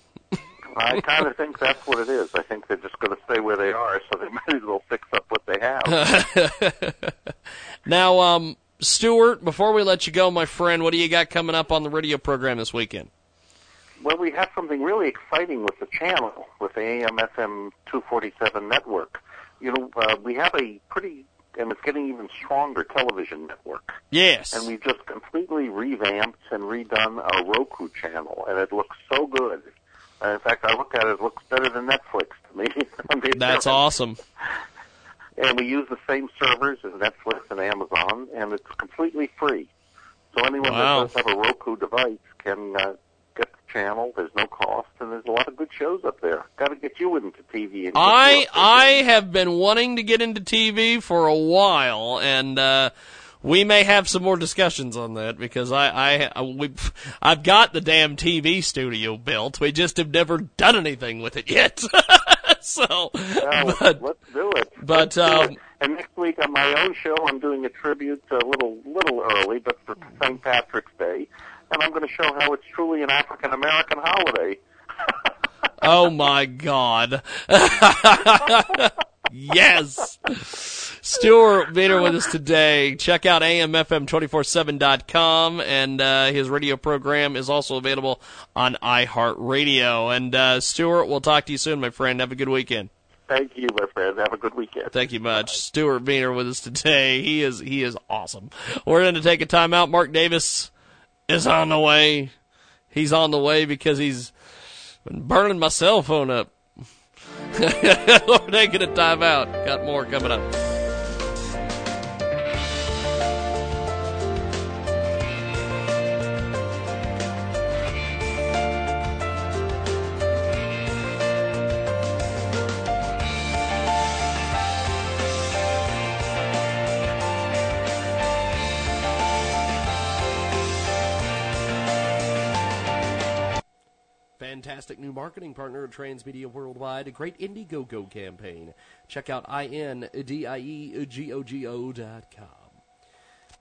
I [laughs] kind of think that's what it is. I think they're just going to stay where they are, so they [laughs] might as well fix up what they have. [laughs] now, um, Stuart, before we let you go, my friend, what do you got coming up on the radio program this weekend? Well, we have something really exciting with the channel, with the AM FM 247 network. You know, uh, we have a pretty, and it's getting even stronger television network. Yes. And we've just completely revamped and redone our Roku channel, and it looks so good. Uh, in fact, I look at it, it looks better than Netflix to me. [laughs] That's [laughs] awesome. And we use the same servers as Netflix and Amazon, and it's completely free. So anyone Wow. that does have a Roku device can uh, get the channel. There's no cost, and there's a lot of good shows up there. Got to get you into TV. And I I have been wanting to get into TV for a while, and uh, we may have some more discussions on that because I I we I've got the damn TV studio built. We just have never done anything with it yet. [laughs] [laughs] so, Well, but let's do it. but do um, it. and next week on my own show, I'm doing a tribute to a little little early, but for St. Patrick's Day, and I'm going to show how it's truly an African American holiday. [laughs] oh my god, [laughs] yes. Stuart Vayner with us today. Check out amfm247.com, and uh, his radio program is also available on iHeartRadio. And uh, Stuart, we'll talk to you soon, my friend. Have a good weekend. Thank you, my friend. Have a good weekend. Thank you much. Stuart Vayner with us today. He is he is awesome. We're going to take a time out. Mark Davis is on the way. He's on the way because he's been burning my cell phone up. [laughs] We're taking a time out. Got more coming up. Fantastic new marketing partner of Transmedia Worldwide, a great Indiegogo campaign. Check out indiegogo.com.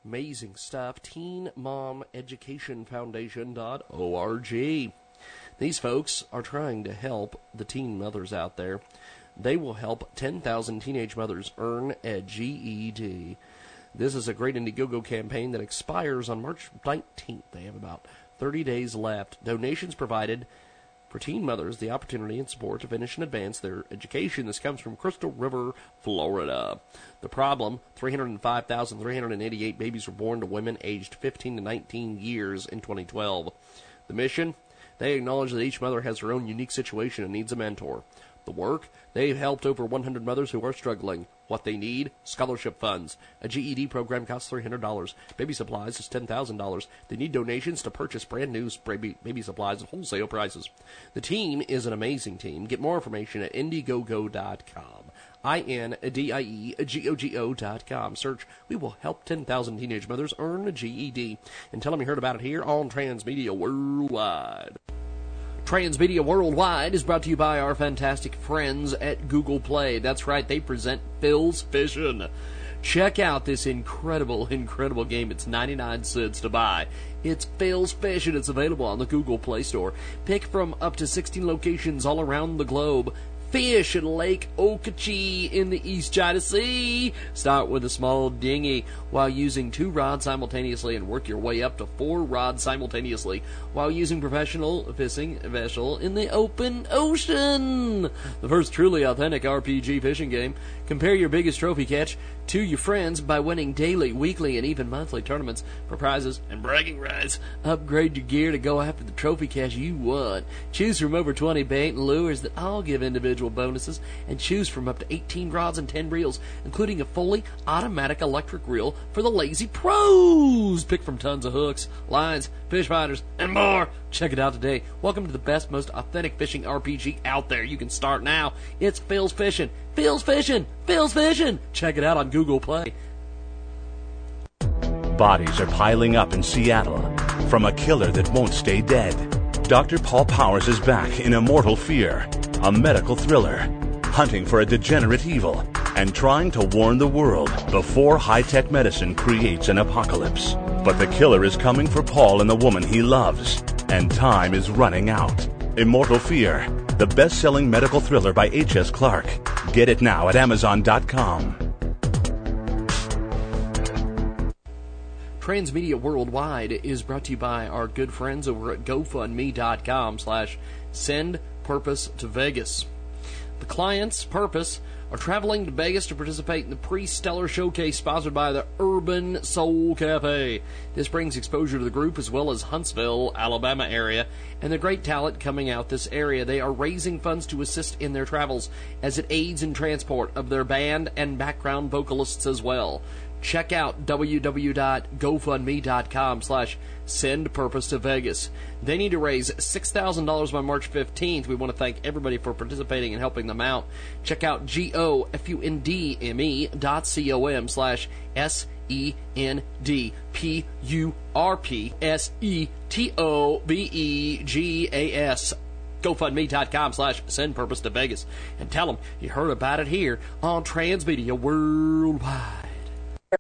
Amazing stuff. Teen Mom Education Foundation.org. These folks are trying to help the teen mothers out there. They will help 10,000 teenage mothers earn a GED. This is a great Indiegogo campaign that expires on March 19th. They have about 30 days left. Donations provided for teen mothers the opportunity and support to finish and advance their education. This comes from Crystal River, Florida. The problem 305,388 babies were born to women aged 15 to 19 years in 2012. The mission they acknowledge that each mother has her own unique situation and needs a mentor. The work they've helped over 100 mothers who are struggling. What they need scholarship funds. A GED program costs $300. Baby supplies is $10,000. They need donations to purchase brand new baby, baby supplies at wholesale prices. The team is an amazing team. Get more information at Indiegogo.com. I N D I E G O G O dot com. Search We will help 10,000 teenage mothers earn a GED. And tell them you heard about it here on Transmedia Worldwide. Transmedia Worldwide is brought to you by our fantastic friends at Google Play. That's right, they present Phil's Fishing. Check out this incredible, incredible game. It's 99 cents to buy. It's Phil's Fishing. It's available on the Google Play Store. Pick from up to 16 locations all around the globe. Fish in Lake Okeechee in the East China Sea. Start with a small dinghy while using two rods simultaneously and work your way up to four rods simultaneously while using professional fishing vessel in the open ocean. The first truly authentic RPG fishing game. Compare your biggest trophy catch to your friends by winning daily, weekly, and even monthly tournaments for prizes and bragging rights. Upgrade your gear to go after the trophy cash you want. Choose from over 20 bait and lures that all give individual bonuses, and choose from up to 18 rods and 10 reels, including a fully automatic electric reel for the lazy pros. Pick from tons of hooks, lines, fish finders, and more. Check it out today. Welcome to the best, most authentic fishing RPG out there. You can start now. It's Phil's Fishing. Phil's Fishing. Phil's Fishing. Check it out on Google Play. Bodies are piling up in Seattle from a killer that won't stay dead. Dr. Paul Powers is back in Immortal Fear, a medical thriller, hunting for a degenerate evil and trying to warn the world before high tech medicine creates an apocalypse. But the killer is coming for Paul and the woman he loves, and time is running out. Immortal Fear, the best selling medical thriller by H.S. Clark. Get it now at Amazon.com. Transmedia Worldwide is brought to you by our good friends over at GoFundMe.com slash send purpose to Vegas. The client's purpose are traveling to Vegas to participate in the pre-stellar showcase sponsored by the Urban Soul Cafe. This brings exposure to the group as well as Huntsville, Alabama area, and the great talent coming out this area. They are raising funds to assist in their travels as it aids in transport of their band and background vocalists as well check out www.gofundme.com slash send purpose to Vegas. They need to raise $6,000 by March 15th. We want to thank everybody for participating and helping them out. Check out G-O-F-U-N-D-M-E dot C-O-M slash S-E-N-D-P-U-R-P-S-E-T-O-B-E-G-A-S GoFundMe.com slash send purpose to Vegas and tell them you heard about it here on Transmedia Worldwide.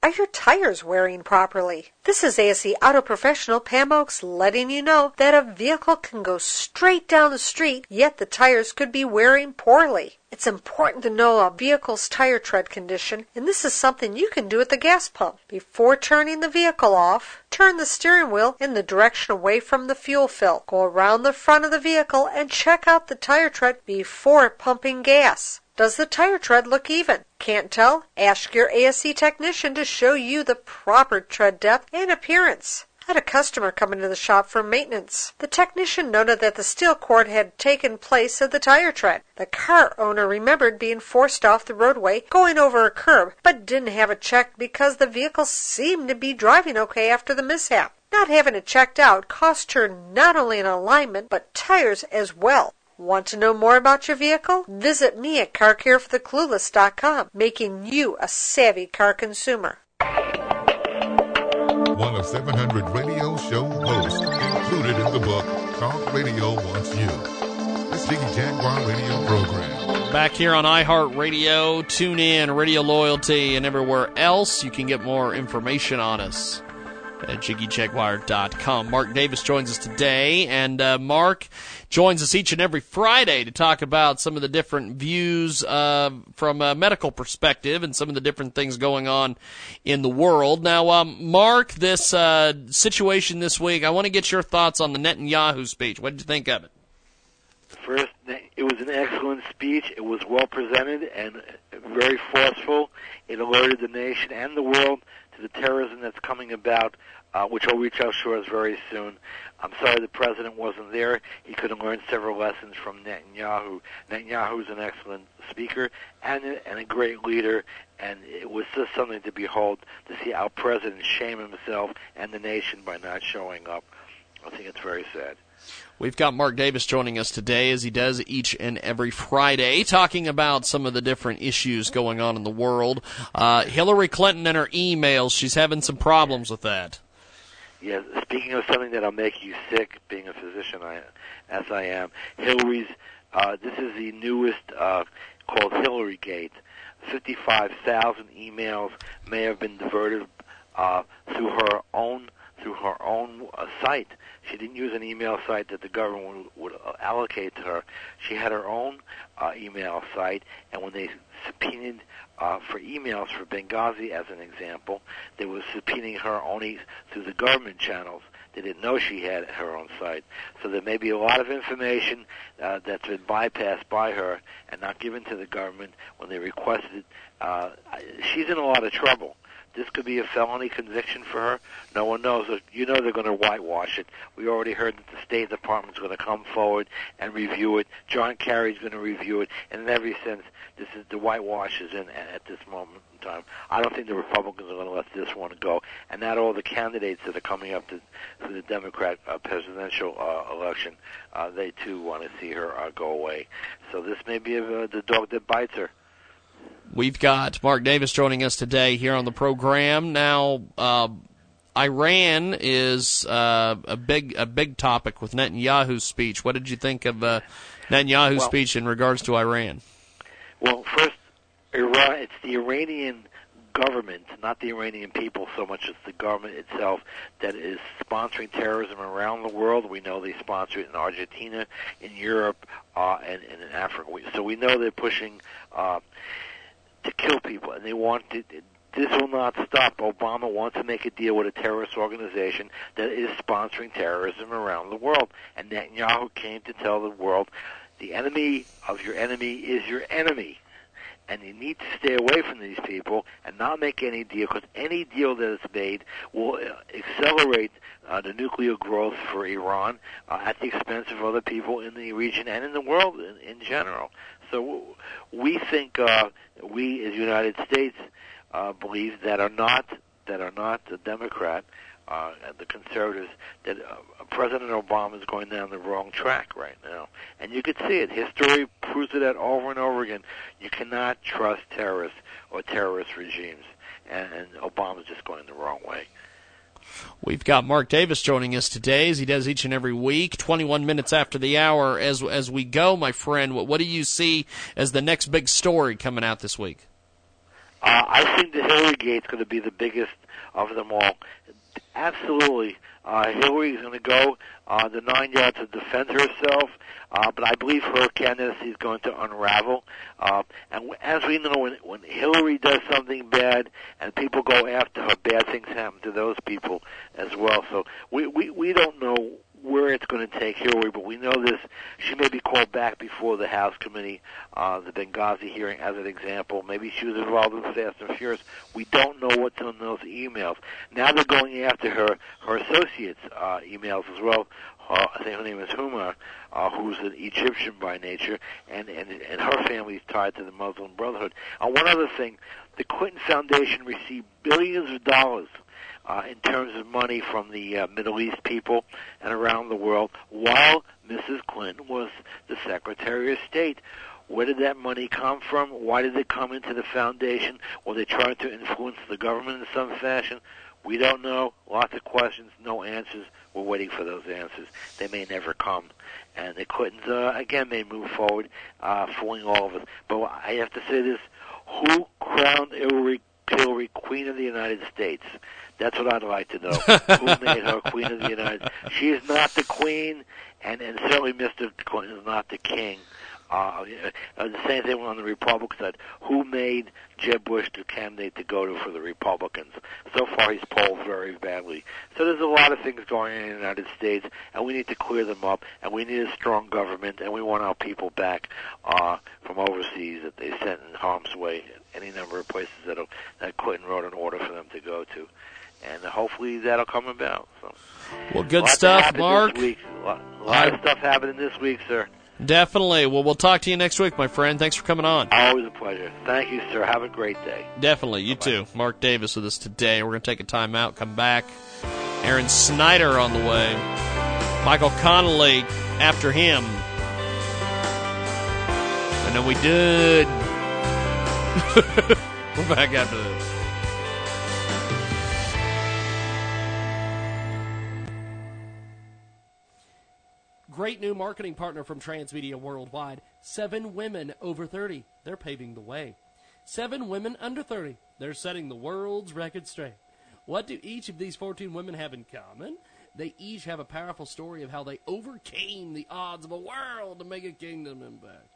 Are your tires wearing properly? This is ASE Auto Professional Pam Oakes letting you know that a vehicle can go straight down the street, yet the tires could be wearing poorly. It's important to know a vehicle's tire tread condition, and this is something you can do at the gas pump. Before turning the vehicle off, turn the steering wheel in the direction away from the fuel fill. Go around the front of the vehicle and check out the tire tread before pumping gas. Does the tire tread look even? Can't tell? Ask your ASE technician to show you the proper tread depth and appearance. Had a customer come into the shop for maintenance. The technician noted that the steel cord had taken place of the tire tread. The car owner remembered being forced off the roadway going over a curb, but didn't have it checked because the vehicle seemed to be driving okay after the mishap. Not having it checked out cost her not only an alignment, but tires as well. Want to know more about your vehicle? Visit me at CarCareForTheClueless.com, making you a savvy car consumer. One of 700 radio show hosts included in the book Talk Radio Wants You. This Jiggy Jaguar radio program. Back here on iHeartRadio, TuneIn, Radio Loyalty, and everywhere else. You can get more information on us at JiggyJaguar.com. Mark Davis joins us today, and uh, Mark joins us each and every Friday to talk about some of the different views uh, from a medical perspective and some of the different things going on in the world. Now, um, Mark, this uh, situation this week, I want to get your thoughts on the Netanyahu speech. What did you think of it? First, it was an excellent speech. It was well presented and very forceful. It alerted the nation and the world to the terrorism that's coming about, uh, which will reach our shores very soon. I'm sorry the president wasn't there. He could have learned several lessons from Netanyahu. Netanyahu is an excellent speaker and and a great leader, and it was just something to behold to see our president shame himself and the nation by not showing up. I think it's very sad. We've got Mark Davis joining us today, as he does each and every Friday, talking about some of the different issues going on in the world. Uh, Hillary Clinton and her emails, she's having some problems with that. Yeah, speaking of something that'll make you sick, being a physician I, as I am, Hillary's, uh, this is the newest uh, called Hillary Gate. 55,000 emails may have been diverted uh, through her own through her own uh, site. She didn't use an email site that the government would, allocate to her. She had her own uh, email site, and when they subpoenaed uh, for emails for Benghazi, as an example, they were subpoenaing her only through the government channels. They didn't know she had her own site. So there may be a lot of information uh, that's been bypassed by her and not given to the government when they requested. Uh, she's in a lot of trouble this could be a felony conviction for her. No one knows. You know they're going to whitewash it. We already heard that the State Department's going to come forward and review it. John Kerry's going to review it. And in every sense, this is the whitewash is in at this moment in time. I don't think the Republicans are going to let this one go. And not all the candidates that are coming up to, to the Democrat uh, presidential uh, election, uh, they too want to see her uh, go away. So this may be uh, the dog that bites her. We've got Mark Davis joining us today here on the program. Now, uh, Iran is uh, a big a big topic with Netanyahu's speech. What did you think of uh, Netanyahu's well, speech in regards to Iran? Well, first, Iran. It's the Iranian government, not the Iranian people so much as the government itself, that is sponsoring terrorism around the world. We know they sponsor it in Argentina, in Europe, uh, and, and in Africa. So we know they're pushing uh, to kill people, and they want to. This will not stop. Obama wants to make a deal with a terrorist organization that is sponsoring terrorism around the world. And Netanyahu came to tell the world the enemy of your enemy is your enemy. And you need to stay away from these people and not make any deal because any deal that is made will uh, accelerate uh, the nuclear growth for Iran uh, at the expense of other people in the region and in the world in, in general. So we think uh, we, as United States, uh, believe that are not that are not the Democrat, uh, the conservatives, that uh, President Obama is going down the wrong track right now, and you could see it. History proves it out over and over again. You cannot trust terrorists or terrorist regimes, and, and Obama's just going the wrong way. We've got Mark Davis joining us today, as he does each and every week. 21 minutes after the hour, as as we go, my friend. What, what do you see as the next big story coming out this week? Uh, I think the Hillary Gate's going to be the biggest of them all. Absolutely, uh, Hillary is going to go uh, the nine yards to defend herself, uh, but I believe her candidacy is going to unravel. Uh, and as we know, when, when Hillary does something bad and people go after her, bad things happen to those people as well. So we we we don't know where it's going to take Hillary, but we know this. She may be called back before the House committee, uh, the Benghazi hearing, as an example. Maybe she was involved in Fast and Furious. We don't know what's on those emails. Now they're going after her her associates' uh, emails as well. Uh, I think her name is Huma, uh, who's an Egyptian by nature, and and and her family is tied to the Muslim Brotherhood. And one other thing, the Clinton Foundation received billions of dollars uh, in terms of money from the uh, Middle East people and around the world while Mrs. Clinton was the Secretary of State. Where did that money come from? Why did it come into the foundation? Were they trying to influence the government in some fashion? We don't know. Lots of questions, no answers. We're waiting for those answers. They may never come. And the Clintons, uh, again, may move forward, uh, fooling all of us. But I have to say this. Who crowned Hillary, Hillary Queen of the United States? That's what I'd like to know. [laughs] Who made her Queen of the United She is not the Queen, and, and certainly Mr. Clinton is not the King. Uh, uh, the same thing on the Republican side. Who made Jeb Bush the candidate to go to for the Republicans? So far, he's polled very badly. So there's a lot of things going on in the United States, and we need to clear them up. And we need a strong government, and we want our people back uh, from overseas that they sent in harm's way. Any number of places that that Clinton wrote an order for them to go to and hopefully that'll come about. So, well, good stuff, Mark. A lot, a lot of stuff happening this week, sir. Definitely. Well, we'll talk to you next week, my friend. Thanks for coming on. Always a pleasure. Thank you, sir. Have a great day. Definitely. You Bye-bye. too. Mark Davis with us today. We're going to take a time out, come back. Aaron Snyder on the way. Michael Connelly after him. And then we did. [laughs] We're back after this. Great new marketing partner from Transmedia Worldwide. Seven women over 30. They're paving the way. Seven women under 30. They're setting the world's record straight. What do each of these 14 women have in common? They each have a powerful story of how they overcame the odds of a world to make a kingdom impact.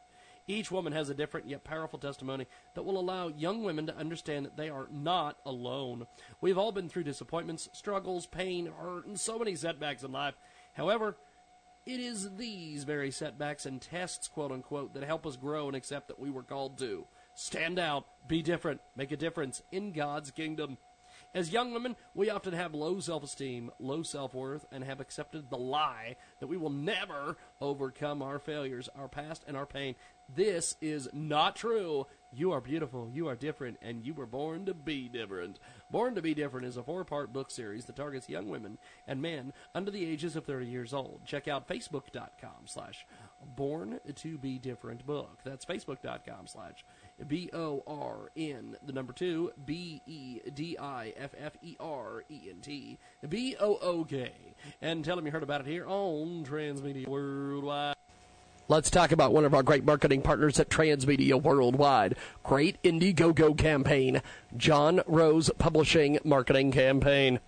Each woman has a different yet powerful testimony that will allow young women to understand that they are not alone. We've all been through disappointments, struggles, pain, hurt, and so many setbacks in life. However, it is these very setbacks and tests, quote unquote, that help us grow and accept that we were called to. Stand out, be different, make a difference in God's kingdom. As young women, we often have low self esteem, low self worth, and have accepted the lie that we will never overcome our failures, our past, and our pain. This is not true. You are beautiful, you are different, and you were born to be different. Born to be Different is a four part book series that targets young women and men under the ages of 30 years old. Check out facebook.com slash born to be different book. That's facebook.com slash B O R N, the number two, B E D I F F E R E N T, B O O K. And tell them you heard about it here on Transmedia Worldwide. Let's talk about one of our great marketing partners at Transmedia Worldwide. Great Indiegogo campaign. John Rose Publishing Marketing Campaign.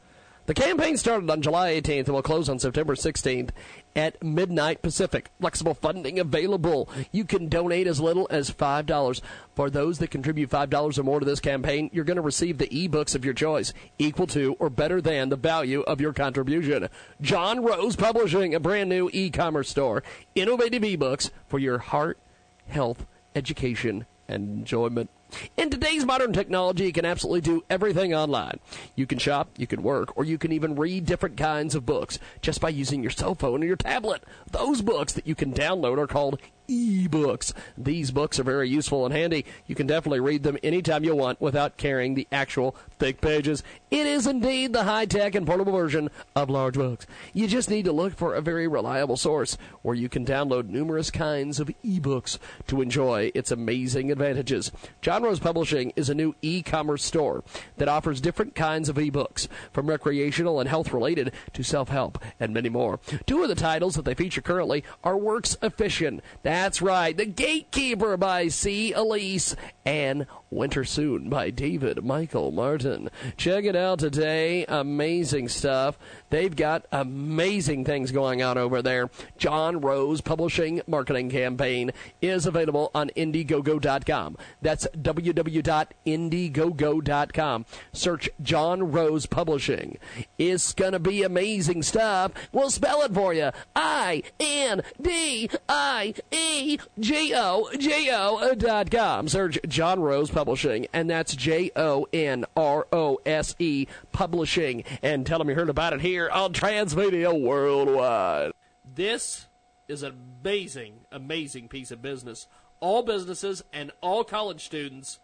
The campaign started on July 18th and will close on September 16th at midnight Pacific. Flexible funding available. You can donate as little as $5. For those that contribute $5 or more to this campaign, you're going to receive the ebooks of your choice, equal to or better than the value of your contribution. John Rose Publishing, a brand new e-commerce store. Innovative ebooks for your heart, health, education, and enjoyment. In today's modern technology, you can absolutely do everything online. You can shop, you can work, or you can even read different kinds of books just by using your cell phone or your tablet. Those books that you can download are called e-books. These books are very useful and handy. You can definitely read them anytime you want without carrying the actual thick pages. It is indeed the high-tech and portable version of large books. You just need to look for a very reliable source where you can download numerous kinds of e-books to enjoy its amazing advantages. Jon Rose Publishing is a new e-commerce store that offers different kinds of e-books, from recreational and health-related to self-help and many more. Two of the titles that they feature currently are Works of Fiction. That's right, The Gatekeeper by C. Elise and Winter Soon by David Michael Martin. Check it out today. Amazing stuff. They've got amazing things going on over there. Jon Rose Publishing Marketing Campaign is available on Indiegogo.com. That's www.indiegogo.com. Search Jon Rose Publishing. It's going to be amazing stuff. We'll spell it for you. I N D I E G O G O dot com. Search Jon Rose Publishing, and that's J O N R O S E Publishing. And tell them you heard about it here on Transmedia Worldwide. This is an amazing, amazing piece of business. All businesses and all college students,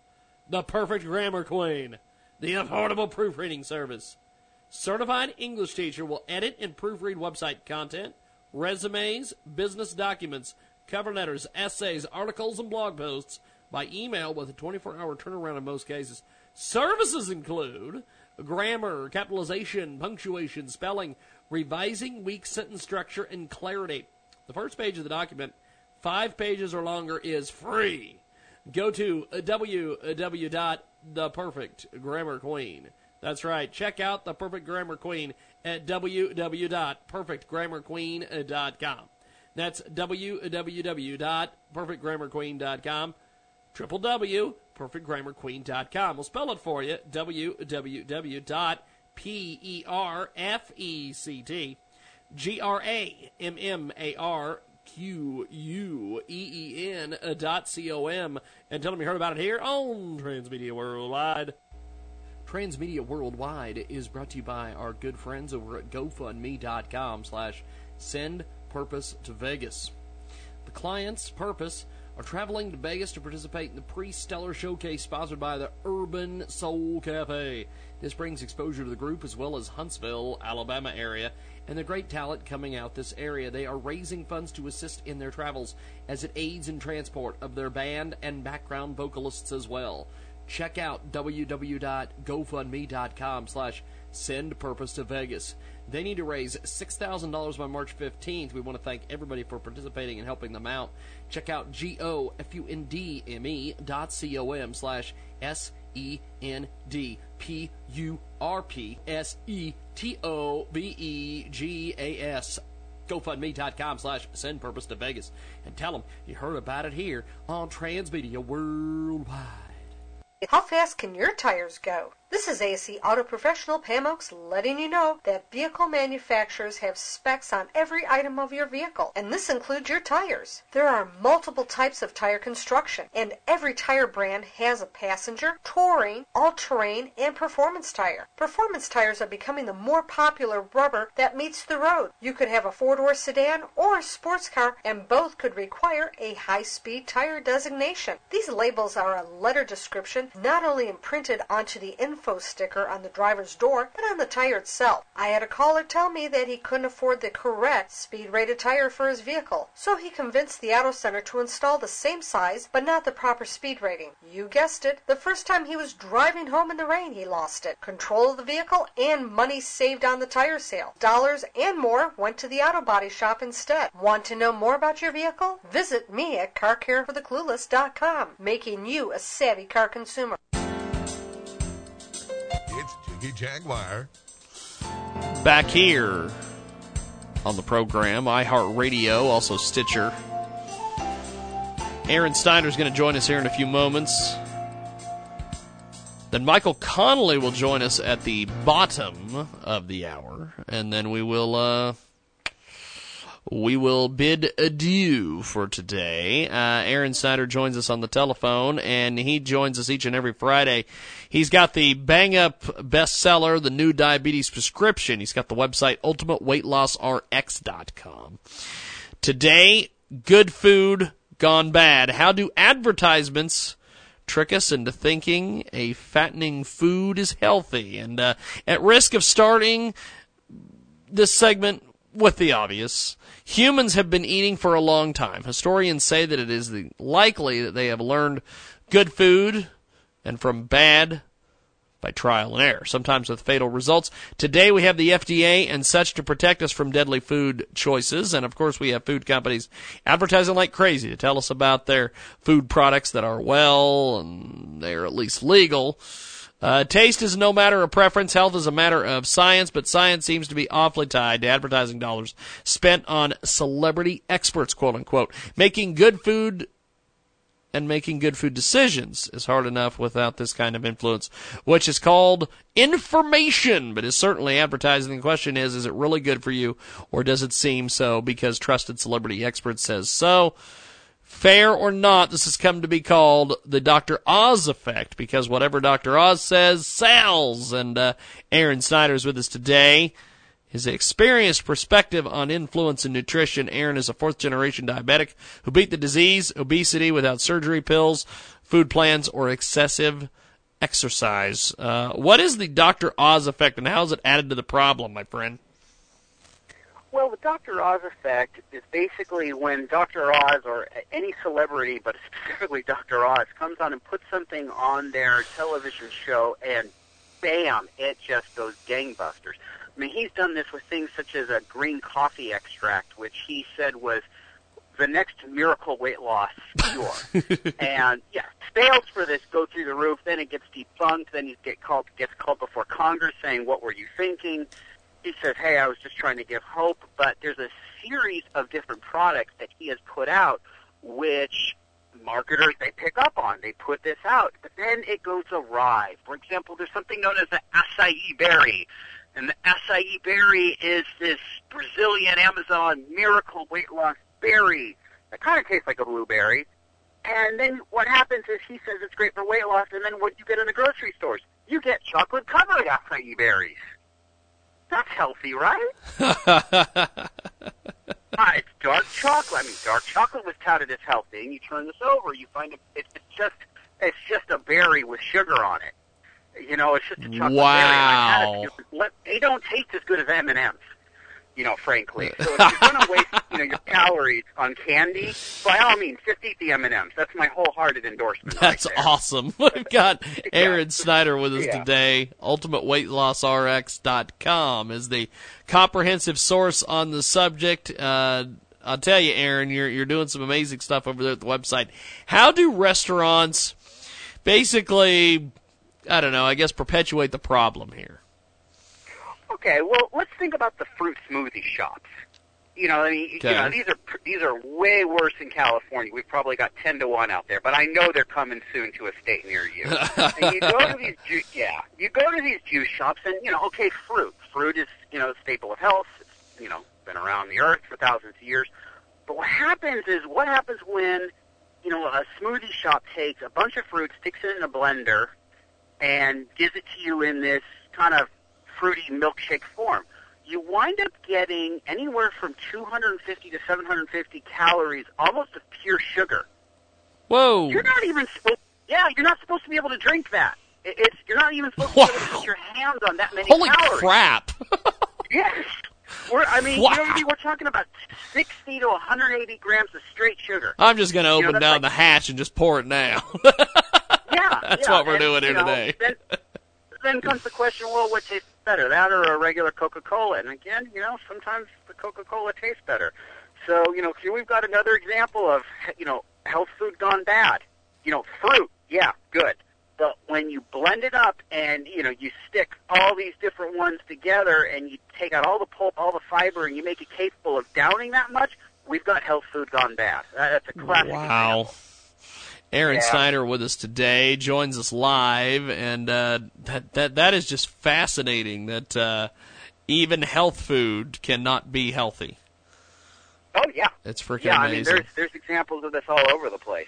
the perfect grammar queen, the affordable proofreading service. Certified English teacher will edit and proofread website content, resumes, business documents, cover letters, essays, articles, and blog posts by email with a 24 hour turnaround in most cases. Services include grammar, capitalization, punctuation, spelling, revising weak sentence structure, and clarity. The first page of the document, five pages or longer, is free. Go to www.theperfectgrammarqueen. That's right. Check out the Perfect Grammar Queen at www.perfectgrammarqueen.com. That's www.perfectgrammarqueen.com. Triple W, perfectgrammarqueen.com. We'll spell it for you. www.perfect G-R-A-M-M-A-R-Q-U-E-E-N dot C-O-M. And tell them you heard about it here on Transmedia Worldwide. Transmedia Worldwide is brought to you by our good friends over at GoFundMe.com slash send purpose to Vegas. The client's purpose are traveling to Vegas to participate in the pre-stellar showcase sponsored by the Urban Soul Cafe. This brings exposure to the group as well as Huntsville, Alabama area, and the great talent coming out this area. They are raising funds to assist in their travels as it aids in transport of their band and background vocalists as well. Check out www.gofundme.com slash send purpose to Vegas. They need to raise $6,000 by March 15th. We want to thank everybody for participating and helping them out. Check out G-O-F-U-N-D-M-E dot C-O-M slash S-E-N-D-P-U-R-P-S-E-T-O-B-E-G-A-S GoFundMe.com slash send purpose to Vegas and tell them you heard about it here on Transmedia Worldwide. How fast can your tires go? This is ASE Auto Professional Pam Oakes letting you know that vehicle manufacturers have specs on every item of your vehicle, and this includes your tires. There are multiple types of tire construction, and every tire brand has a passenger, touring, all-terrain, and performance tire. Performance tires are becoming the more popular rubber that meets the road. You could have a four-door sedan or a sports car, and both could require a high-speed tire designation. These labels are a letter description not only imprinted onto the inside info sticker on the driver's door than on the tire itself. I had a caller tell me that he couldn't afford the correct speed rated tire for his vehicle, so he convinced the auto center to install the same size but not the proper speed rating. You guessed it, the first time he was driving home in the rain he lost it. Control of the vehicle and money saved on the tire sale. Dollars and more went to the auto body shop instead. Want to know more about your vehicle? Visit me at carcarefortheclueless.com, making you a savvy car consumer. Jaguar. Back here on the program, iHeartRadio, also Stitcher. Aaron Snyder is going to join us here in a few moments. Then Michael Connelly will join us at the bottom of the hour, and then we will uh, we will bid adieu for today. Uh, Aaron Snyder joins us on the telephone, and he joins us each and every Friday. He's got the Bang Up bestseller, The New Diabetes Prescription. He's got the website UltimateWeightLossRx.com. Today, good food gone bad. How do advertisements trick us into thinking a fattening food is healthy? And uh, at risk of starting this segment with the obvious, humans have been eating for a long time. Historians say that it is the, likely that they have learned good food and from bad by trial and error, sometimes with fatal results. Today we have the FDA and such to protect us from deadly food choices. And of course we have food companies advertising like crazy to tell us about their food products that are well and they're at least legal. Uh, taste is no matter of preference. Health is a matter of science, but science seems to be awfully tied to advertising dollars spent on celebrity experts, quote unquote. Making good food and making good food decisions is hard enough without this kind of influence, which is called information, but is certainly advertising. The question is, is it really good for you, or does it seem so because trusted celebrity expert says so? Fair or not, this has come to be called the Dr. Oz effect because whatever Dr. Oz says sells. And uh, Aaron Snyder is with us today. His experienced perspective on influence in nutrition. Aaron is a fourth generation diabetic who beat the disease, obesity without surgery, pills, food plans, or excessive exercise. Uh, what is the Dr. Oz effect and how is it added to the problem, my friend? Well, the Dr. Oz effect is basically when Dr. Oz or any celebrity, but specifically Dr. Oz, comes on and puts something on their television show and bam, it just goes gangbusters. I mean, he's done this with things such as a green coffee extract, which he said was the next miracle weight loss cure. [laughs] and yeah, sales for this go through the roof. Then it gets debunked. Then he get called gets called before Congress saying, "What were you thinking?" He says, "Hey, I was just trying to give hope." But there's a series of different products that he has put out, which marketers they pick up on. They put this out, but then it goes awry. For example, there's something known as the acai berry. And the acai berry is this Brazilian Amazon miracle weight loss berry that kind of tastes like a blueberry. And then what happens is he says it's great for weight loss, and then what you get in the grocery stores? You get chocolate covered acai berries. That's healthy, right? [laughs] ah, it's dark chocolate. I mean, dark chocolate was touted as healthy, and you turn this over, you find it, it, it's just it's just a berry with sugar on it. You know, it's just a chocolate Wow. berry. and I had it. Let- They don't taste as good as M and M's. You know, frankly. So if you're going to waste, you know, your [laughs] calories on candy, by all means, just eat the M and M's. That's my wholehearted endorsement. That's awesome. [laughs] We've got [laughs] Aaron Snyder with us Yeah. today. UltimateWeightLossRx.com is the comprehensive source on the subject. Uh, I'll tell you, Aaron, you're you're doing some amazing stuff over there at the website. How do restaurants basically, I don't know, I guess perpetuate the problem here? Okay, well, let's think about the fruit smoothie shops. You know, I mean, Okay. you know, these are these are way worse in California. We've probably got ten to one out there, but I know they're coming soon to a state near you. [laughs] and you go to these, ju- yeah, you go to these juice shops, and you know, okay, fruit. Fruit is you know a staple of health. It's you know been around the earth for thousands of years. But what happens is, what happens when you know a smoothie shop takes a bunch of fruit, sticks it in a blender, and gives it to you in this kind of fruity milkshake form. You wind up getting anywhere from 250 to 750 calories, almost of pure sugar. Whoa! You're not even supposed. Yeah, you're not supposed to be able to drink that. It's you're not even supposed to be able to put your hands on that many calories. Holy calories. crap! [laughs] Yes. We're, I mean, Wow. you know what I mean? We're talking about 60 to 180 grams of straight sugar. I'm just going to You know, open down like- the hatch and just pour it down. [laughs] Yeah, That's yeah, what we're and, doing here know, today. Then, then comes the question: Well, what tastes better, that or a regular Coca-Cola? And again, you know, sometimes the Coca-Cola tastes better. So, you know, here we've got another example of, you know, health food gone bad. You know, fruit, yeah, good. But when you blend it up and, you know, you stick all these different ones together and you take out all the pulp, all the fiber, and you make it capable of downing that much, we've got health food gone bad. That's a classic Wow. Aaron Yeah. Snyder with us today joins us live, and uh, that that that is just fascinating. That uh, even health food cannot be healthy. Oh yeah, It's freaking yeah. I mean, there's there's examples of this all over the place.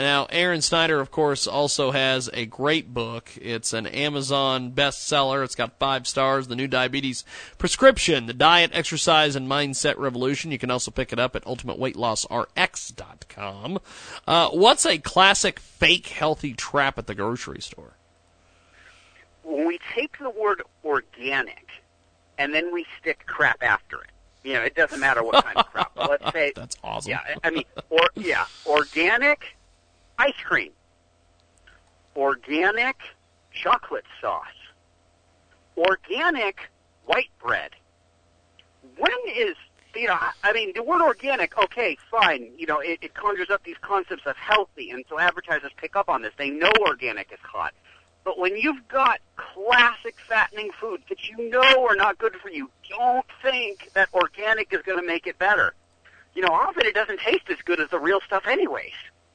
Now, Aaron Snyder, of course, also has a great book. It's an Amazon bestseller. It's got five stars. The New Diabetes Prescription, The Diet, Exercise, and Mindset Revolution. You can also pick it up at UltimateWeightLossRx.com. Uh, what's a classic fake healthy trap at the grocery store? When we take the word organic and then we stick crap after it, you know, it doesn't matter what kind of crap. Let's say [laughs] that's awesome. Yeah, I mean, or yeah, organic ice cream, organic chocolate sauce, organic white bread. When is you know? I mean, the word organic. Okay, fine. You know, it, it conjures up these concepts of healthy, and so advertisers pick up on this. They know organic is hot. But when you've got classic fattening foods that you know are not good for you, don't think that organic is going to make it better. You know, often it doesn't taste as good as the real stuff anyways.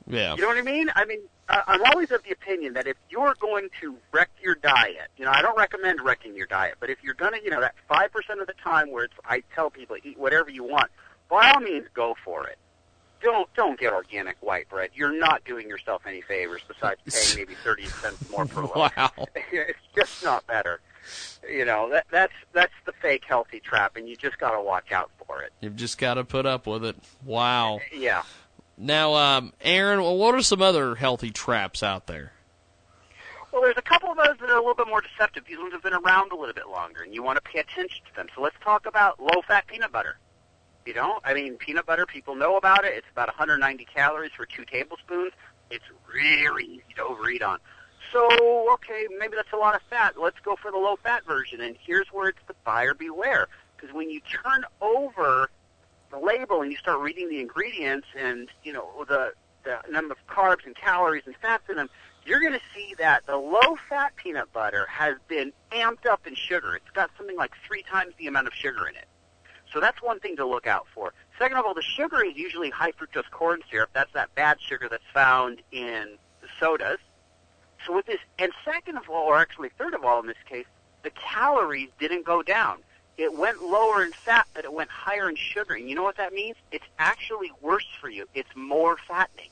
Yeah. You know what I mean? I mean, I- I'm always of the opinion that if you're going to wreck your diet, you know, I don't recommend wrecking your diet, but if you're going to, you know, that 5% of the time where it's, I tell people, eat whatever you want, by all means, go for it. Don't don't get organic white bread. You're not doing yourself any favors besides paying maybe [laughs] thirty cents more per loaf. Wow. [laughs] it's just not better. You know that that's that's the fake healthy trap, and you just got to watch out for it. You've just got to put up with it. Wow. Yeah. Now, um, Aaron, what are some other healthy traps out there? Well, there's a couple of those that are a little bit more deceptive. These ones have been around a little bit longer, and you want to pay attention to them. So let's talk about low-fat peanut butter. You know, I mean, peanut butter, people know about it. It's about 190 calories for two tablespoons. It's really easy to overeat on. So, okay, maybe that's a lot of fat. Let's go for the low-fat version. And here's where it's the buyer beware. Because when you turn over the label and you start reading the ingredients and, you know, the, the number of carbs and calories and fats in them, you're going to see that the low-fat peanut butter has been amped up in sugar. It's got something like three times the amount of sugar in it. So that's one thing to look out for. Second of all, the sugar is usually high fructose corn syrup. That's that bad sugar that's found in the sodas. So with this, and second of all, or actually third of all in this case, the calories didn't go down. It went lower in fat, but it went higher in sugar. And you know what that means? It's actually worse for you. It's more fattening.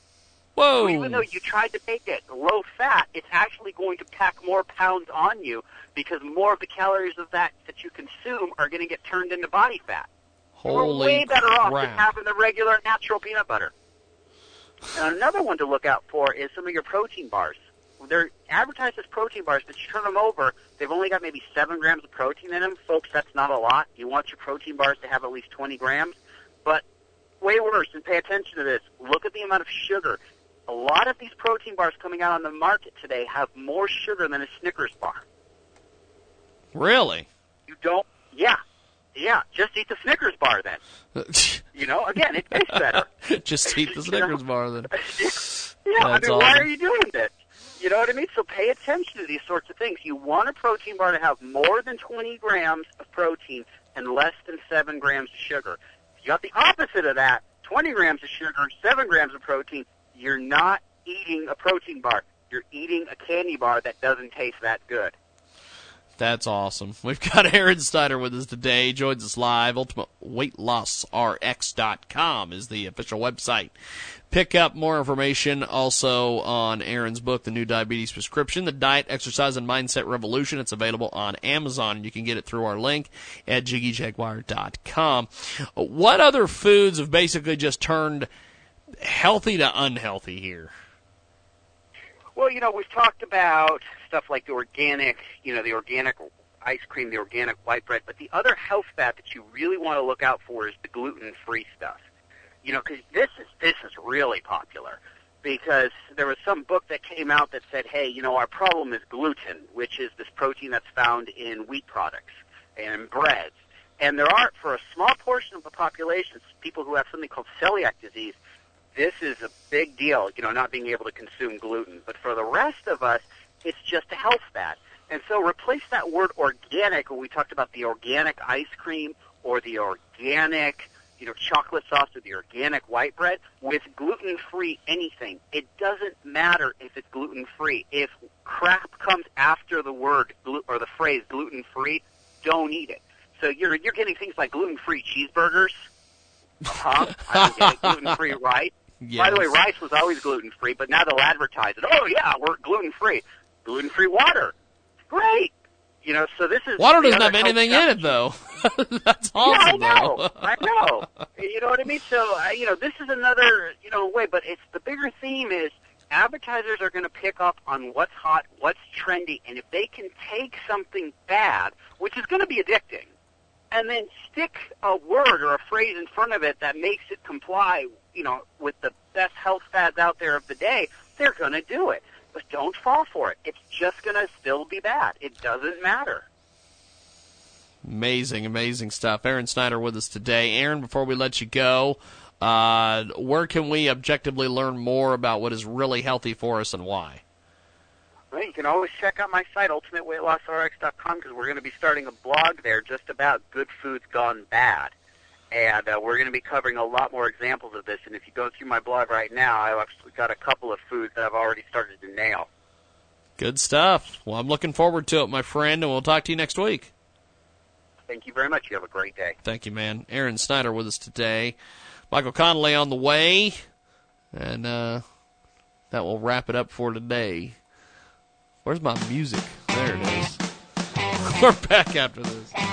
Whoa! So even though you tried to make it low fat, it's actually going to pack more pounds on you because more of the calories of that that you consume are going to get turned into body fat. Holy We're way better off than having the regular natural peanut butter. Another one to look out for is some of your protein bars. They're advertised as protein bars, but you turn them over, they've only got maybe seven grams of protein in them. Folks, that's not a lot. You want your protein bars to have at least 20 grams. But way worse, and pay attention to this, look at the amount of sugar. A lot of these protein bars coming out on the market today have more sugar than a Snickers bar. Really? You don't, yeah, yeah, just eat the Snickers bar then. [laughs] You know, again, it tastes better. just eat the [laughs] Snickers bar then. [laughs] Yeah, I That's mean, why are you doing this? You know what I mean? So pay attention to these sorts of things. You want a protein bar to have more than 20 grams of protein and less than 7 grams of sugar. If you got the opposite of that, 20 grams of sugar, 7 grams of protein, you're not eating a protein bar. You're eating a candy bar that doesn't taste that good. That's awesome. [laughs] We've got Aaron Snyder with us today. He joins us live. UltimateWeightLossRx.com is the official website. Pick up more information also on Aaron's book, The New Diabetes Prescription, The Diet, Exercise, and Mindset Revolution. It's available on Amazon. You can get it through our link at JiggyJaguar.com. What other foods have basically just turned healthy to unhealthy here? Well, you know, we've talked about stuff like the organic, you know, the organic ice cream, the organic white bread, but the other health fat that you really want to look out for is the gluten-free stuff. You know, because this is this is really popular. Because there was some book that came out that said, hey, you know, our problem is gluten, which is this protein that's found in wheat products and breads. And there are, for a small portion of the population, people who have something called celiac disease, this is a big deal, you know, not being able to consume gluten. But for the rest of us, it's just a health fat. And so replace that word organic when we talked about the organic ice cream or the organic, you know, chocolate sauce or the organic white bread with gluten-free anything. It doesn't matter if it's gluten-free. If crap comes after the word or the phrase gluten-free, don't eat it. So you're you're getting things like gluten-free cheeseburgers. Huh? I don't get. Gluten-free [laughs] rice. By the way, rice was always gluten free, but now they'll advertise it. Oh yeah, we're gluten free. Gluten free water. Great. You know, so this is Water doesn't have anything health in it, though. [laughs] That's yeah, I awesome, know. though. I know. You know what I mean? So, uh, you know, this is another, you know, way, but it's the bigger theme is advertisers are going to pick up on what's hot, what's trendy, and if they can take something bad, which is going to be addicting, and then stick a word or a phrase in front of it that makes it comply, you know, with the best health fads out there of the day, they're going to do it. But don't fall for it. It's just going to still be bad. It doesn't matter. Amazing, amazing stuff. Aaron Snyder with us today. Aaron, before we let you go, uh, where can we objectively learn more about what is really healthy for us and why? Well, you can always check out my site, ultimateweightlossrx.com, because we're going to be starting a blog there just about good foods gone bad. And uh, we're going to be covering a lot more examples of this. And if you go through my blog right now, I've actually got a couple of foods that I've already started to nail. Good stuff. Well, I'm looking forward to it, my friend, and we'll talk to you next week. Thank you very much. You have a great day. Thank you, man. Aaron Snyder with us today. Michael Connelly on the way. And uh, that will wrap it up for today. Where's my music? There it is. [laughs] We're back after this.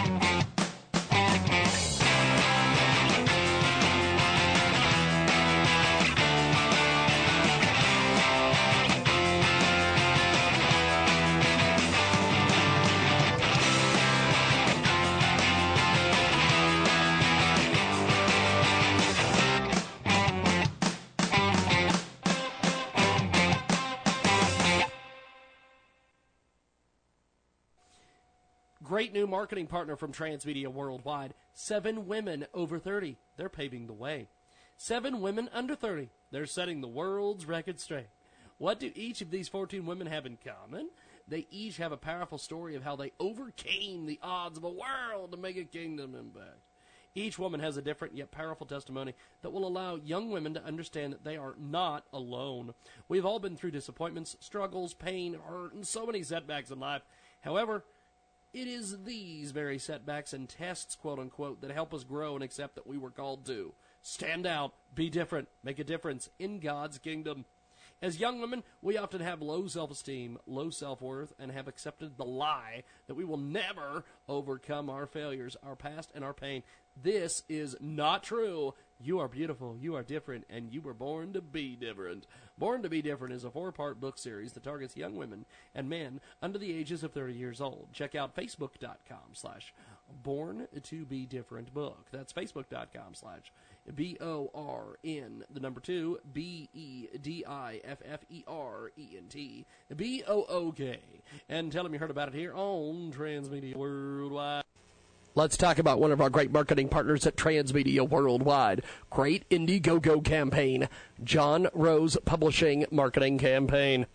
Great new marketing partner from Transmedia Worldwide. Seven women over 30. They're paving the way. Seven women under 30. They're setting the world's record straight. What do each of these 14 women have in common? They each have a powerful story of how they overcame the odds of a world to make a kingdom impact. Each woman has a different yet powerful testimony that will allow young women to understand that they are not alone. We've all been through disappointments, struggles, pain, hurt, and so many setbacks in life. However, it is these very setbacks and tests, quote unquote, that help us grow and accept that we were called to stand out, be different, make a difference in God's kingdom. As young women, we often have low self esteem, low self worth, and have accepted the lie that we will never overcome our failures, our past, and our pain. This is not true. You are beautiful, you are different, and you were born to be different. Born to be Different is a four part book series that targets young women and men under the ages of 30 years old. Check out facebook.com slash born to be different book. That's facebook.com slash B O R N, the number two, B E D I F F E R E N T, B O O K. And tell them you heard about it here on Transmedia Worldwide. Let's talk about one of our great marketing partners at Transmedia Worldwide. Great Indiegogo campaign. Jon Rose Publishing Marketing Campaign.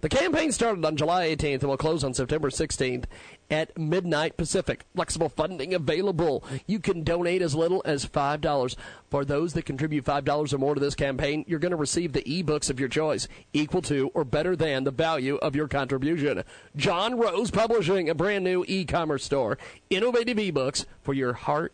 The campaign started on July 18th and will close on September 16th at midnight Pacific. Flexible funding available. You can donate as little as $5. For those that contribute $5 or more to this campaign, you're going to receive the ebooks of your choice, equal to or better than the value of your contribution. Jon Rose Publishing, a brand new e-commerce store. Innovative ebooks for your heart,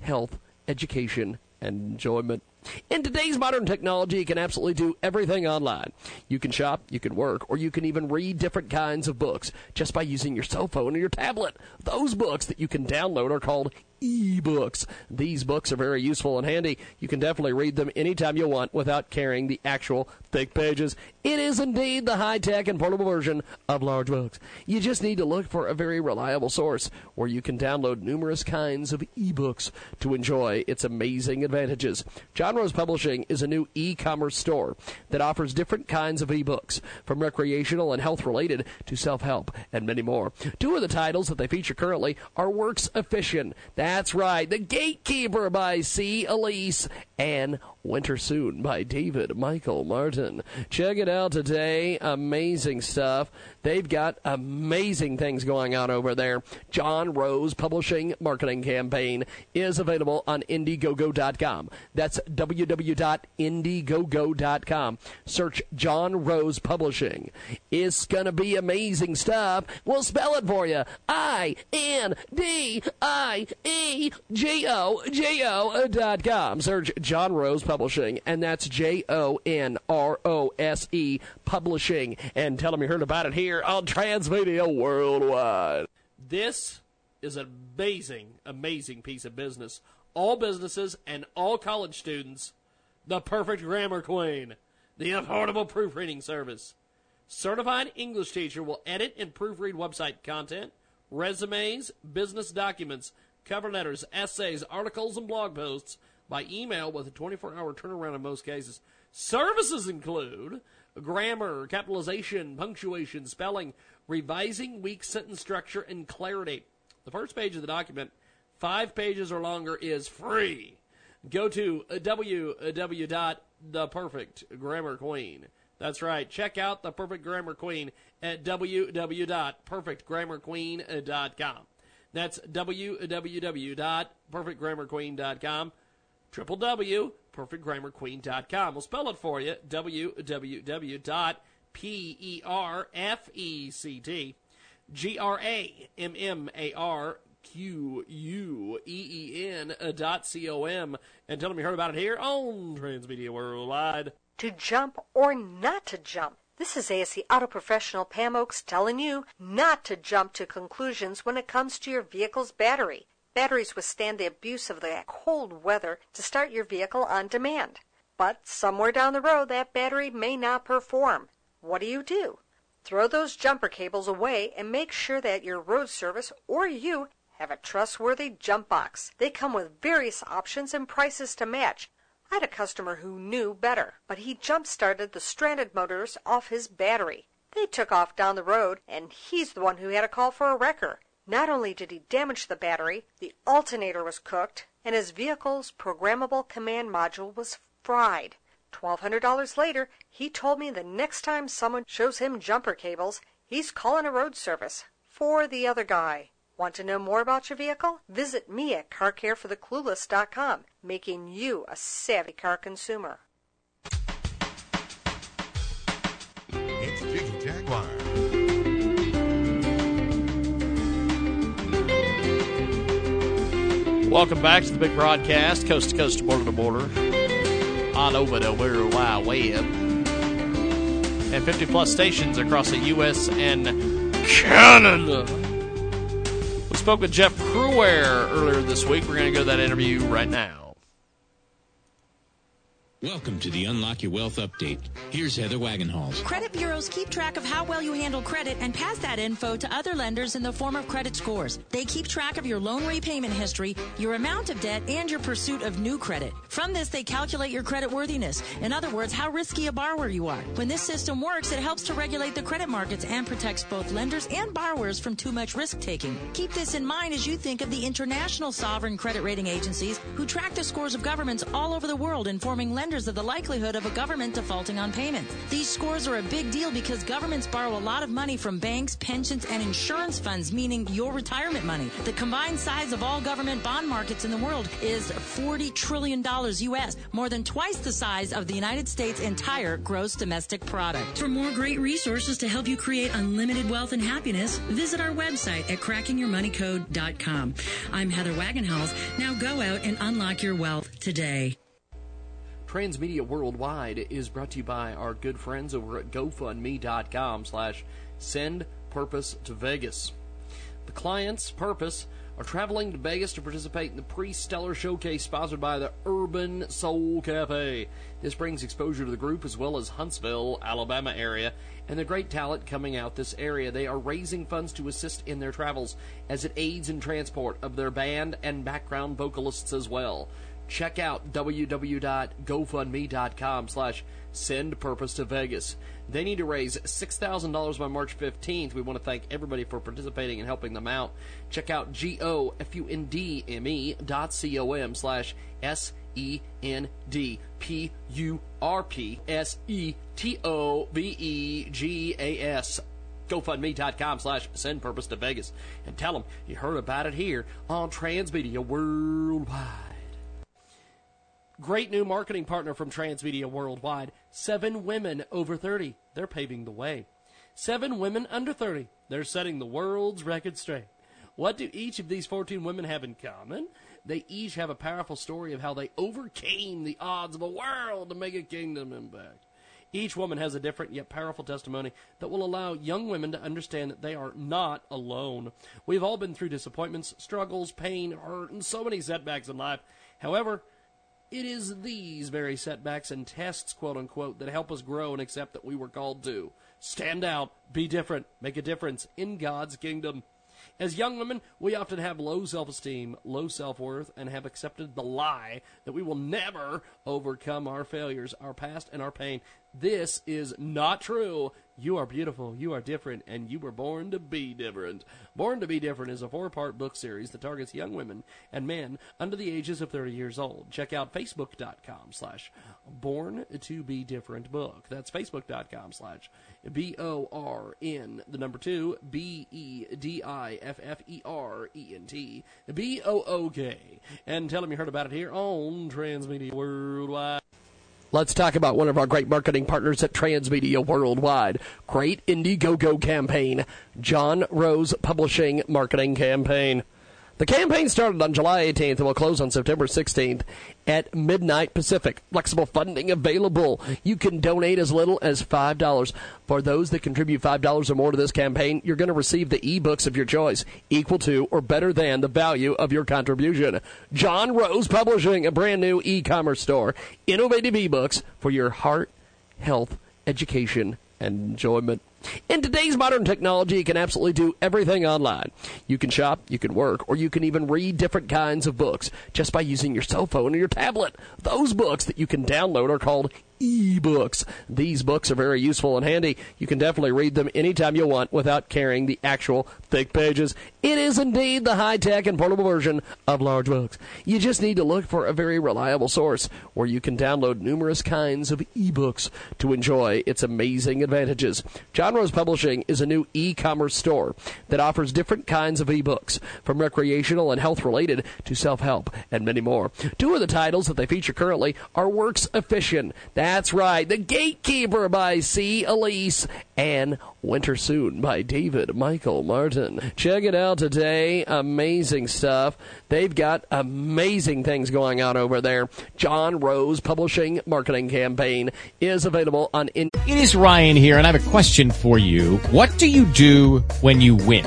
health, education, and enjoyment. In today's modern technology, you can absolutely do everything online. You can shop, you can work, or you can even read different kinds of books just by using your cell phone or your tablet. Those books that you can download are called e-books. These books are very useful and handy. You can definitely read them anytime you want without carrying the actual thick pages. It is indeed the high-tech and portable version of large books. You just need to look for a very reliable source where you can download numerous kinds of e-books to enjoy its amazing advantages. Jon Rose Publishing is a new e-commerce store that offers different kinds of e-books, from recreational and health-related to self-help and many more. Two of the titles that they feature currently are Works of Fiction. That's right, The Gatekeeper by C. Elise and Winter Soon by David Michael Martin. Check it out today. Amazing stuff. They've got amazing things going on over there. Jon Rose Publishing Marketing Campaign is available on Indiegogo.com. That's www.indiegogo.com. Search Jon Rose Publishing. It's going to be amazing stuff. We'll spell it for you. I N D I E G O G O dot com. Search Jon Rose Publishing, and that's J O N R O S E Publishing. And tell them you heard about it here on Transmedia Worldwide. This is an amazing, amazing piece of business. All businesses and all college students, the perfect grammar queen, the affordable proofreading service. Certified English teacher will edit and proofread website content, resumes, business documents, cover letters, essays, articles, and blog posts by email with a 24 hour turnaround in most cases. Services include grammar, capitalization, punctuation, spelling, revising weak sentence structure, and clarity. The first page of the document, five pages or longer, is free. Go to www.theperfectgrammarqueen. That's right. Check out the Perfect Grammar Queen at www.perfectgrammarqueen.com. That's www.perfectgrammarqueen.com. Triple W, perfectgrammarqueen.com. We'll spell it for you. www.perfect G-R-A-M-M-A-R-Q-U-E-E-N dot C-O-M. Uh, and tell them you heard about it here on Transmedia Worldwide. To jump or not to jump. This is ASE Auto Professional Pam Oakes telling you not to jump to conclusions when it comes to your vehicle's battery. Batteries withstand the abuse of the cold weather to start your vehicle on demand. But somewhere down the road, that battery may not perform. What do you do? Throw those jumper cables away and make sure that your road service or you have a trustworthy jump box. They come with various options and prices to match. I had a customer who knew better, but he jump started the stranded motors off his battery. They took off down the road, and he's the one who had a call for a wrecker. Not only did he damage the battery, the alternator was cooked, and his vehicle's programmable command module was fried. Twelve hundred dollars later, he told me the next time someone shows him jumper cables, he's calling a road service for the other guy. Want to know more about your vehicle? Visit me at carcarefortheclueless.com, making you a savvy car consumer. It's Welcome back to the big broadcast, coast to coast, border to border, on over the World Wide Web, and 50 plus stations across the U.S. and Canada. We spoke with Jeff Cruware earlier this week. We're going to go to that interview right now. Welcome to the Unlock Your Wealth Update. Here's Heather Wagenhals. Credit bureaus keep track of how well you handle credit and pass that info to other lenders in the form of credit scores. They keep track of your loan repayment history, your amount of debt, and your pursuit of new credit. From this, they calculate your credit worthiness. In other words, how risky a borrower you are. When this system works, it helps to regulate the credit markets and protects both lenders and borrowers from too much risk taking. Keep this in mind as you think of the international sovereign credit rating agencies who track the scores of governments all over the world, informing lenders of the likelihood of a government defaulting on payments. These scores are a big deal because governments borrow a lot of money from banks, pensions, and insurance funds, meaning your retirement money. The combined size of all government bond markets in the world is $40 trillion US, more than twice the size of the United States' entire gross domestic product. For more great resources to help you create unlimited wealth and happiness, visit our website at crackingyourmoneycode.com. I'm Heather Wagenhals. Now go out and unlock your wealth today. Transmedia Worldwide is brought to you by our good friends over at GoFundMe.com slash send purpose to Vegas. The client's purpose are traveling to Vegas to participate in the pre-stellar showcase sponsored by the Urban Soul Cafe. This brings exposure to the group as well as Huntsville, Alabama area, and the great talent coming out this area. They are raising funds to assist in their travels as it aids in transport of their band and background vocalists as well. Check out www.gofundme.com slash send purpose to Vegas. They need to raise $6,000 by March 15th. We want to thank everybody for participating and helping them out. Check out G-O-F-U-N-D-M-E dot C-O-M slash S-E-N-D-P-U-R-P-S-E-T-O-V-E-G-A-S GoFundMe.com slash send purpose to Vegas and tell them you heard about it here on Transmedia Worldwide. Great new marketing partner from Transmedia Worldwide. Seven women over 30. They're paving the way. Seven women under 30. They're setting the world's record straight. What do each of these 14 women have in common? They each have a powerful story of how they overcame the odds of a world to make a kingdom impact. Each woman has a different yet powerful testimony that will allow young women to understand that they are not alone. We've all been through disappointments, struggles, pain, hurt, and so many setbacks in life. However, it is these very setbacks and tests, quote unquote, that help us grow and accept that we were called to. Stand out, be different, make a difference in God's kingdom. As young women, we often have low self esteem, low self worth, and have accepted the lie that we will never overcome our failures, our past, and our pain. This is not true. You are beautiful, you are different, and you were born to be different. Born to be Different is a four part book series that targets young women and men under the ages of 30 years old. Check out facebook.com slash born to be different book. That's facebook.com slash B O R N, the number two, B E D I F F E R E N T, B O O K. And tell them you heard about it here on Transmedia Worldwide. Let's talk about one of our great marketing partners at Transmedia Worldwide. Great Indiegogo campaign. Jon Rose Publishing Marketing Campaign. The campaign started on July 18th and will close on September 16th at midnight Pacific. Flexible funding available. You can donate as little as $5. For those that contribute $5 or more to this campaign, you're going to receive the ebooks of your choice, equal to or better than the value of your contribution. Jon Rose Publishing, a brand new e-commerce store. Innovative ebooks for your heart, health, education, and enjoyment. In today's modern technology, you can absolutely do everything online. You can shop, you can work, or you can even read different kinds of books just by using your cell phone or your tablet. Those books that you can download are called e-books. These books are very useful and handy. You can definitely read them anytime you want without carrying the actual thick pages. It is indeed the high-tech and portable version of large books. You just need to look for a very reliable source where you can download numerous kinds of e-books to enjoy its amazing advantages. Jon Rose Publishing is a new e-commerce store that offers different kinds of e-books, from recreational and health-related to self-help and many more. Two of the titles that they feature currently are Works Efficient. That's right, The Gatekeeper by C. Elise and Winter Soon by David Michael Martin. Check it out today. Amazing stuff. They've got amazing things going on over there. Jon Rose Publishing Marketing Campaign is available on. In- it is Ryan here, and I have a question for you. What do you do when you win?